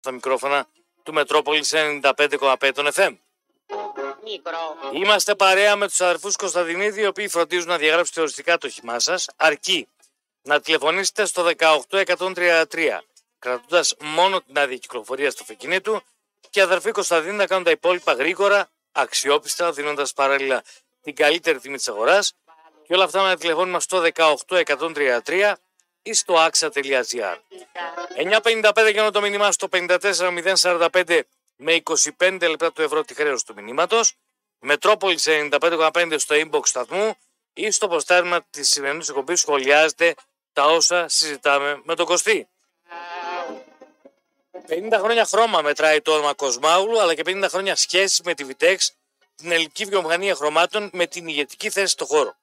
στα μικρόφωνα του Μετρόπολης 95,5 των FM. Μικρό. Είμαστε παρέα με τους αδερφούς Κωνσταντινίδη, οι οποίοι φροντίζουν να διαγράψετε οριστικά το όχημά σας, αρκεί να τηλεφωνήσετε στο 18133, κρατώντας μόνο την άδεια κυκλοφορίας του αυτοκινήτου και οι αδερφοί Κωνσταντινίδη να κάνουν τα υπόλοιπα γρήγορα, αξιόπιστα, δίνοντας παράλληλα την καλύτερη τιμή της αγοράς και όλα αυτά με τηλεφώνημα στο 18133 ή στο axa.gr. 9.55 γίνονται το μήνυμα στο 54.045 με 25 λεπτά του ευρώ τη χρέωση του μηνύματος. Μετρόπολης 95,5 στο inbox σταθμού ή στο ποστάρμα της σημερινής εκπομπής σχολιάζετε τα όσα συζητάμε με τον Κωστή. 50 χρόνια χρώμα μετράει το όνομα Κοσμάουλου, αλλά και 50 χρόνια σχέση με τη Vitex, την ελληνική βιομηχανία χρωμάτων με την ηγετική θέση στο χώρο.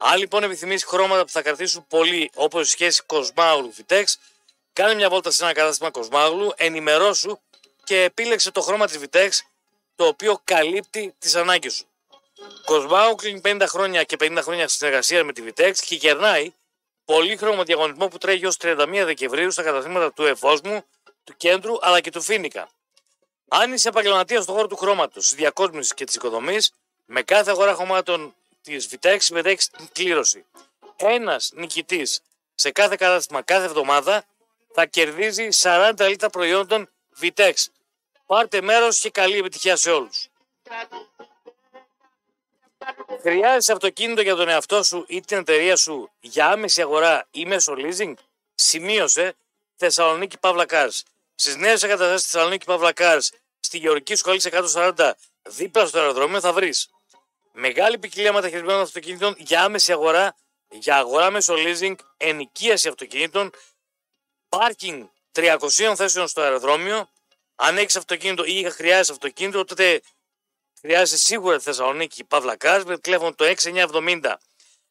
Αν λοιπόν επιθυμείς χρώματα που θα κρατήσουν πολύ, όπως η σχέση Κοσμάουλου Vitex, κάνε μια βόλτα σε ένα κατάστημα Κοσμάουλου, ενημερώσου και επίλεξε το χρώμα της Vitex, το οποίο καλύπτει τις ανάγκες σου. Κοσμάου κλείνει 50 χρόνια και 50 χρόνια συνεργασία με τη Vitex και γερνάει πολύχρωμο διαγωνισμό που τρέχει ως 31 Δεκεμβρίου στα καταστήματα του Εφόσμου, του Κέντρου αλλά και του Φίνικα. Αν είσαι επαγγελματίας στον χώρο του χρώματος, της διακόσμησης και της οικοδομής, με κάθε αγορά χρωμάτων τη Vitex συμμετέχει στην κλήρωση. Ένας νικητής σε κάθε κατάστημα κάθε εβδομάδα θα κερδίζει 40 λίτρα προϊόντων Vitex. Πάρτε μέρος και καλή επιτυχία σε όλους. Χρειάζεσαι αυτοκίνητο για τον εαυτό σου ή την εταιρεία σου για άμεση αγορά ή μέσω leasing; Σημείωσε Θεσσαλονίκη Παύλα Cars. Στις νέες εγκαταστάσεις Θεσσαλονίκη Παύλα Cars, στη Γεωργική Σχολή 140, δίπλα στο αεροδρόμιο θα βρεις. Μεγάλη ποικιλία μεταχειρισμένων αυτοκινήτων για άμεση αγορά, για αγορά μέσω leasing, ενοικίαση αυτοκινήτων, πάρκινγκ 300 θέσεων στο αεροδρόμιο. Αν έχεις αυτοκίνητο ή χρειάζεσαι αυτοκίνητο, τότε χρειάζεσαι σίγουρα τη Θεσσαλονίκη Παύλα Cars με τηλέφωνο το 6970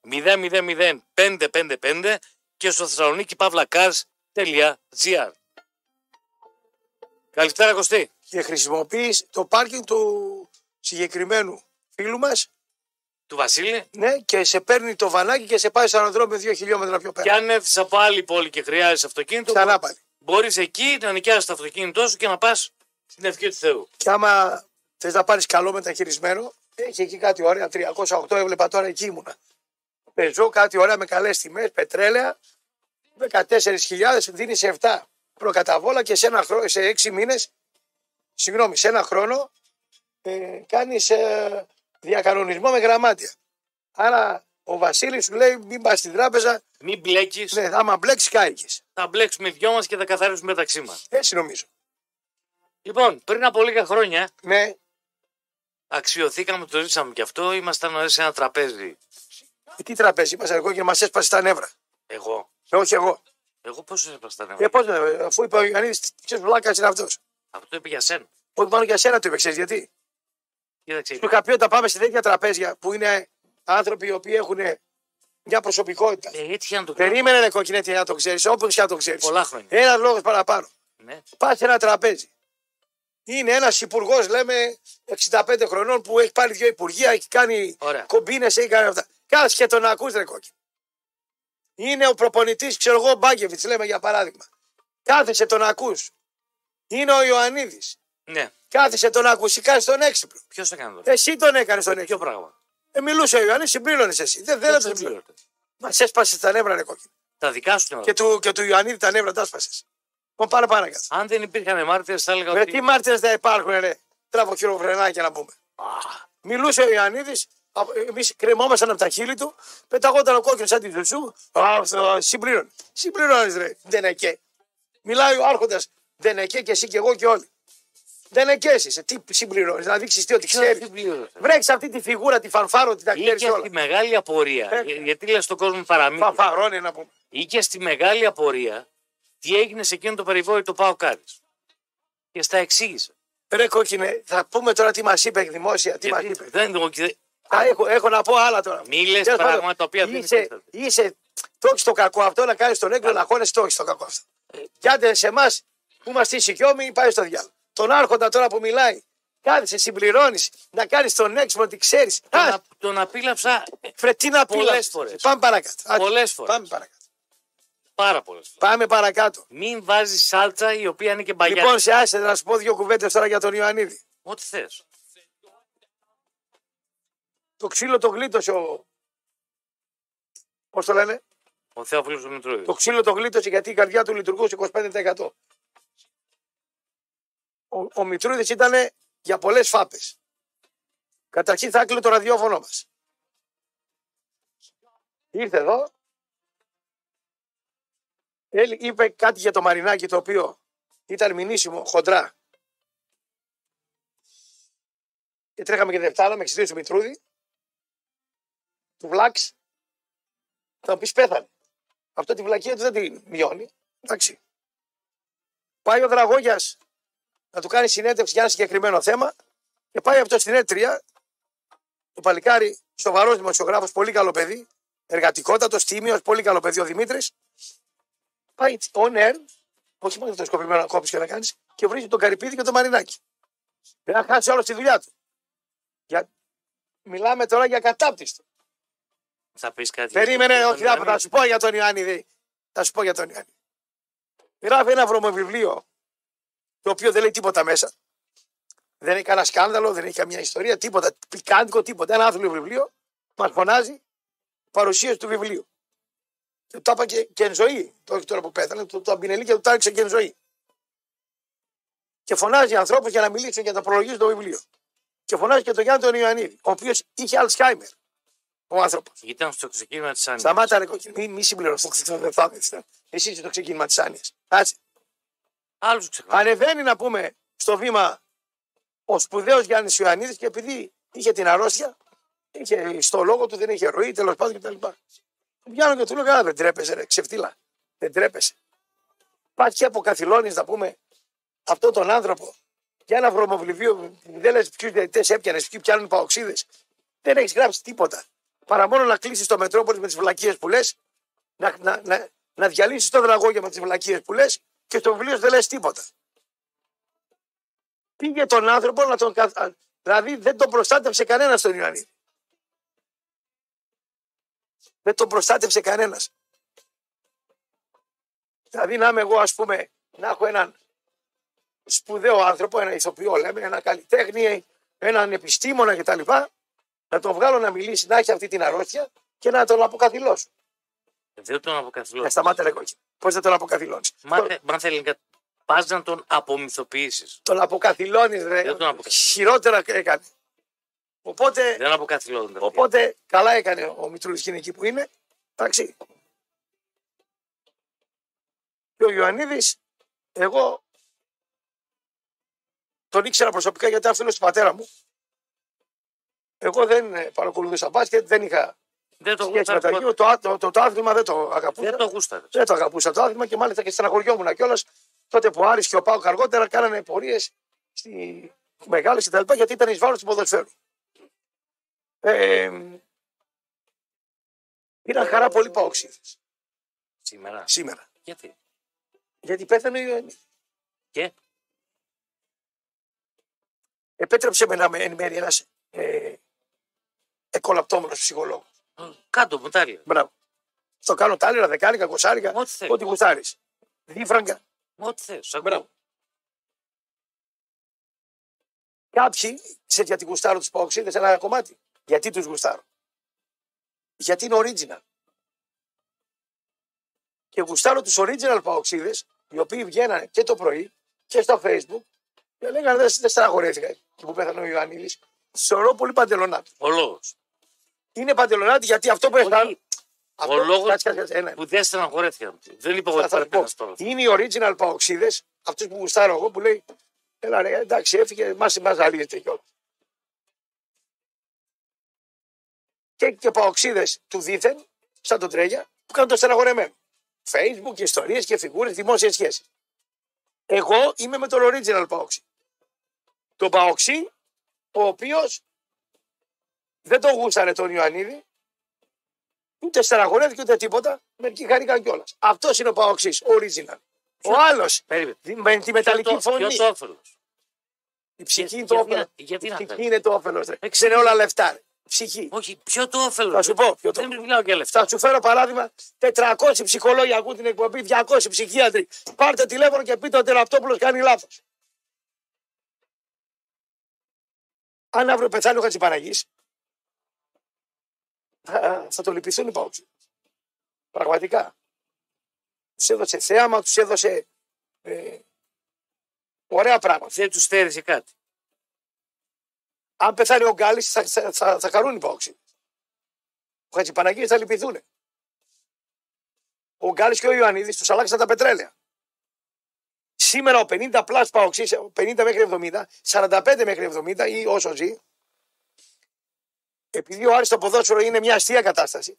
000 555 και στο Θεσσαλονίκη Παύλα Cars.gr. Καλησπέρα Κωστή. και χρησιμοποιείς το πάρκινγκ του συγκεκριμένου φίλου μας. Του Βασίλη. Ναι, και σε παίρνει το βανάκι και σε πάει στο αεροδρόμιο δύο χιλιόμετρα πιο Και πέρα. αν έρθει από άλλη πόλη και χρειάζεσαι αυτοκίνητο, Ξανά πάλι. μπορείς εκεί να νοικιάσεις το αυτοκίνητό σου και να πας στην ευχή του Θεού. Και άμα θες να πάρεις καλό μεταχειρισμένο, έχει εκεί κάτι ωραία. 308 έβλεπα τώρα εκεί ήμουνα. Πεζό, κάτι ωραία με καλές τιμές, πετρέλαια. 14.000 δίνεις σε 7 προκαταβόλα και σε, ένα χρόνο, σε 6 μήνες, συγγνώμη, σε ένα χρόνο ε, κάνεις ε, διακανονισμό με γραμμάτια. Άρα ο Βασίλης σου λέει: Μην πας στην τράπεζα, Μην μπλέκεις, ναι, άμα μπλέξεις, κάηκες. θα μπλέξουμε οι δυο μας και θα καθαρίσουμε μεταξύ μας. Έτσι νομίζω. Λοιπόν, πριν από λίγα χρόνια Ναι, αξιοθήκαμε, το ζήσαμε και αυτό. Ήμασταν ωραία σε ένα τραπέζι. Ε, τι τραπέζι είμαστε εγώ και μας έσπασε τα νεύρα. Εγώ. Ε, όχι εγώ. Εγώ πώς έσπασα τα Ε, νεύρα. πώς, ε, αφού είπε ο Ιωαννίδης, ποιο βλάκα είναι αυτός. Αυτό είπε για σένα. Όχι μόνο για σένα το είπε, ξέρεις γιατί. Κοίταξε. Σου είχα πει όταν πάμε σε τέτοια τραπέζια που είναι άνθρωποι οι οποίοι έχουν μια προσωπικότητα. Ε, έτσι για να το κάνω. Περίμενε ρε κόκκινε τι να το ξέρεις, όπω και να το ξέρεις. Πολλά χρόνια. Ένας λόγος παραπάνω. Ναι. Πας σε ένα τραπέζι. Είναι ένας υπουργός, λέμε, 65 χρονών που έχει πάρει δύο υπουργεία, έχει κάνει Ωραία. κομπίνες, έχει κάνει αυτά. Κάτσε και τον ακούς ρε κόκκινε. Είναι ο προπονητής, ξέρω εγώ, Μπάγκεβιτς, λέμε για παράδειγμα. Κάθεσε τον ακούς. Είναι ο Ιωαννίδης. Ναι. Κάθεσε τον ακού, κάνει τον έξυπνο. Ποιος το έκανε τώρα. Εσύ τον έκανες τον Ποιο έξυπνο. πράγμα; Ε, μιλούσε ο Ιωαννίδη, συμπλήρωνες εσύ. Δεν δεν Ποιος το δεν συμπλήρωνε; πλήρωσε. Μα σες έσπασε τα νεύρα, ρε κόκκινε. Τα δικά σου νεύρα. Και του, και του Ιωαννίδη τα νεύρα τα έσπασες. Λοιπόν, πάρε πάνω κάτω. Αν δεν υπήρχαν μάρτυρες, θα έλεγα Ρε, ότι. τι μάρτυρες δεν υπάρχουν, ρε. Τράβω χειροφρενάκια να πούμε. Μιλούσε ο Ιωαννίδης, εμείς κρεμόμασταν από τα χείλη του, πεταγόταν ο κόκκινος σαν τη ζουσού. Συμπλήρωνε. Συμπλήρωνες, ρε. Δεν εκέ. Μιλάει ο Άρχοντας, δεν εκέ και εσύ και εγώ και όλοι. Δεν εκέ είσαι. Τι συμπληρώνεις, να δείξεις τι ότι Ποιος ξέρεις. δεν πλήρωσε. Βρέξει αυτή τη φιγούρα, τη φανφάρο, ότι τα ξέρει Είχε όλα. στη μεγάλη απορία. Ε. Για- Γιατί λες στον κόσμο παραμύθι. Φανφαρώνει να πούμε. Είχε στη μεγάλη απορία τι έγινε σε εκείνο το περιβόητο Πάο Κάρις. Και στα εξήγησε. Ρε κόκκινε, θα πούμε τώρα τι μας είπε δημόσια, τι μας Γιατί είπε. δεν το δεν- Α, έχω, έχω να πω άλλα τώρα. Μη λες Τέλος πάντων, πράγματα τα οποία δεν είσαι, υφίστανται. είσαι, το έχεις το κακό αυτό να κάνεις τον έγκρο να χώνεσαι, το έχεις το κακό αυτό. Κι άντε σε εμάς που είμαστε ισχυόμοι, πάει στο διάλογο. Τον Άρχοντα τώρα που μιλάει, κάθεσαι, συμπληρώνεις, να κάνεις τον έξυπνο ότι ξέρεις. Τον, Α, α- τον απίλαψα φρε, τι να πει. πολλές λάθος. φορές. Πάμε παρακάτω. Άντε, πολλές φορές. Πάμε παρακάτω. Πάρα πολλές φορές. Πάμε παρακάτω. Μην βάζεις σάλτσα η οποία είναι και μπαγιά. Λοιπόν, σε άσε να σου πω δύο κουβέντες τώρα για τον Ιωαννίδη. Ό,τι θες. Το ξύλο το γλίτωσε ο. Πώς το λένε, Ο Θεόφιλος του Μητρούδη. Το ξύλο το γλίτωσε γιατί η καρδιά του λειτουργούσε 25%. Ο, ο Μητρούδης ήταν για πολλές φάπες. Καταρχήν θα έκλεινε το ραδιόφωνο μας. Ήρθε εδώ. Έλ- Είπε κάτι για το Μαρινάκι το οποίο ήταν μηνύσιμο, χοντρά. Και τρέχαμε και δευτάρα με εξηγήσει του Μητρούδη. Του Βλάξ. Θα μου πεις πέθανε. Αυτό τη βλακία του δεν τη μειώνει. Εντάξει. Πάει ο Δραγόγιας να του κάνει συνέντευξη για ένα συγκεκριμένο θέμα και πάει αυτό στην έτρια. Το παλικάρι, σοβαρός δημοσιογράφος, πολύ καλό παιδί, εργατικότατος, τίμιος, πολύ καλό παιδί ο Δημήτρης. Πάει on air, όχι μόνο το σκοπημένο να κόψεις και να κάνεις, και βρίσκει τον Καρυπίδη και τον Μαρινάκη. Δεν θα χάσει όλος τη δουλειά του. Για... Μιλάμε τώρα για κατάπτυστο. Θα πεις κάτι. Περίμενε, για τον όχι, θα, Ιωαννίδη. θα σου πω για τον Ιωάννη. Θα σου πω για τον Ιωάννη. Γράφει ένα βρωμοβιβλίο το οποίο δεν λέει τίποτα μέσα. Δεν έχει κανένα σκάνδαλο, δεν έχει καμία ιστορία, τίποτα. Πικάντικο, τίποτα. Ένα άθλιο βιβλίο μας φωνάζει παρουσίαση του βιβλίου. Και το είπα και, και εν ζωή. Το όχι τώρα που πέθανε, το, το αμπινελί και το τάριξε και εν ζωή. Και φωνάζει ανθρώπους για να μιλήσουν για να προλογίσουν το βιβλίο. Και φωνάζει και τον Γιάννη τον Ιωαννίδη, ο οποίος είχε Αλτσχάιμερ. Ο άνθρωπος. Ήταν στο ξεκίνημα της Άννη. Σταμάτα ρε κόκκινο, μη, μη συμπληρώσω. Δεν θα ήθελα. Εσύ είσαι το ξεκίνημα της άνοιας. Κάτσε. Άλλους ξεχνά. Ανεβαίνει να πούμε στο βήμα ο σπουδαίος Γιάννης Ιωαννίδης και επειδή είχε την αρρώστια, είχε στο λόγο του, δεν είχε ροή, τέλος πάντων κτλ. Του πιάνω και του λέω: Καλά, δεν τρέπεσαι, ρε, ξεφτύλα. Δεν τρέπεσαι. Πας και αποκαθιλώνεις να πούμε αυτόν τον άνθρωπο για ένα βρωμοβληβίο, δεν λες ποιους διαιτητές έπιανες, ποιοι πιάνουν παοξίδες. Δεν έχεις γράψει τίποτα. Παρά μόνο να κλείσεις το Μετρόπολη με τις βλακίες που λες, να, να, να, να διαλύσεις το δραγόγια με τις βλακίες που λες και στο βιβλίο σου δεν λες τίποτα. Πήγε τον άνθρωπο να τον. καθ- Δηλαδή δεν τον προστάτευσε κανένας τον Ιωαννίδη. Δεν τον προστάτευσε κανένας. Δηλαδή να είμαι εγώ, ας πούμε, να έχω έναν σπουδαίο άνθρωπο, ένα ηθοποιό, λέμε, ένα καλλιτέχνη, έναν επιστήμονα κτλ. Να τον βγάλω να μιλήσει, να έχει αυτή την αρρώστια και να τον αποκαθιλώσω. Δεν τον Να αποκαθιλώνει. σταμάτε ρε κόκκι. Πώς δεν τον αποκαθιλώνεις; Μάθε, μάθε ελληνικά. Πας να τον απομυθοποιήσεις. Τον αποκαθιλώνεις, ρε. Δεν τον αποκαθιλώνεις. Χειρότερα έκανε. Οπότε, Δεν αποκαθιλώνονται. οπότε καλά έκανε ο Μητρούλης και είναι εκεί που είναι. Εντάξει. Και ο Ιωαννίδης, εγώ τον ήξερα προσωπικά γιατί ήταν φίλος του πατέρα μου. Εγώ δεν ε, παρακολουθούσα μπάσκετ, δεν είχα Δεν το σχέση με γούσταρες. το Αγίο. Το, ά- το, το, το άθλημα δεν το αγαπούσα. Δεν το γούσταρες. Δεν το αγαπούσα το άθλημα και μάλιστα και στεναχωριόμουν κιόλας τότε που ο Άρης και ο Πάοκ αργότερα κάνανε πορείες στη μεγάλε κτλ. γιατί ήταν εις βάρος του ποδοσφαίρου. Ε, ήταν χαρά πολύ Παοξίδε Σήμερα. σήμερα. Γιατί; Γιατί πέθανε ο Ιωαννίδη. Και; Επέτρεψε με να με ενημέρει ένας ε, εκολαπτώμενος ψυχολόγος. Κάτω μου τα έλεγε. Μπράβο. Το κάνω τάλιρα, δεκάρικα, κοσάρικα, Ό,τι θέλεις. ό,τι γουστάρεις. Δίφραγκα. Ό,τι θε. Μπράβο. Κάποιοι σε γιατί γουστάρω τους Παοξίδες ένα κομμάτι. Γιατί τους γουστάρω; Γιατί είναι original. Και γουστάρω τους original Παοξίδες, οι οποίοι βγαίνανε και το πρωί και στο facebook και λέγανε δεν δεν στεναχωρέθηκα και που πέθανε ο Ιωαννίδης. Θεωρώ πολύ παντελονάτι. Ο λόγος. Είναι παντελονάτι γιατί αυτό που αισθάνομαι. Ο λόγος Κάτσε, κάτσε, ένα. που δεν στεναχωρέθηκα. Δεν είπα Θα ότι σας πρέπει πω. να στο Είναι οι original παοξίδες, αυτούς που γουστάρω εγώ, που λέει Έλα ρε, εντάξει, έφυγε, μα μαζαλίζεται κιόλας. Και, και παοξίδες του δίθεν, σαν τον Τρέγια, που κάνουν το στεναχωρεμένο. Facebook, και ιστορίες και φιγούρες, δημόσιες σχέσεις. Εγώ είμαι με τον original παοξί. Τον παοξί, ο οποίος δεν τον γούσαρε τον Ιωαννίδη, ούτε στεναχωρέθηκε ούτε τίποτα, μερικοί χαρήκαν κιόλας. Αυτός είναι ο παοξής, original. Ο άλλος, Περίμενε. με τη μεταλλική Ποιο το- φωνή. Ποιος το όφελος; Η ψυχή Για- είναι το γιατί όφελος. να- γιατί Η να ψυχή θέλει. είναι το όφελος. Εξηγεί. Δεν είναι όλα λεφτά. ρε. ψυχή. Όχι, ποιο το όφελος. Θα σου πω ποιο το Δεν μιλάω για λεφτά. Θα σου φέρω παράδειγμα. 400 ψυχολόγοι ακούν την εκπομπή, 200 ψυχίατροι. Πάρτε τηλέφωνο και πείτε ότι ο Ραπτόπουλος κάνει λάθος. Αν αύριο πεθάνει ο Χατζηπαναγή, θα, θα το λυπηθούν οι παόξοι. Πραγματικά. Τους έδωσε θέαμα, τους έδωσε ε, ωραία πράγματα. Δεν τους στέρισε κάτι. Αν πεθάνει ο Γκάλης, θα, θα, θα, θα χαρούν οι παόξοι. Ο Χατζηπαναγή θα λυπηθούν. Ο Γκάλης και ο Ιωαννίδης τους αλλάξαν τα πετρέλαια. Σήμερα ο 50 πλάσ παοξή, 50 μέχρι 70, 45 μέχρι 70 ή όσο ζει, επειδή ο Άρης το ποδόσφαιρο είναι μια αστεία κατάσταση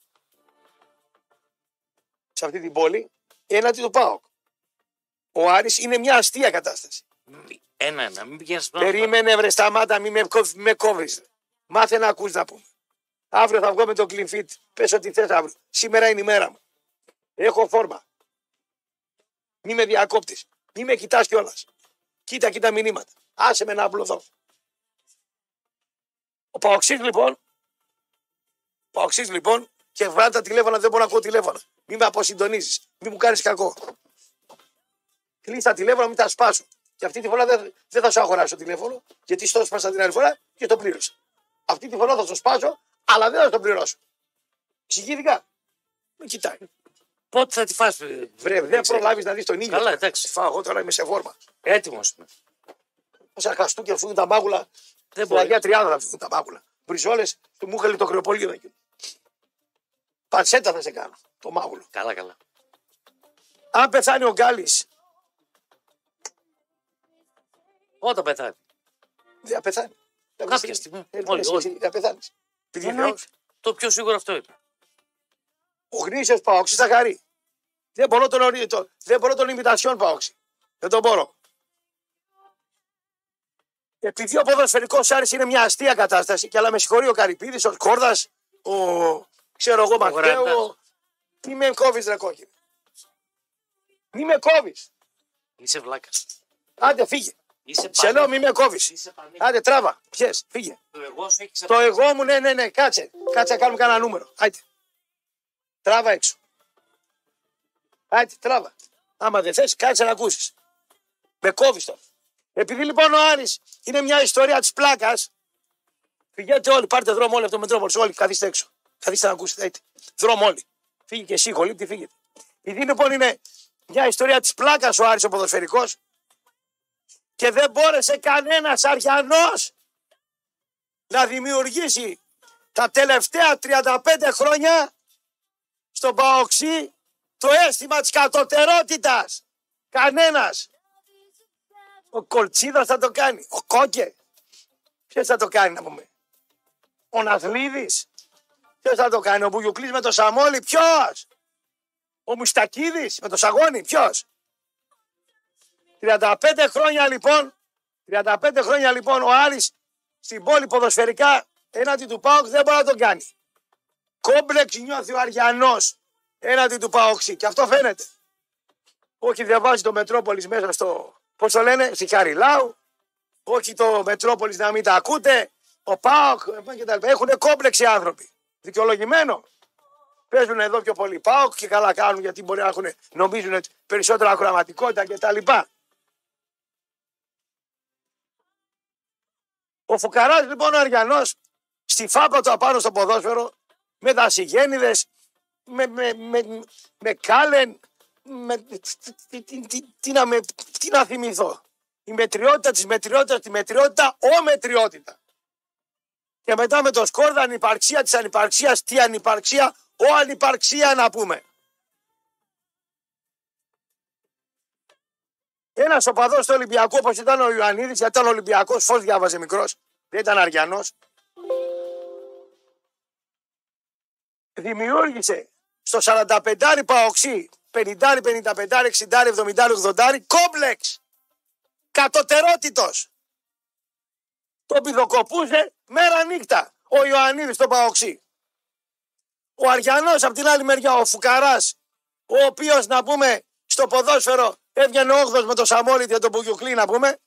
σε αυτή την πόλη, έναντι του ΠΑΟΚ. Ο Άρης είναι μια αστεία κατάσταση. Ένα-ένα, μην πηγαίνεις στον Περίμενε βρε σταμάτα, μη με, κόβ- με κόβεις. Μάθε να ακούς να πούμε. Αύριο θα βγω με το κλινφίτ. Πες ό,τι θες αύριο. Σήμερα είναι η μέρα μου. Έχω φόρμα. Μη με διακόπτεις. Μη με κοιτάς κιόλας. Κοίτα, κοίτα μηνύματα. Άσε με να απλωθώ. Ο Παοξής λοιπόν, ο Παοξής λοιπόν και βγάλει τα τηλέφωνα, δεν μπορώ να ακούω τηλέφωνα. Μη με αποσυντονίζεις. Μη μου κάνεις κακό. Κλείσει τα τηλέφωνα, μην τα σπάσω. Και αυτή τη φορά δεν, δεν θα σου αγοράσω τηλέφωνο, γιατί στο σπάσα την άλλη φορά και το πλήρωσα. Αυτή τη φορά θα το σπάσω, αλλά δεν θα το πληρώσω. Εξηγήθηκα. Με κοιτάει. Πότε θα τη φας, ε, Βρε, δεν προλάβεις να δεις τον ήλιο. Καλά, εντάξει. Φάω, εγώ τώρα είμαι σε φόρμα. Έτοιμος είμαι. Όσα χαστούκια φύγουν τα μάγουλα. Δεν Στην μπορεί. Αγία Τριάδα θα φύγουν τα μάγουλα. Μπριζόλες του Μούχαλη το κρεοπολείο εκεί. Πανσέτα θα σε κάνω. Το μάγουλο. Καλά, καλά. Αν πεθάνει ο Γκάλης, Όταν πεθάνει. δεν θα πεθάνει. Θα Κάποια βρεις- στιγμή. Ε, Όλοι, εσύ, όλοι. εσύ, Θα πεθάνεις. Επειδή Εννοείται. Το πιο σίγουρο αυτό είναι. ο γνήσιος Παόξης θα χαρεί. Δεν μπορώ τον, ορί- το, δεν μπορώ τον ημιτασιόν Παόξη. Δεν τον μπορώ. Επειδή ο ποδοσφαιρικός Άρης είναι μια αστεία κατάσταση, και αλλά με συγχωρεί ο Καρυπίδης, ο Κόρδας, ο ξέρω εγώ Μακτέο. Γραντάς. Μη με κόβεις, ρε κόκκινε. Μη με κόβεις. Είσαι βλάκα. Άντε, φύγε. Είσαι Σε λέω, μη με κόβεις. Είσαι πανίκη. Άντε, τράβα. Πιες, φύγε. Το εγώ σου έχει Το εγώ μου, ναι, ναι, ναι, κάτσε. Κάτσε να κάνουμε κανένα νούμερο. Άιτε. Τράβα έξω. Άιτε, τράβα. Άμα δεν θες, κάτσε να ακούσεις. Με κόβεις τώρα. Επειδή λοιπόν ο Άρης είναι μια ιστορία της πλάκας, πηγαίνετε όλοι, πάρτε δρόμο όλοι από το Μετρόπολης, όλοι, καθίστε έξω. Καθίστε να ακούσετε, άιτε. Δρόμο όλοι. Φύγει και εσύ, χολύπτη, φύγετε. Επειδή λοιπόν είναι μια ιστορία της πλάκας ο Άρης ο ποδοσφαιρικός και δεν μπόρεσε κανένας αρχιανός να δημιουργήσει τα τελευταία 35 χρόνια στον Παοξή το αίσθημα της κατωτερότητας. Κανένας. Ο Κολτσίδας θα το κάνει. Ο Κόκε. Ποιος θα το κάνει να πούμε. Ο Ναθλίδης. Ποιος θα το κάνει. Ο Μπουγιουκλής με το Σαμόλι. Ποιος. Ο Μουστακίδης με το Σαγόνι. Ποιος. 35 χρόνια λοιπόν 35 χρόνια λοιπόν ο Άρης στην πόλη ποδοσφαιρικά έναντι του ΠΑΟΚ δεν μπορεί να τον κάνει. Κόμπλεξ νιώθει ο Αριανός έναντι του ΠΑΟΚ και αυτό φαίνεται. Όχι δεν βάζει το Μετρόπολης μέσα στο, πώς το λένε, στη Χαριλάου. Όχι το Μετρόπολης να μην τα ακούτε. Ο ΠΑΟΚ κτλ. Έχουν κόμπλεξ οι άνθρωποι. Δικαιολογημένο. Παίζουν εδώ πιο πολύ ΠΑΟΚ και καλά κάνουν γιατί μπορεί να έχουν, νομίζουν περισσότερα ακροαματικότητα κτλ. Ο Φουκαράς λοιπόν ο Αριανός στη φάπα του απάνω στο ποδόσφαιρο με δασιγέννηδες, με, με, με, με κάλεν, με, τι, τι, τι, τι, τι να με, τι να θυμηθώ. Η μετριότητα της μετριότητας, τη μετριότητα, ο μετριότητα. Και μετά με το σκόρδα ανυπαρξία της ανυπαρξίας, τι ανυπαρξία, ο ανυπαρξία να πούμε. Ένας οπαδός του Ολυμπιακού όπως ήταν ο Ιωαννίδης, γιατί ήταν Ολυμπιακός, φως διάβαζε μικρός, δεν ήταν Αριανός. Δημιούργησε στο 45 παοξί, 50, 55, 60, 70, 80 κόμπλεξ. Κατωτερότητος. Το πηδοκοπούσε μέρα νύχτα ο Ιωαννίδης στο παοξί. Ο Αριανός από την άλλη μεριά, ο Φουκαράς, ο οποίος να πούμε στο ποδόσφαιρο έβγαινε όγδος με το Σαμόλι και τον Μπουγιουκλή να πούμε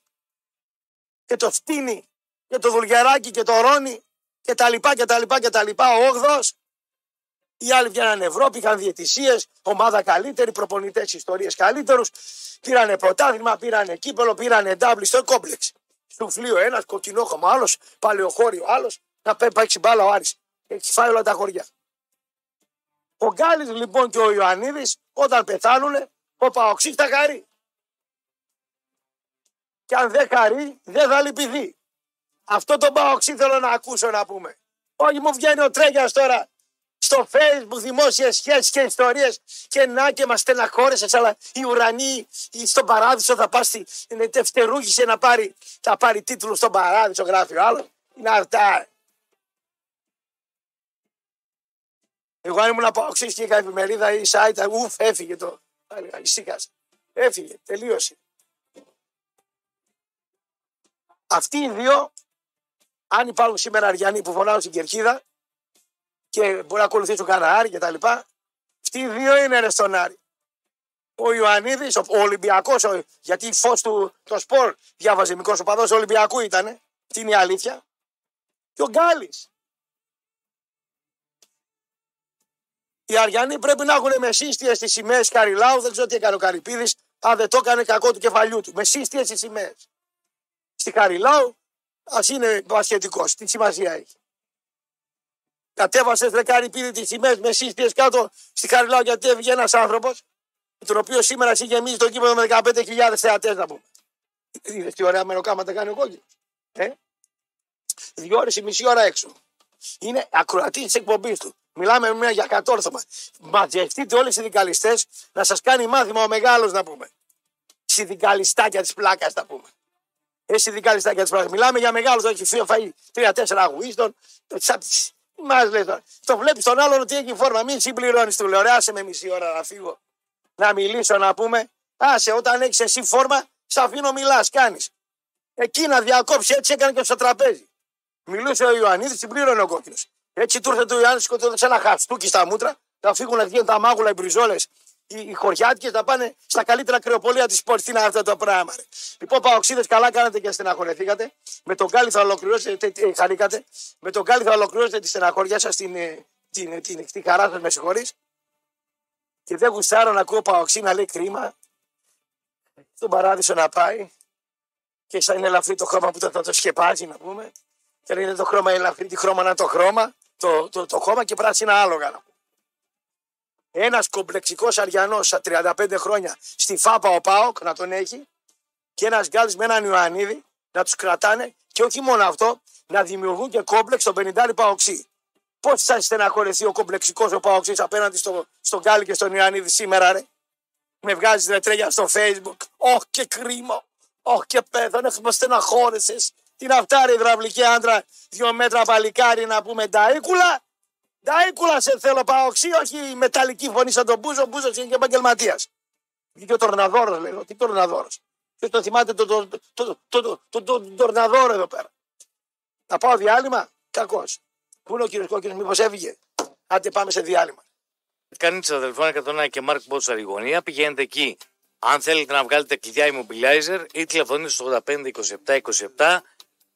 και το Φτίνι και το Δουλγεράκι και το Ρόνι και τα λοιπά και τα λοιπά και τα λοιπά. Ο 8 οι άλλοι βγαίνανε Ευρώπη, είχαν διαιτησίες, ομάδα καλύτερη, προπονητές ιστορίες καλύτερους. Πήρανε πρωτάθλημα, πήρανε κύπελο, πήρανε ντάμπλι στο κόμπλεξ. Σουφλίο ένας, κοκκινόχωμα άλλος, παλαιοχώριο άλλος, να παίξει μπάλα ο Άρης. Έχει φάει όλα τα χωριά. Ο Γκάλης λοιπόν και ο Ιωαννίδης όταν πεθάνουν ο Παοξής θα χαρεί. Και αν δεν χαρεί δεν θα λυπηθεί. Αυτό το Παοξή θέλω να ακούσω να πούμε. Όχι μου βγαίνει ο Τρέγιας τώρα στο facebook δημόσιες σχέσεις και ιστορίες και να και μας στεναχώρησες, αλλά οι ουρανοί στον παράδεισο θα πας είναι τευτερούγησε να πάρει, θα πάρει τίτλο στον παράδεισο, γράφει ο άλλος. Είναι αυτά. Εγώ αν ήμουν από οξύ και είχα εφημερίδα ή site, ουφ, έφυγε το. Ησύχασε. Έφυγε, τελείωσε. Αυτοί οι δύο, αν υπάρχουν σήμερα Αριανοί που φωνάζουν στην κερκίδα, και μπορεί να ακολουθήσουν κανένα Άρη και τα λοιπά. Αυτοί οι δύο είναι ρε στον Άρη. Ο Ιωαννίδης, ο Ολυμπιακός, γιατί φως του το σπορ διάβαζε μικρός οπαδός Ολυμπιακού ήταν. Αυτή είναι η αλήθεια. Και ο Γκάλης. Οι Αριανοί πρέπει να έχουν με σύστιε στι σημαίες Καριλάου. Δεν ξέρω τι έκανε ο Καρυπίδης. Αν δεν το έκανε κακό του κεφαλιού του. Με σύστιε στι σημαίες. Στη Καριλάου, ας είναι βασιετικό. Τι σημασία έχει. Κατέβασες δεκάρι πήρε τις σημαίες με σύστιε κάτω στη Χαριλάου γιατί έβγε ένας άνθρωπος, τον οποίο σήμερα εσύ γεμίζει το κείμενο με 15.000 θεατές να πούμε. Είδες τι ωραία μεροκάματα κάνει ο κόκκινο. Ε; Δύο ώρες ή μισή ώρα έξω. Είναι ακροατής της εκπομπής του. Μιλάμε μια για κατόρθωμα. Μαζευτείτε όλοι οι συνδικαλιστές να σας κάνει μάθημα ο μεγάλος να πούμε. Συνδικαλιστάκια της πλάκας να πούμε. Ε, συνδικαλιστάκια της πλάκας. Μιλάμε για μεγάλους, όχι φάει τρία-τέσσερα αγουίστων. Μας λέει τώρα. Το βλέπεις τον άλλον ότι έχει φόρμα. Μην συμπληρώνεις του λέω. Άσε με μισή ώρα να φύγω. Να μιλήσω να πούμε. Άσε όταν έχεις εσύ φόρμα, σε αφήνω μιλάς, κάνεις. Εκεί να διακόψει, έτσι έκανε και στο τραπέζι. Μιλούσε ο Ιωαννίδης, συμπλήρωνε ο κόκκινος. Έτσι του ήρθε το Ιωάννης, σκοτώθηκε ένα χαστούκι στα μούτρα, θα φύγουν να βγαίνουν τα μάγουλα, οι μπριζόλες, οι, οι χωριάτικες, θα πάνε στα καλύτερα κρεοπολία της πόλης. Τι είναι αυτό το πράγμα. Ρε. Λοιπόν, Παοξίδε, καλά κάνατε και στεναχωρεθήκατε. Με τον Γκάλι θα ολοκληρώσετε, ε, χαρήκατε. Με τον Γκάλι θα ολοκληρώσετε τη στεναχωριά σας, την, ε, την, την, την, την χαρά σας, με συγχωρείς. Και δεν γουστάρω να ακούω Παοξί να λέει κρίμα. Στον παράδεισο να πάει. Και σαν είναι ελαφρύ το χρώμα που θα το, το σκεπάζει, να πούμε. Και είναι το χρώμα ελαφρύ, τη χρώμα να το χρώμα. Το, το, το, χώμα και πράσινα άλογα. Να πούμε. Ένας κομπλεξικός Αριανός στα 35 χρόνια στη ΦΑΠΑ ο ΠΑΟΚ να τον έχει και ένας Γκάλης με έναν Ιωαννίδη να τους κρατάνε και όχι μόνο αυτό, να δημιουργούν και κόμπλεξ στον 50 Παοξή. Πώς θα στεναχωρεθεί ο κομπλεξικός ο Παοξής απέναντι στο, στον Γκάλη και στον Ιωαννίδη σήμερα, ρε; Με βγάζει ρετρέγια στο Facebook. Όχι και κρίμα. Όχι και πέθανε, έχουμε στεναχώρεσες. Την αυτάρη υδραυλική άντρα, δύο μέτρα παλικάρι να πούμε ταίκουλα. Νταίκουλα σε θέλω παοξί, όχι η μεταλλική φωνή σαν τον Μπούζο. Ο Μπούζος είναι και επαγγελματίας. Βγήκε ο Τορναδόρος, λέω. Τι Τορναδόρος. Ποιο το θυμάται τον το, το, το, το, το, Τορναδόρο εδώ πέρα. Θα πάω διάλειμμα; Κακός. Πού είναι ο κύριος Κόκκινος, μήπως έφυγε; Άντε πάμε σε διάλειμμα. Κάνει της αδελφόνα 101 και Μάρκ Μπότσαρ η γωνία. Πηγαίνετε εκεί. Αν θέλετε να βγάλετε κλειδιά immobilizer ή τηλεφωνείτε στο 85 27 27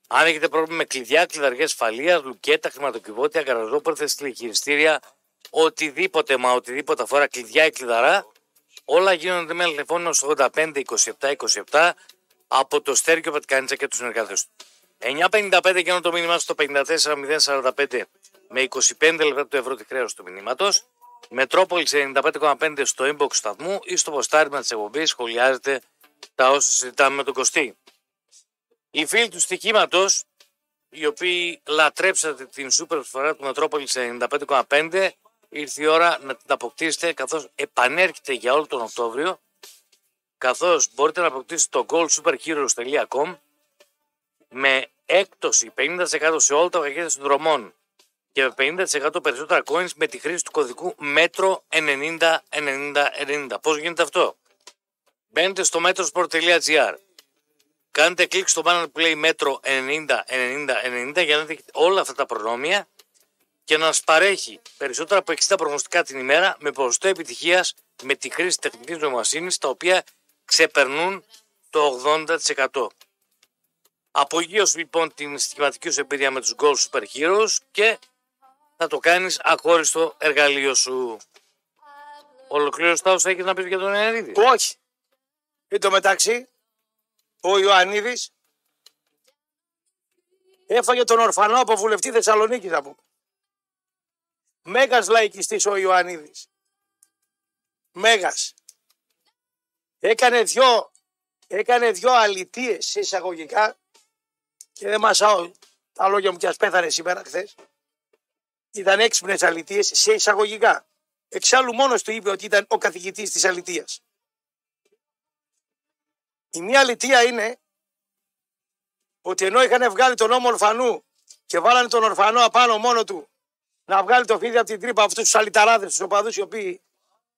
αν έχετε πρόβλημα με κλειδιά, κλειδαργέ ασφαλείας, λουκέτα, χρηματοκιβώτια, γαραζόπορθε, τηλεχειριστήρια, οτιδήποτε μα οτιδήποτε αφορά κλειδιά ή κλειδαρά, όλα γίνονται με τηλεφώνημα στο 85 27 27 από το Στέρκιο Πατικάνιτσα και τους συνεργάτες του. 9.55 γίνονται το μήνυμα στο 54.045 με 25 λεπτά του ευρώ τη χρέωση του μηνύματος. Μετρόπολης 95,5 στο inbox σταθμού ή στο ποστάρισμα της εκπομπής σχολιάζετε τα όσα συζητάμε με τον Κωστή. Οι φίλοι του στοιχήματος, οι οποίοι λατρέψατε την σούπερ προσφορά του Μετρόπολης 95,5, ήρθε η ώρα να την αποκτήσετε καθώς επανέρχεται για όλο τον Οκτώβριο, καθώς μπορείτε να αποκτήσετε το goldsuperheroes.com με έκπτωση 50% σε όλα τα πακέτα των δρομών και με 50% περισσότερα coins με τη χρήση του κωδικού μέτρο 90 90 90. Πώς γίνεται αυτό; Μπαίνετε στο metrosport.gr Κάντε κλικ στο banner που λέει μέτρο 90, 90, 90 για να δείτε όλα αυτά τα προνόμια και να σας παρέχει περισσότερα από 60 προγνωστικά την ημέρα με ποσοστό επιτυχίας με τη χρήση τεχνητής νοημοσύνης τα οποία ξεπερνούν το 80%. Απογείωσε λοιπόν την στοιχηματική σου εμπειρία με τους Gold Super Heroes και θα το κάνεις αχώριστο εργαλείο σου. Ολοκλήρωσε τα όσα έχεις να πεις για τον Ιωαννίδη. Όχι. Εν τω μεταξύ, ο Ιωαννίδης έφαγε τον ορφανό από βουλευτή Θεσσαλονίκης, να πούμε. Μέγας λαϊκιστής ο Ιωαννίδης. Μέγας. Έκανε δυο, έκανε δυο αλητίες σε εισαγωγικά και δεν μασάω τα λόγια μου και ας πέθανε σήμερα χθες. Ήταν έξυπνες αλητίες σε εισαγωγικά. Εξάλλου μόνος του είπε ότι ήταν ο καθηγητής της αλητίας. Η μία αλητία είναι ότι ενώ είχαν βγάλει τον νόμο ορφανού και βάλανε τον ορφανό απάνω μόνο του να βγάλει το φίδι από την τρύπα αυτούς τους αλυταράδες, τους οπαδούς οι οποίοι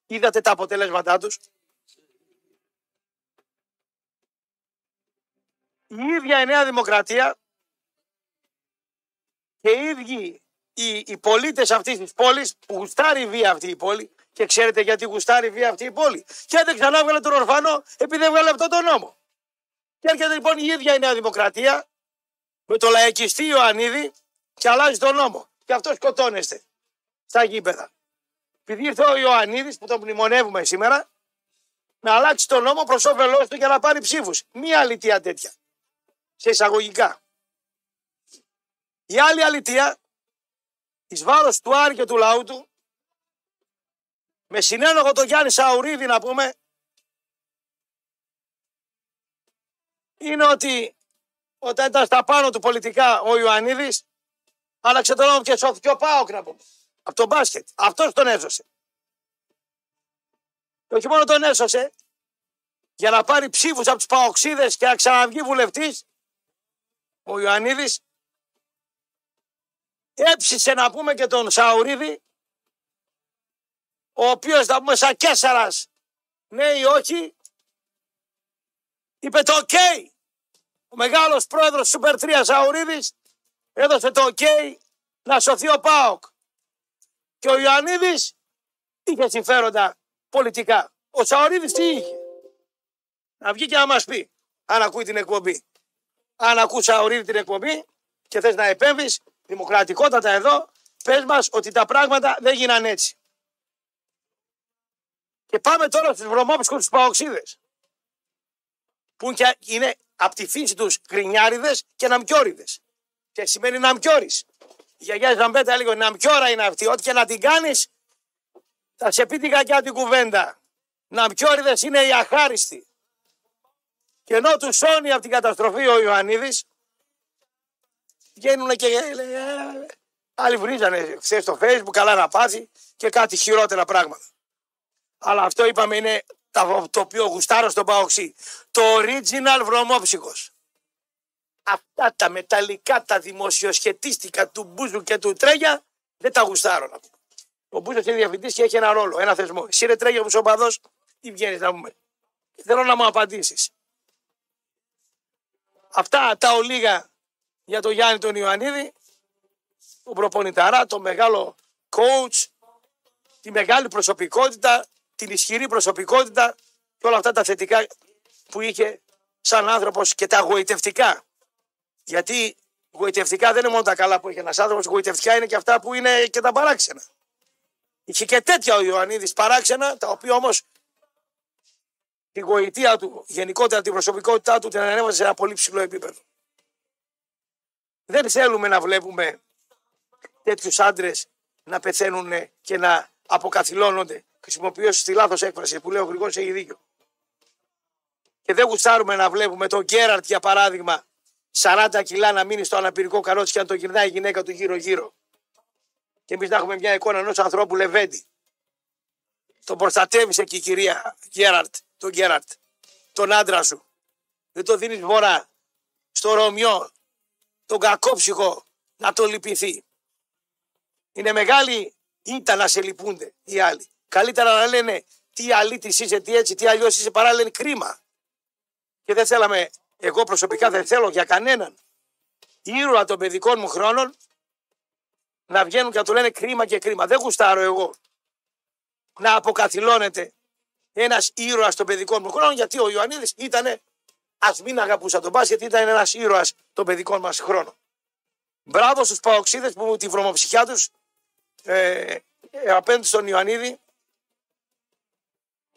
είδατε τα αποτελέσματά τους. Η ίδια η Νέα Δημοκρατία και οι ίδιοι οι, οι πολίτες αυτής της πόλης που γουστάρει βία αυτή η πόλη και ξέρετε γιατί γουστάρει βία αυτή η πόλη. Και δεν ξανά βγάλε τον ορφανό επειδή δεν βγάλε αυτό τον νόμο. Και έρχεται λοιπόν η ίδια η Νέα Δημοκρατία με το λαϊκιστή Ιωαννίδη και αλλάζει τον νόμο. Και αυτό σκοτώνεστε στα γήπεδα. Επειδή ήρθε ο Ιωαννίδης που τον μνημονεύουμε σήμερα να αλλάξει τον νόμο προς όφελός του για να πάρει ψήφους. Μία αλητία τέτοια. Σε εισαγωγικά. Η άλλη αλητία εις βάρος του Άρη και του λαού του με συνένοχο τον Γιάννη Σαουρίδη να πούμε είναι ότι όταν ήταν στα πάνω του πολιτικά ο Ιωαννίδης άλλαξε τον νόμο και σώθηκε ο Πάοκ να πούμε. Από τον μπάσκετ. Αυτός τον έσωσε. Και όχι μόνο τον έσωσε, για να πάρει ψήφους από τους Παοξίδες και να ξαναβγεί βουλευτής, ο Ιωαννίδης έψησε να πούμε και τον Σαουρίδη, ο οποίος θα πούμε σαν Κέσσαρας, ναι ή όχι, είπε το οκ. Ο μεγάλος πρόεδρος Σούπερ 3 Σαουρίδης έδωσε το οκ να σωθεί ο ΠΑΟΚ. Και ο Ιωαννίδης είχε συμφέροντα πολιτικά. Ο Σαουρίδης τι είχε; Να βγει και να μας πει αν ακούει την εκπομπή. Αν ακούς Σαουρίδη την εκπομπή και θες να επέμβεις δημοκρατικότατα εδώ, πες μας ότι τα πράγματα δεν γίναν έτσι. Και πάμε τώρα στους βρωμόπισκους τους παοξίδες. Που είναι από τη φύση τους γκρινιάριδες και ναμπιόριδες. Και σημαίνει ναμπιόρης. Η γιαγιά Ζαμπέτα έλεγε ναμπιόρα είναι αυτή. Ό,τι και να την κάνεις θα σε πει την κακιά την κουβέντα. Ναμπιόριδες είναι οι αχάριστοι. Και ενώ τους σώνει από την καταστροφή ο Ιωαννίδης, βγαίνουν και «Ε, άλλοι βρίζανε χθες στο facebook καλά να πάθει και κάτι χειρότερα πράγματα. Αλλά αυτό είπαμε είναι το οποίο γουστάρω στον Παοξή. Το original βρωμόψυχος. Αυτά τα μεταλλικά, τα δημοσιοσχετίστικα του Μπούζου και του Τρέγια δεν τα γουστάρω να πω. Ο Μπούζος είναι διαφητή και έχει ένα ρόλο, ένα θεσμό. Εσύ ρε Τρέγια που παδό, τι βγαίνεις να πούμε. Θέλω να μου απαντήσεις. Αυτά τα ολίγα για τον Γιάννη τον Ιωαννίδη, τον προπονηταρά, τον μεγάλο coach, τη μεγάλη προσωπικότητα, την ισχυρή προσωπικότητα και όλα αυτά τα θετικά που είχε σαν άνθρωπος και τα γοητευτικά. Γιατί γοητευτικά δεν είναι μόνο τα καλά που είχε ένας άνθρωπος, γοητευτικά είναι και αυτά που είναι και τα παράξενα. Είχε και τέτοια ο Ιωαννίδης παράξενα, τα οποία όμως τη γοητεία του, γενικότερα την προσωπικότητά του την ανέβασε σε ένα πολύ ψηλό επίπεδο. Δεν θέλουμε να βλέπουμε τέτοιους άντρες να πεθαίνουν και να αποκαθιλώνονται. Χρησιμοποιώ στη λάθος έκφραση που λέω ο Γρηγόρης έχει δίκιο. Και δεν γουστάρουμε να βλέπουμε τον Γκέραρτ για παράδειγμα 40 κιλά να μείνει στο αναπηρικό καρότσι και να το γυρνάει η γυναίκα του γύρω-γύρω. Και εμείς να έχουμε μια εικόνα ενός ανθρώπου λεβέντη. Τον προστατεύεις εκεί η κυρία Γκέραρτ, τον Γκέραρτ, τον άντρα σου. Δεν το δίνεις βορρά στο Ρωμιό, τον κακόψυχο να το λυπηθεί. Είναι μεγάλη ήττα να σε λυπούνται οι άλλοι. Καλύτερα να λένε τι αλήτης είσαι, τι έτσι, τι αλλιώς είσαι, παρά λένε κρίμα. Και δεν θέλαμε, εγώ προσωπικά δεν θέλω για κανέναν ήρωα των παιδικών μου χρόνων να βγαίνουν και να του λένε κρίμα και κρίμα. Δεν γουστάρω εγώ να αποκαθιλώνεται ένας ήρωας των παιδικών μου χρόνων γιατί ο Ιωαννίδης ήταν Α μην αγαπούσα τον μπάσκετ, ήταν ένας ήρωας των παιδικών μας χρόνων. Μπράβο στους παοξίδες που τη βρωμοψυχιά τους ε, ε, απέναντι στον Ιωαννίδη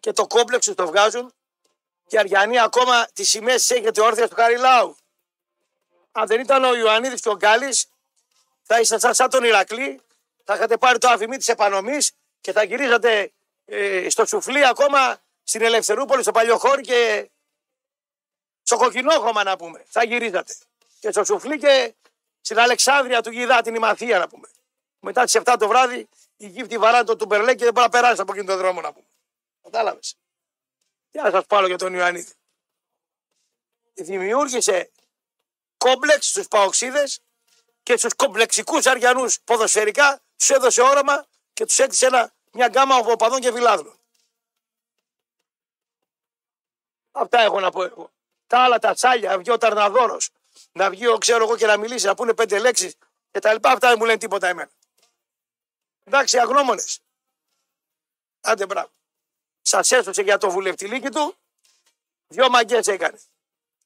και το κόμπλεξ τους το βγάζουν και Αριανοί ακόμα τις σημαίες τις έχετε όρθια του Χαριλάου. Αν δεν ήταν ο Ιωαννίδης και ο Γκάλης, θα ήσασταν σαν τον Ηρακλή, θα είχατε πάρει το αφημί της επανομής και θα γυρίζατε ε, στο σουφλί ακόμα στην Ελευθερούπολη, στο Παλιοχώρι και στο Κοκκινόχωμα να πούμε. Θα γυρίζατε. Και στο σουφλί και στην Αλεξάνδρεια του Γιδά, την Ημαθία να πούμε. Μετά τις 7 το βράδυ η γύφτη βαράνε το τουμπερλέ και δεν μπορεί να περάσει από εκείνο τον δρόμο να πούμε. Κατάλαβες. Για να σας πάρω για τον Ιωαννίδη. Δημιούργησε κόμπλεξ στους παοξίδες και στους κομπλεξικούς αριανούς ποδοσφαιρικά τους έδωσε όραμα και τους έκτισε ένα, μια γκάμα οπαδών και βιλάδων. Αυτά έχω να πω εγώ. Τα άλλα τα τσάλια, να βγει ο Ταρναδόρος, να βγει ο ξέρω εγώ και να μιλήσει, να πούνε πέντε λέξεις και τα λοιπά, αυτά δεν μου λένε τίποτα εμένα. Εντάξει, αγνώμονες. Άντε μπράβο. Σας έσωσε για το βουλευτηλίκι του, δυο μαγκές έκανε.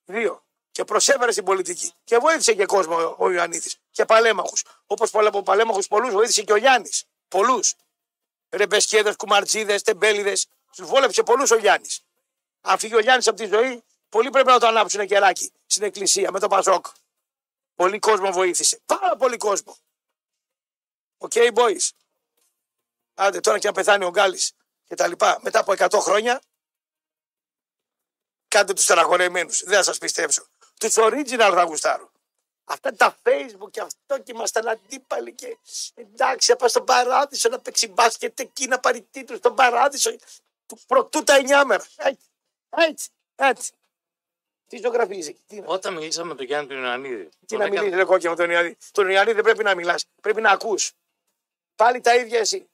Δύο και προσέφερε στην πολιτική. Και βοήθησε και κόσμο ο Ιωαννίδης. Και παλέμαχους. Όπως από παλέμαχους πολλούς βοήθησε και ο Γιάννης. Πολλούς. Ρεμπεσκέδες, κουμαρτζίδες, τεμπέληδες. Τους βόλεψε πολλούς ο Γιάννης. Αν φύγει ο Γιάννης από τη ζωή, πολλοί πρέπει να το ανάψουν κεράκι στην εκκλησία με το Πασόκ. Πολύ κόσμο βοήθησε. Πάρα πολύ κόσμο. Οκ, okay, boys. Άντε τώρα και να πεθάνει ο Γκάλης και τα λοιπά. Μετά από 100 χρόνια, κάντε τους στεναχωρεμένους. Δεν θα σας πιστέψω. Τους original θα γουστάρω. Αυτά τα facebook και αυτό και ήμασταν αντίπαλοι και εντάξει θα πάει στον παράδεισο να παίξει μπάσκετ εκεί να πάρει τίτλο στον παράδεισο του πρωτού τα εννιάμερα. Έτσι, έτσι, έτσι. Τι ζωγραφίζεις εκεί. Όταν μιλήσαμε με τον Γιάννη τον Ιωαννίδη. Τι να μιλήσεις, ρε Κόκκι με τον Ιωαννίδη. Τον Ιωαννίδη δεν πρέπει να μιλάς. Πρέπει να ακούς. Πάλι τα ίδια εσύ.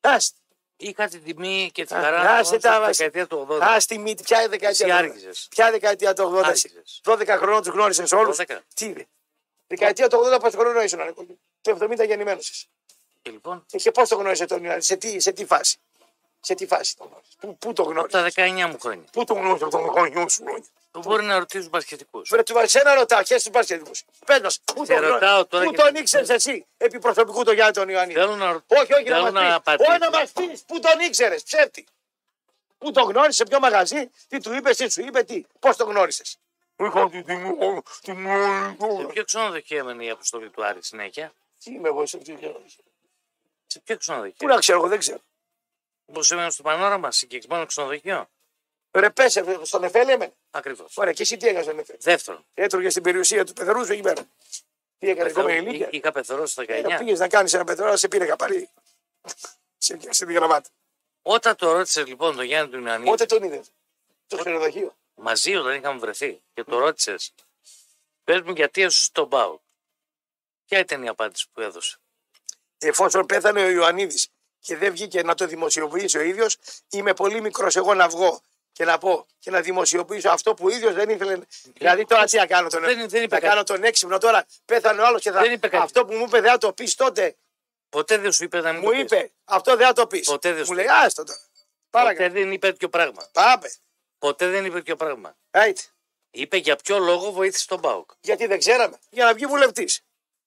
Άσ, Είχα την τιμή και τη Α, χαρά άσε στη τα- δεκαετία του 80. Α, τη μύτη, ποια δεκαετία. Εσύ το 80? άρχισες. Ποια δεκαετία το 80. εσύ; Άρχισες. 12 χρόνων τους γνώρισες όλους. 12. Τι είναι; Δεκαετία του 80 πόσο χρόνο ήσουν, ρε κόκκι. Το 70 γεννημένο είσαι. Και λοιπόν, Και πώς το γνώρισε τον Ιωαννίδη, σε τι, σε τι φάση; Σε τι φάση το γνώρισες; Πού, πού το γνώρισες; τα 19 μου χρόνια. Πού το γνώρισες τον γονιό σου. χρόνια. Μπορεί να ρωτήσουν μπασκετικούς. Βρε του Βαρσένα ρωτά, χέρι του μπασκετικούς. Πες μας, πού, Σε το γνώ- ρωτάω τώρα πού και- τον ήξερες εσύ επί προσωπικού τον Γιάννη τον Ιωαννίδη. Θέλω να Όχι, όχι, να θέλω μα πει. απαντήσω. Όχι να μα πει, πού τον ήξερες, ψεύτη. Πού τον γνώρισε, σε ποιο μαγαζί, τι του είπε, τι σου είπε, τι, πώς τον γνώρισες. Είχα την τιμή, την Σε ποιο ξενοδοχείο έμενε η αποστολή του Άρη συνέχεια; Τι είμαι εγώ, σε ποιο Σε ποιο Πού ξενοδοχείο. να ξέρω, εγώ δεν ξέρω. Όπω έμενε στο πανόραμα, συγκεκριμένο ξενοδοχείο. Ρε πέσε, στον Εφέλη έμενε. Ακριβώς. Ωραία, και εσύ τι έκανες στον Εφέλη; Δεύτερον, Έτρωγες στην περιουσία του Πεθερούζου εκεί πέρα. Τι έκανες, ακόμα ηλικία. είχα πεθερώσει στα 19. Πήγες να κάνεις ένα πετρόλαιο, σε πήρε καπαρί. Σε πιάσε τη γραμμάτα. Όταν το ρώτησες λοιπόν τον Γιάννη του Ιωαννίδη, Πότε τον είδες; Στο ξενοδοχείο. μαζί όταν είχαμε βρεθεί και το ρώτησες, πες μου γιατί έσωσες τον Πάο. Ποια ήταν η απάντηση που έδωσε; Εφόσον πέθανε ο Ιωαννίδης και δεν βγήκε να το δημοσιοποιήσει ο ίδιος, είμαι πολύ μικρός εγώ να βγω και να πω και να δημοσιοποιήσω αυτό που ο ίδιος δεν ήθελε. Δηλαδή τώρα τι να κάνω τον, Δεν- δεν είπε θα κάτι. κάνω τον έξυπνο τώρα. Πέθανε ο άλλος και θα. Δεν είπε κάτι. Αυτό που μου είπε δεν θα το πεις τότε. Ποτέ δεν σου είπε να μην Μου το πεις. είπε αυτό δεν θα το πεις. Ποτέ δεν Μου σου λέει είπε. άστο τώρα. Ποτέ Παρακαλώ. δεν είπε τέτοιο πράγμα. Πάμε. Ποτέ δεν είπε τέτοιο πράγμα. Right. Είπε για ποιο λόγο βοήθησε τον Πάοκ. Γιατί δεν ξέραμε. Για να βγει βουλευτής.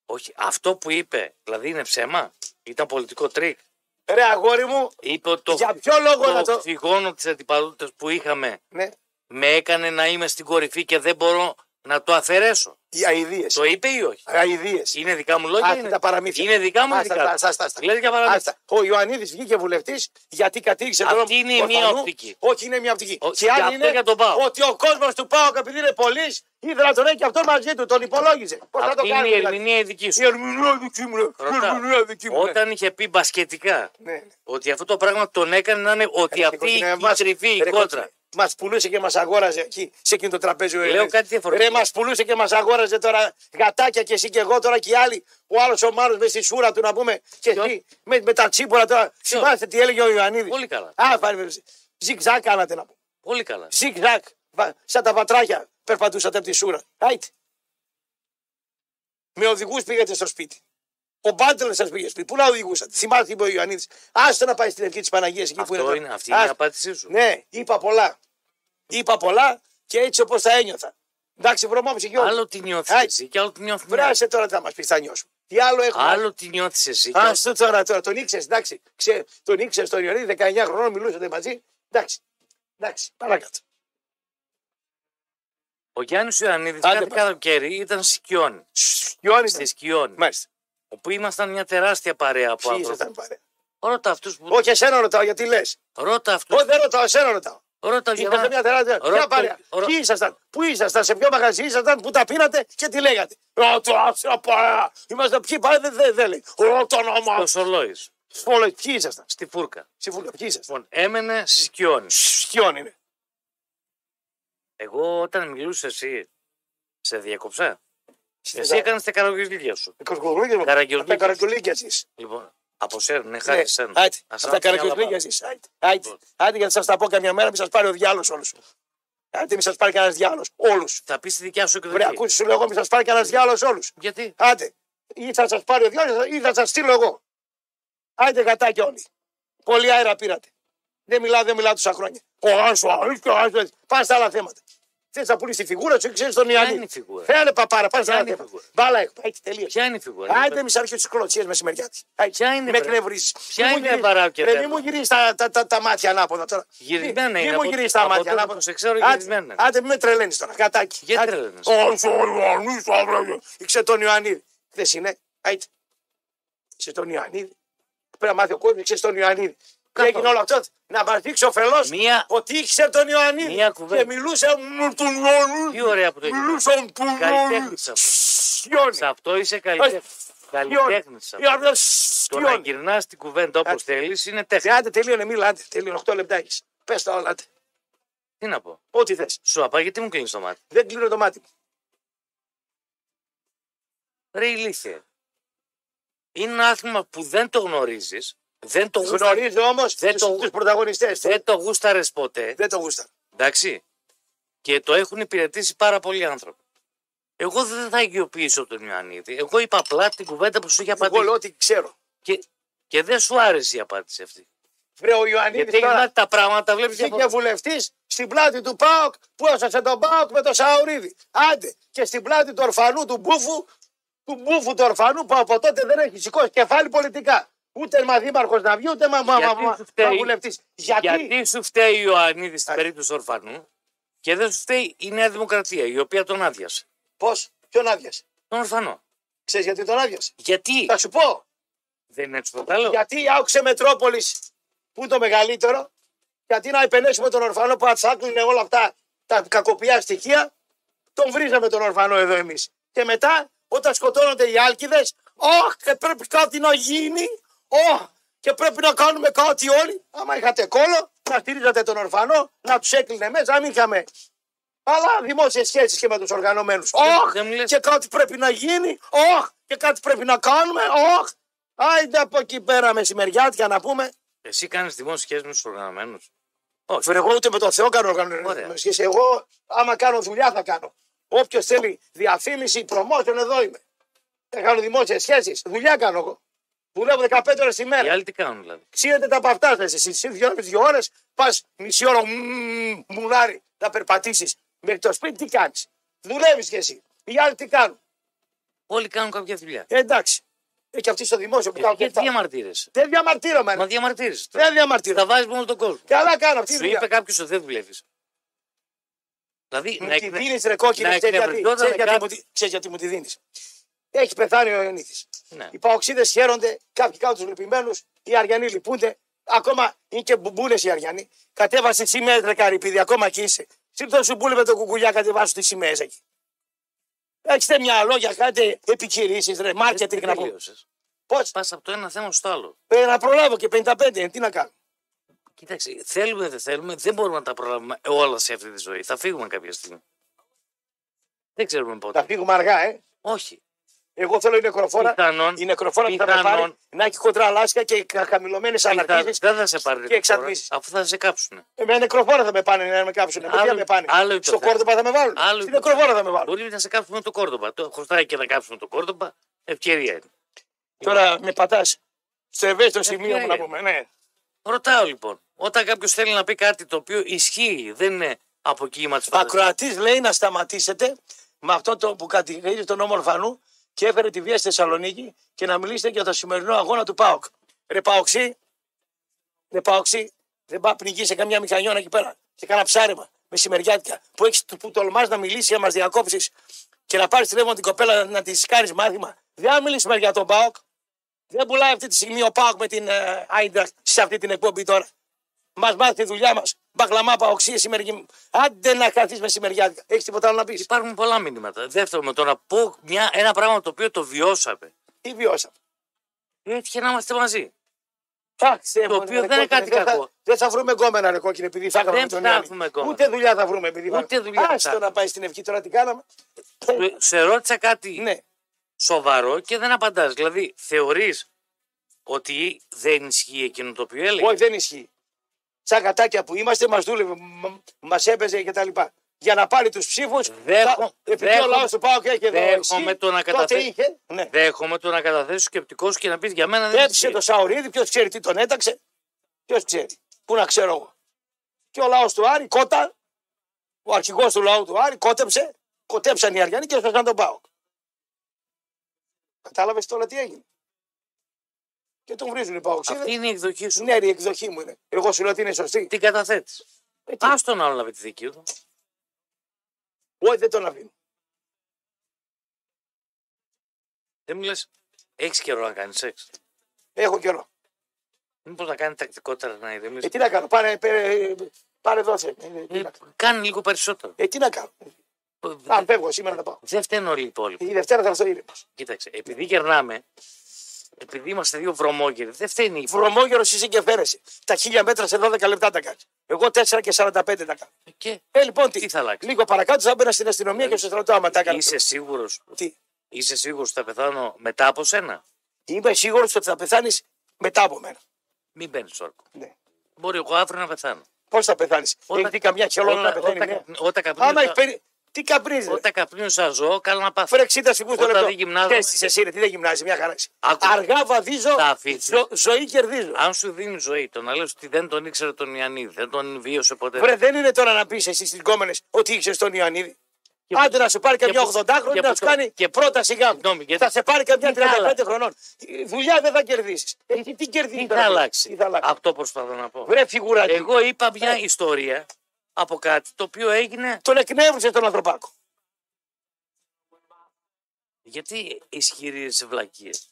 Όχι, αυτό που είπε, δηλαδή είναι ψέμα. Ήταν πολιτικό τρίκ. Ρε αγόρι μου, Είπε ότι το, Για ποιο λόγο το να το- φυγόνο της αντιπαλότητας που είχαμε ναι, με έκανε να είμαι στην κορυφή και δεν μπορώ να το αφαιρέσω. οι αειδίε. Το είπε ή όχι; Αειδίε. Είναι δικά μου λόγια. Άστα Είναι, τα παραμύθια. είναι δικά μου ή Άστα δικά τα, τους; άστα, άστα. Λες για παραμύθια. Άστα. Ο Ιωαννίδης βγήκε βουλευτής γιατί κατήργησε τον Αυτή είναι η μία Ορφανού. οπτική. Όχι, είναι μια οπτική. Ο- και για άλλη αυτό είναι για τον ΠΑΟΚ. ότι ο κόσμος του ΠΑΟΚ επειδή είναι πολλή ήθελε να τον έχει και αυτός μαζί του. Τον υπολόγιζε. Πώς θα το Αυτή είναι κάνει. η δηλαδή. ερμηνεία η δική Η σου. ερμηνεία δική μου. ρε. Η Ρωτάω. ερμηνεία δική μου. ναι. Όταν είχε πει μπασκετικά Ναι, ναι. ότι αυτό το πράγμα τον έκανε να είναι ότι αυτή η τριβή, η κόντρα. Μας πουλούσε και μας αγόραζε εκεί σε εκείνο το τραπέζι. ο Λέω Ιωαννίδης. κάτι διαφορετικό. Ρε, μας πουλούσε και μας αγόραζε τώρα γατάκια και εσύ και εγώ τώρα και οι άλλοι. Ο άλλος ο Μάρος με στη σούρα του να πούμε και Ποιος; εσύ με, με τα τσίπορα τώρα. Θυμάστε τι έλεγε ο Ιωαννίδης; Πολύ καλά. Α, φάρε. Ζιγ-ζακ κάνατε να πούμε. Πολύ καλά. Ζιγ-ζακ. Βα- Σαν τα πατράκια περπατούσατε από τη σούρα. Άιτε. Με οδηγούς πήγατε στο σπίτι. Ο Μπάτλερ σας πήγε στο σπίτι. Πού να οδηγούσατε. Θυμάστε τι είπε ο Ιωαννίδης. Άστο να πάει στην ευχή της Παναγίας εκεί που είναι. Αυτό τώρα. είναι, αυτή είναι η Άστο. απάντησή σου. Ναι, είπα πολλά. Είπα πολλά και έτσι όπως θα ένιωθα. Εντάξει, βρωμοψυχιό. Άλλο τι νιώθεις Άι. εσύ και άλλο τι νιώθεις μια. Βράσε τώρα τι θα μας πεις, θα νιώσουμε. Τι άλλο έχουμε; Άλλο τι νιώθεις εσύ. και Α άλλο- το τώρα, τώρα τον ήξερες, εντάξει. Ξέ, τον ήξερες τον Ιωαννίδη, 19 χρονών μιλούσατε μαζί. Εντάξει. Εντάξει, παρακάτω. Ο Γιάννης Ιωαννίδης Άντε, κάθε πα. καλοκαίρι ήταν σκιόνι. Σκιώνει. Στη σκιόνι. Μάλιστα. Όπου ήμασταν μια τεράστια παρέα από Ποιοι άνθρωπους. ήσασταν παρέα. Ρώτα αυτούς που. Όχι, εσένα ρωτάω γιατί λες; Ρώτα αυτούς. Όχι, δεν ρωτάω, εσένα ρωτάω. Ρώτα για Ήμασταν μια τεράστια. Ρώτα- Ποια παρέα. ρώτα- Ποιοι ήσασταν, πού ήσασταν, σε ποιο μαγαζί ήσασταν, πού τα πίνατε και τι λέγατε; Ρωτάω, σε παρέα. Είμαστε ποιοι παρέα, δεν δεν- δεν λέει. Ρωτώ όνομα. Το Σολόης. Σπόλε, ποιοι ήσασταν; Στη Φούρκα. Συμφούλα, ποιοι ήσασταν; Λοιπόν, έμενε στη σκιόνι. Σκιών είναι. Εγώ όταν μιλούσες εσύ, σε διέκοψα; Εσύ Εσένα. έκανες τα καραγγελίκια σου. Καρακουλίκια μου. Καραγγελίκια. Τα καρακουλίκια εσείς. Λοιπόν, από σένα, ναι, Ναι, χάρη σε σένα. Άιτε, Ας αυτά έρθει άλλα καρακουλίκια πάνω. εσείς. Άιτε, άιτε. Άιτε γιατί σας τα πω καμιά μέρα, μην σας πάρει ο διάλογος όλους. Άιτε, μην σας πάρει κανένας διάλογος. Όλους. Θα πεις τη δικιά σου Βρε, εκδοχή. ακούσεις, σου λέω εγώ, μην σας πάρει κανένας διάλογος όλους. Γιατί; Άντε, ή θα σας πάρει ο διάλογος ή θα σας στείλω εγώ. Άντε, γατάκι όλοι. Πολύ αέρα πήρατε. Δεν μιλάω, δεν μιλάω τόσα χρόνια. Ο Άσο, αλήθεια, Άσο. Πάμε στα άλλα θέματα. Θε να πουλήσει τη φιγούρα σου, ξέρεις τον Ποια Ιωάννη. είναι η φιγούρα; Φέρε παπάρα, πάμε στα Ποια άλλα είναι η θέματα. φιγούρα; Μπάλα έχω. Άιτε, τελείωσε. Ποια είναι η φιγούρα. Άντε, μη σ' αρχίσει τις κλωτσίες μεσημεριάτη. Ποια είναι, Με βρε; εκνευρίζεις. Ποια είναι, βαράω και Ρε, μη θέλω. μου γυρίσει τα, τα, τα, τα μάτια ανάποδα τώρα. Γυρισμένα Μη- είναι, Μη μου από- γυρίσει τα από μάτια τότε ανάποδα. που σε ξέρω, Άντε, γυρισμένα είναι. Άντε, μην με τρελαίνεις τώρα, κατάκι. Γιατί Άντε. τρελαίνεις; Όσο ο Ιωαννής, ο Αβράγιος. Ήξερε τον Ιωαννίδη. Δεν είναι. Άιτε. Ξέρει τον Ιωαννίδη. Πρέπει να μάθει ο κόσμος, ξέρει τον Ιωαννίδη. Τι Καθόλου. έγινε όλο αυτό, να μας δείξει ο φελό Μία- ότι ήξερε τον Ιωαννίδη. Μία κουβέντα. Και μιλούσε με τον Ιωαννίδη. Τι ωραία που το έχεις. Μιλούσε με τον Ιωαννίδη. Καλλιτέχνης αυτός. Σιώνει. Σε αυτό είσαι καλλιτέχνης. Καλλιτέχνης. Το να Σιώνει. γυρνάς την κουβέντα όπως Άντε. θέλεις είναι τέχνη. Άντε, τελείωνε, μίλα, άντε, τελείωνε. 8 λεπτά έχεις. Πες τα όλα, άντε. Τι να πω. Ό,τι θες. Σου απά, γιατί μου κλείνεις το μάτι; Δεν κλείνω το μάτι μου. Ρε ηλίθιε. Είναι ένα άθλημα που δεν το γνωρίζεις. Δεν το γούστα- Γνωρίζω όμως Δεν το- τους πρωταγωνιστές. δεν το γούσταρες ποτέ. Δεν το γούστα. Εντάξει. Και το έχουν υπηρετήσει πάρα πολλοί άνθρωποι. Εγώ δεν θα αγιοποιήσω τον Ιωαννίδη. Εγώ είπα απλά την κουβέντα που σου είχε Εγώ απαντήσει. λέω ότι ξέρω. Και, και δεν σου άρεσε η απάντηση αυτή. Βρε ο Ιωαννίδης Γιατί έχει τώρα μάθει τα πράγματα, βλέπεις βγήκε βουλευτής στην πλάτη του Πάοκ που έσωσε τον Πάοκ με το Σαουρίδη. Άντε και στην πλάτη του ορφανού του Μπούφου, του Μπούφου του ορφανού που από τότε δεν έχει σηκώσει κεφάλι πολιτικά. Ούτε μα δήμαρχος να βγει, ούτε μα, μα, Γιατί μα, σου φταίει- μα βουλευτής. Γιατί, Γιατί σου φταίει ο Ιωαννίδη στην Άντε. περίπτωση του ορφανού και δεν σου φταίει η Νέα Δημοκρατία η οποία τον άδειασε. πώς, ποιον άδειασε; Τον ορφανό. Ξέρεις γιατί τον άδειασε; Γιατί; Θα σου πω. δεν είναι έτσι το καλό. Γιατί η Άουξε Μετρόπολης που είναι το μεγαλύτερο, γιατί να επενέσουμε τον ορφανό που θα έκλεινε όλα αυτά τα κακοπιά στοιχεία, τον βρίζαμε τον ορφανό εδώ εμείς. Και μετά, όταν σκοτώνονται οι άλκηδες, Ωχ, και πρέπει κάτι να γίνει. Ωχ, και πρέπει να κάνουμε κάτι όλοι. Άμα είχατε κόλλο, να στηρίζατε τον ορφανό, να τους έκλεινε μέσα, να μην είχαμε. Αλλά δημόσιες σχέσεις και με τους οργανωμένους. Ωχ, δεν μου λες. και κάτι πρέπει να γίνει. Ωχ, και κάτι πρέπει να κάνουμε. Ωχ, άιντε από εκεί πέρα μεσημεριάτικα να πούμε. Εσύ κάνεις δημόσιες σχέσεις με τους οργανωμένους. Όχι. Φέρε εγώ ούτε με το Θεό κάνω Ωραία. οργανωμένες σχέσεις. Εγώ, άμα κάνω δουλειά, θα κάνω. Όποιος θέλει διαφήμιση, promotion, εδώ είμαι. Δεν κάνω δημόσιες σχέσεις. Δουλειά κάνω εγώ. Δουλεύω 15 ώρες τη Οι μέρα. άλλοι τι κάνουν δηλαδή; Ξύνετε τα παυτά σα. Εσύ εσύ δύο, δύο ώρες πας μισή ώρα μμμ, μουλάρι να περπατήσεις μέχρι το σπίτι. Τι κάνεις; Δουλεύεις κι εσύ. Οι άλλοι τι κάνουν; Όλοι κάνουν κάποια δουλειά. Ε, εντάξει. Ε, και αυτοί στο δημόσιο που Ε, κάνουν. Γιατί αυτά. διαμαρτύρεσαι; Δεν διαμαρτύρομαι. Μα ρε. διαμαρτύρεσαι. Δεν Τα διαμαρτύρομαι. βάζεις με όλο τον κόσμο. Καλά κάνω αυτή τη Σου δουλειά. είπε κάποιος ότι δεν δουλεύεις. Δηλαδή Μου να τη εκνε- δίνεις ρε κόκκινη, να ξέρεις γιατί, εκνευριστόταν ξέρεις γιατί, κάτι- μου τη- ξέρεις γιατί μου τη δίνεις. Έχει πεθάνει ο Ιωαννίδης. Ναι. Οι παοξίδες χαίρονται, κάποιοι κάνουν τους λυπημένους, οι Αριανοί λυπούνται. Ακόμα είναι και μπουμπούλες οι Αριανοί. Κατέβασε σημαίες ρε καρυπίδι, ακόμα και είσαι. Σύρτο σου μπούλε με το κουκουλιά, κατεβάσου τις σημαίες εκεί. Έχετε μυαλό για κάτι επιχειρήσεις, ρε, μάρκετινγκ να πούμε. Τελείωσες. Πώς, Πας από το ένα θέμα στο άλλο. πρέπει να προλάβω και 55 είναι, τι να κάνω. Κοίταξε, θέλουμε δεν θέλουμε, δεν μπορούμε να τα προλάβουμε όλα σε αυτή τη ζωή. Θα φύγουμε κάποια στιγμή. Δεν ξέρουμε πότε. Θα φύγουμε αργά, ε. Όχι. Εγώ θέλω η νεκροφόρα, Πιθανόν. η νεκροφόρα που θα με πιθανόν. πάρει να έχει κοντρά λάσκα και χαμηλωμένε Θα- αναρτήσει. Δεν θα σε πάρει και νεκροφόρα, εξαρτήσεις. αφού θα σε κάψουν. Ε, με νεκροφόρα θα με πάνε να με κάψουν. Άλλο- Άλλο, θα με πάνε; άλλο είναι το Στο θέμα. κόρδοπα θα με βάλουν. Άλλο Στην είναι το νεκροφόρα θα με βάλουν. Μπορεί να σε κάψουμε με το κόρδοπα. Το χρωστάει και να κάψουμε το κόρδοπα. Ευκαιρία είναι. Τώρα με πατάς στο ευαίσθητο σημείο μου να Ευκαιρία. πούμε. Ναι. Ρωτάω λοιπόν, όταν κάποιος θέλει να πει κάτι το οποίο ισχύει, δεν είναι από κύμα της φαντασία. Ακροατής λέει να σταματήσετε με αυτό το που κατηγορεί τον νόμο Ορφανού και έφερε τη βία στη Θεσσαλονίκη και να μιλήσετε για το σημερινό αγώνα του ΠΑΟΚ. Ρε Παοξή, ρε Παοξή, δεν πάει πνιγείς σε καμιά μηχανιώνα εκεί πέρα και κάνα ψάρεμα μεσημεριάτικα που, έχεις, που τολμάς να μιλήσεις για να μας διακόψεις και να πάρεις τηλέφωνο την κοπέλα να της κάνεις μάθημα. Δεν μιλήσουμε για τον ΠΑΟΚ. Δεν πουλάει αυτή τη στιγμή ο ΠΑΟΚ με την ε, Άιντραχτ σε αυτή την εκπομπή τώρα. Μας μάθει τη δουλειά μας. Μπαγλαμά, παοξίε, σημερινή. Άντε να καθίσει μεσημεριάτικα. Έχεις τίποτα άλλο να πεις; Υπάρχουν πολλά μηνύματα. Δεύτερο, με το να πω μια, ένα πράγμα το οποίο το βιώσαμε. Τι βιώσαμε; Έτυχε να είμαστε μαζί. Τάξε, Το οποίο δεν είναι κάτι δεν θα- κακό. Δεν θα βρούμε γκόμενα ρε κόκκινε επειδή θα έκαναμε Δεν τον θα Ιωάννη. έχουμε γκόμενα. Ούτε δουλειά θα βρούμε επειδή Ούτε δουλειά θα Άστο έχουμε. να πάει στην ευχή τώρα τι κάναμε. Σε- Σε ρώτησα κάτι Ναι. σοβαρό και δεν απαντάς. Δηλαδή, θεωρείς ότι δεν ισχύει εκείνο το οποίο έλεγες; Όχι δεν ισχύει. Σαν κατάκια που είμαστε μας δούλευε, μας έπαιζε κτλ. Για να πάρει τους ψήφους. Δέχω- Επειδή δέχω- ο λαός του Πάου και έχει εδώ. δέχομαι εσύ, το να τότε καταθέ- είχε. Ναι. Δέχομαι το να καταθέσει σκεπτικός σου και να πεις για μένα δεν Έψησε ισχύει. το Σαουρίδη, ποιος ξέρει τι τον έταξε. Ποιος ξέρει. Πού να ξέρω εγώ. Και ο λαός του Άρη, κότα, ο αρχηγός του λαού του Άρη, κότεψε, κοτέψαν οι Αριανοί και έσπασαν τον Πάο. Κατάλαβες τώρα τι έγινε. Και τον βρίζουν οι Πάοξίδε. Αυτή είναι η εκδοχή σου. Ναι, ρε, η εκδοχή μου είναι. Εγώ σου λέω ότι είναι σωστή. Την καταθέτεις. Ε, τι, Α τον άλλο να πει τη δική του. Όχι, δεν τον αφήνω. Δεν μου λες, έχεις καιρό να κάνεις σεξ; Έχω καιρό. Μήπως να κάνει τακτικότερα να ηρεμήσει. Ε, τι να κάνω, πάρε, πάρε, πάρε δώσε. Ε, τι, Ε, να, κάνω. κάνει λίγο περισσότερο. ε, τι να κάνω. Αν φεύγω σήμερα να πάω. Δεν φταίνουν όλοι οι υπόλοιποι. Η Δευτέρα θα έρθω ήρεμο. Κοίταξε, επειδή γερνάμε, επειδή είμαστε δύο βρωμόκεροι, δεν φταίνει η Βρωμόγερος εσύ και φέρεσαι. Τα χίλια μέτρα σε 12 λεπτά τα κάνεις. Εγώ 4 και 45 τα κάνω. Και; Ε, λοιπόν, τι, Τι θα αλλάξεις; Λίγο παρακάτω θα μπαίνα στην αστυνομία και στο στρατό άμα τα έκανα. είσαι σίγουρος Τι; είσαι σίγουρος ότι θα πεθάνω μετά από σένα; Είμαι σίγουρος ότι θα πεθάνεις μετά από μένα. Μην μπαίνει όρκο. Ναι. Μπορεί εγώ αύριο να πεθάνω. Πώς θα πεθάνεις; Όταν- Έχει δει καμιά χελώνα να Όταν- πεθαίνει. όταν ναι. καπνί- Όταν καπνίζω Άμα έχει σαν- περί... Τι καπνίζεις. όταν καπνίζω σαν ζώο, καλά να πάθω. Φέρε 60 στιγμού το Όταν λεπτό. δεν γυμνάζομαι- Τέσσερις εσύ, ρε, τι δεν γυμνάζει, μια χαρά. είσαι. Άκου. Αργά βαδίζω, Θα αφήσεις. ζω- ζωή κερδίζω. Αν σου δίνει ζωή, το να λες ότι δεν τον ήξερε τον Ιαννίδη, δεν τον βίωσε ποτέ. Βρε, δεν είναι τώρα να πεις εσύ στις κόμενε ότι είχε τον Ιωαννίδη. Και- Άντε να σου πάρει και καμιά που- 80χρονη και να που σου το- κάνει και- πρόταση γάμου. Συγγνώμη, γιατί- Θα σε πάρει καμιά Τι θα 35 αλλάξει; χρονών. Η Δουλειά δεν θα κερδίσεις. Εσύ τι κερδίζει. Τι θα αλλάξει; Τι θα αλλάξει; Αυτό προσπαθώ να πω. Βρε φιγουράκι. Εγώ είπα μια Ε. ιστορία από κάτι το οποίο έγινε. Τον εκνεύρισε τον ανθρωπάκο. Γιατί ισχυρίζεσαι βλακίες;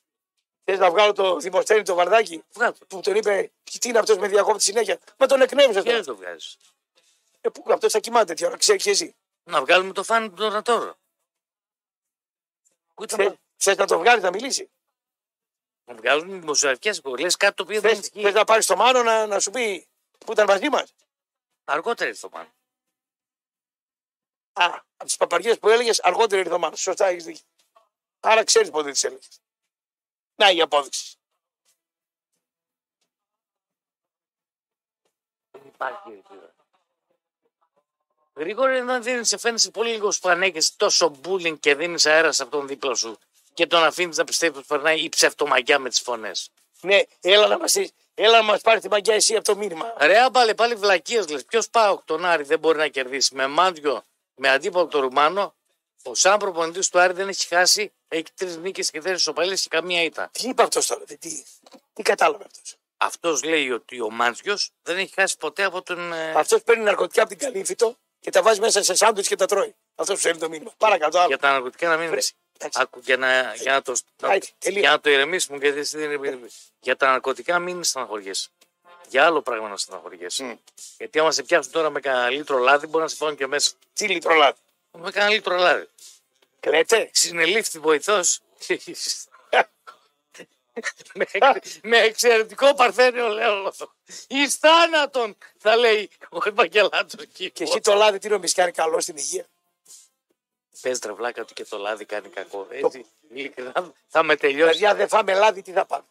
Θες να βγάλω το δημοσθένη το βαρδάκι Βγάλω. που τον είπε τι είναι αυτός με διακόπτη συνέχεια; Μα τον εκνεύρισε Και δεν τον. το βγάζεις. Ε, πού αυτό θα κοιμάται τι ώρα, ξέρεις και εσύ; Να βγάλουμε το φάνη του τώρα τώρα. Ούτε Θες να το βγάλεις να μιλήσει; να βγάλουν δημοσιογραφικές λε κάτι το οποίο δεν Θες ισχύει. να πάρεις το μάνο να, να σου πει που ήταν μαζί μας; Αργότερα ήρθε το πάνω. Α, από τις παπαριές που έλεγες αργότερα ήρθε ο Μάνος. Σωστά έχεις δίκιο. Άρα ξέρεις πότε τις έλεγες. Να η απόδειξη. Δεν υπάρχει ελπίδα. Γρήγορα να δίνεις, σε φαίνεσαι πολύ λίγο σπανέκε τόσο μπούλινγκ και δίνεις αέρας σε αυτόν δίπλα σου και τον αφήνεις να πιστεύει ότι περνάει η ψευτομαγιά με τις φωνές. Ναι, έλα να μας έλα να μας πάρει τη μαγιά εσύ από το μήνυμα. Ρε άμπαλε πάλι βλακίες λες. Ποιος πάω τον Άρη δεν μπορεί να κερδίσει με μάντιο, με αντίπαλο τον Ρουμάνο. Ο σαν προπονητής του Άρη δεν έχει χάσει, έχει τρεις νίκες και τέσσερι σοπαλίε και καμία ήττα. Τι είπε αυτός τώρα, δε, τι, τι κατάλαβε αυτός; Αυτός λέει ότι ο Μάντζιο δεν έχει χάσει ποτέ από τον. ε, Αυτός παίρνει ναρκωτικά από την καλύφητο και τα βάζει μέσα σε σάντουιτς και τα τρώει. Αυτός που στέλνει το μήνυμα. Παρακαλώ. άλλο. για τα ναρκωτικά να μην. Βρε, εντάξει. Άκου, για, να, για, να το, Άιτε, τελεία. για να το ηρεμήσουμε, γιατί εσύ δεν είναι. Για τα ναρκωτικά μην στεναχωριέσαι. Για άλλο πράγμα να στεναχωριέσαι. Μμ. Γιατί άμα σε πιάσουν τώρα με κανένα λίτρο λάδι, μπορεί να σε φάνε και μέσα. Τι λιτρολάδι. Με κανένα λίτρο λάδι. Κλαίτε. Συνελήφθη βοηθός. με, με εξαιρετικό παρθένιο λέω Εις θάνατον θα λέει ο Ευαγγελάτος εκεί. Και εσύ το λάδι τι νομίζεις κάνει καλό στην υγεία; Πες τρεβλάκα ότι και το λάδι κάνει κακό. Έτσι, ειλικρινά θα με τελειώσει. Παιδιά δεν φάμε λάδι τι θα πάμε;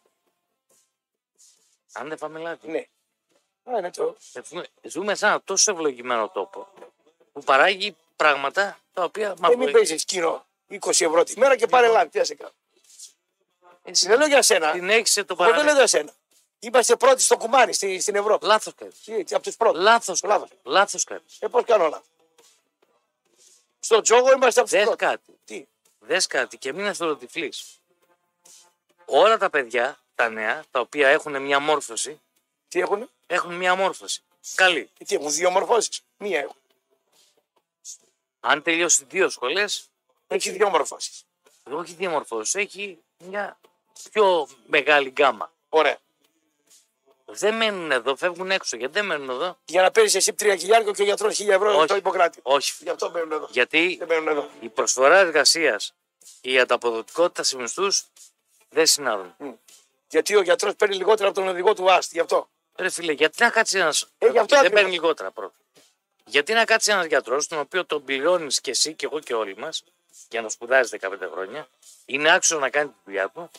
Αν δεν πάμε λάδι. Ναι. Α, είναι το. Θα ζούμε- Ζούμε σε ένα τόσο ευλογημένο τόπο που παράγει πράγματα τα οποία μας Ε, μην παίζεις κοινό 20 ευρώ τη μέρα και πάρε λάδι. Τι θα σε κάνω. Εσύ Δεν λέω για σένα. την έχεις σε το Εγώ δεν λέω παράδειγμα. για σένα. Είμαστε πρώτοι στο κουμάρι στη, στην Ευρώπη. Λάθος κάνεις. Τι, Από τους πρώτους. Λάθος Λάθος. κάνεις. Λάθος κάνεις. Ε, πώς κάνω όλα. Στο τζόγο είμαστε από του Δες πρώτου. κάτι. Τι; Δες κάτι και μην εθελοτυφλείς. Όλα τα παιδιά, τα νέα, τα οποία έχουν μια μόρφωση, Τι έχουν. έχουν μια μόρφωση. Καλή. Τι έχουν, δύο μορφώσεις. Μία έχουν. Αν τελειώσει δύο σχολές, Έχει δύο μορφώσεις. όχι δύο μορφώσεις, έχει μια πιο μεγάλη γκάμα. Ωραία. Δεν μένουν εδώ, φεύγουν έξω. Γιατί δεν μένουν εδώ; Για να παίρνεις εσύ τρία χιλιάρικο και ο γιατρό χίλια ευρώ Όχι. το υποκράτη. Όχι. Γι' αυτό μένουν εδώ. Γιατί Δεν μένουν εδώ. η προσφορά εργασίας και η ανταποδοτικότητα σε μισθούς δεν συνάδουν. Γιατί ο γιατρός παίρνει λιγότερα από τον οδηγό του ΑΣΤ. Γι' αυτό. Ρε φίλε, γιατί να κάτσει ένας. Ε, γι' αυτό δεν ακριβώς. παίρνει λιγότερα πρώτα. Γιατί να κάτσει ένας γιατρός, τον οποίο τον πληρώνεις και εσύ και εγώ και όλοι μας, για να σπουδάζεις 15 χρόνια, είναι άξιο να κάνει τη δουλειά του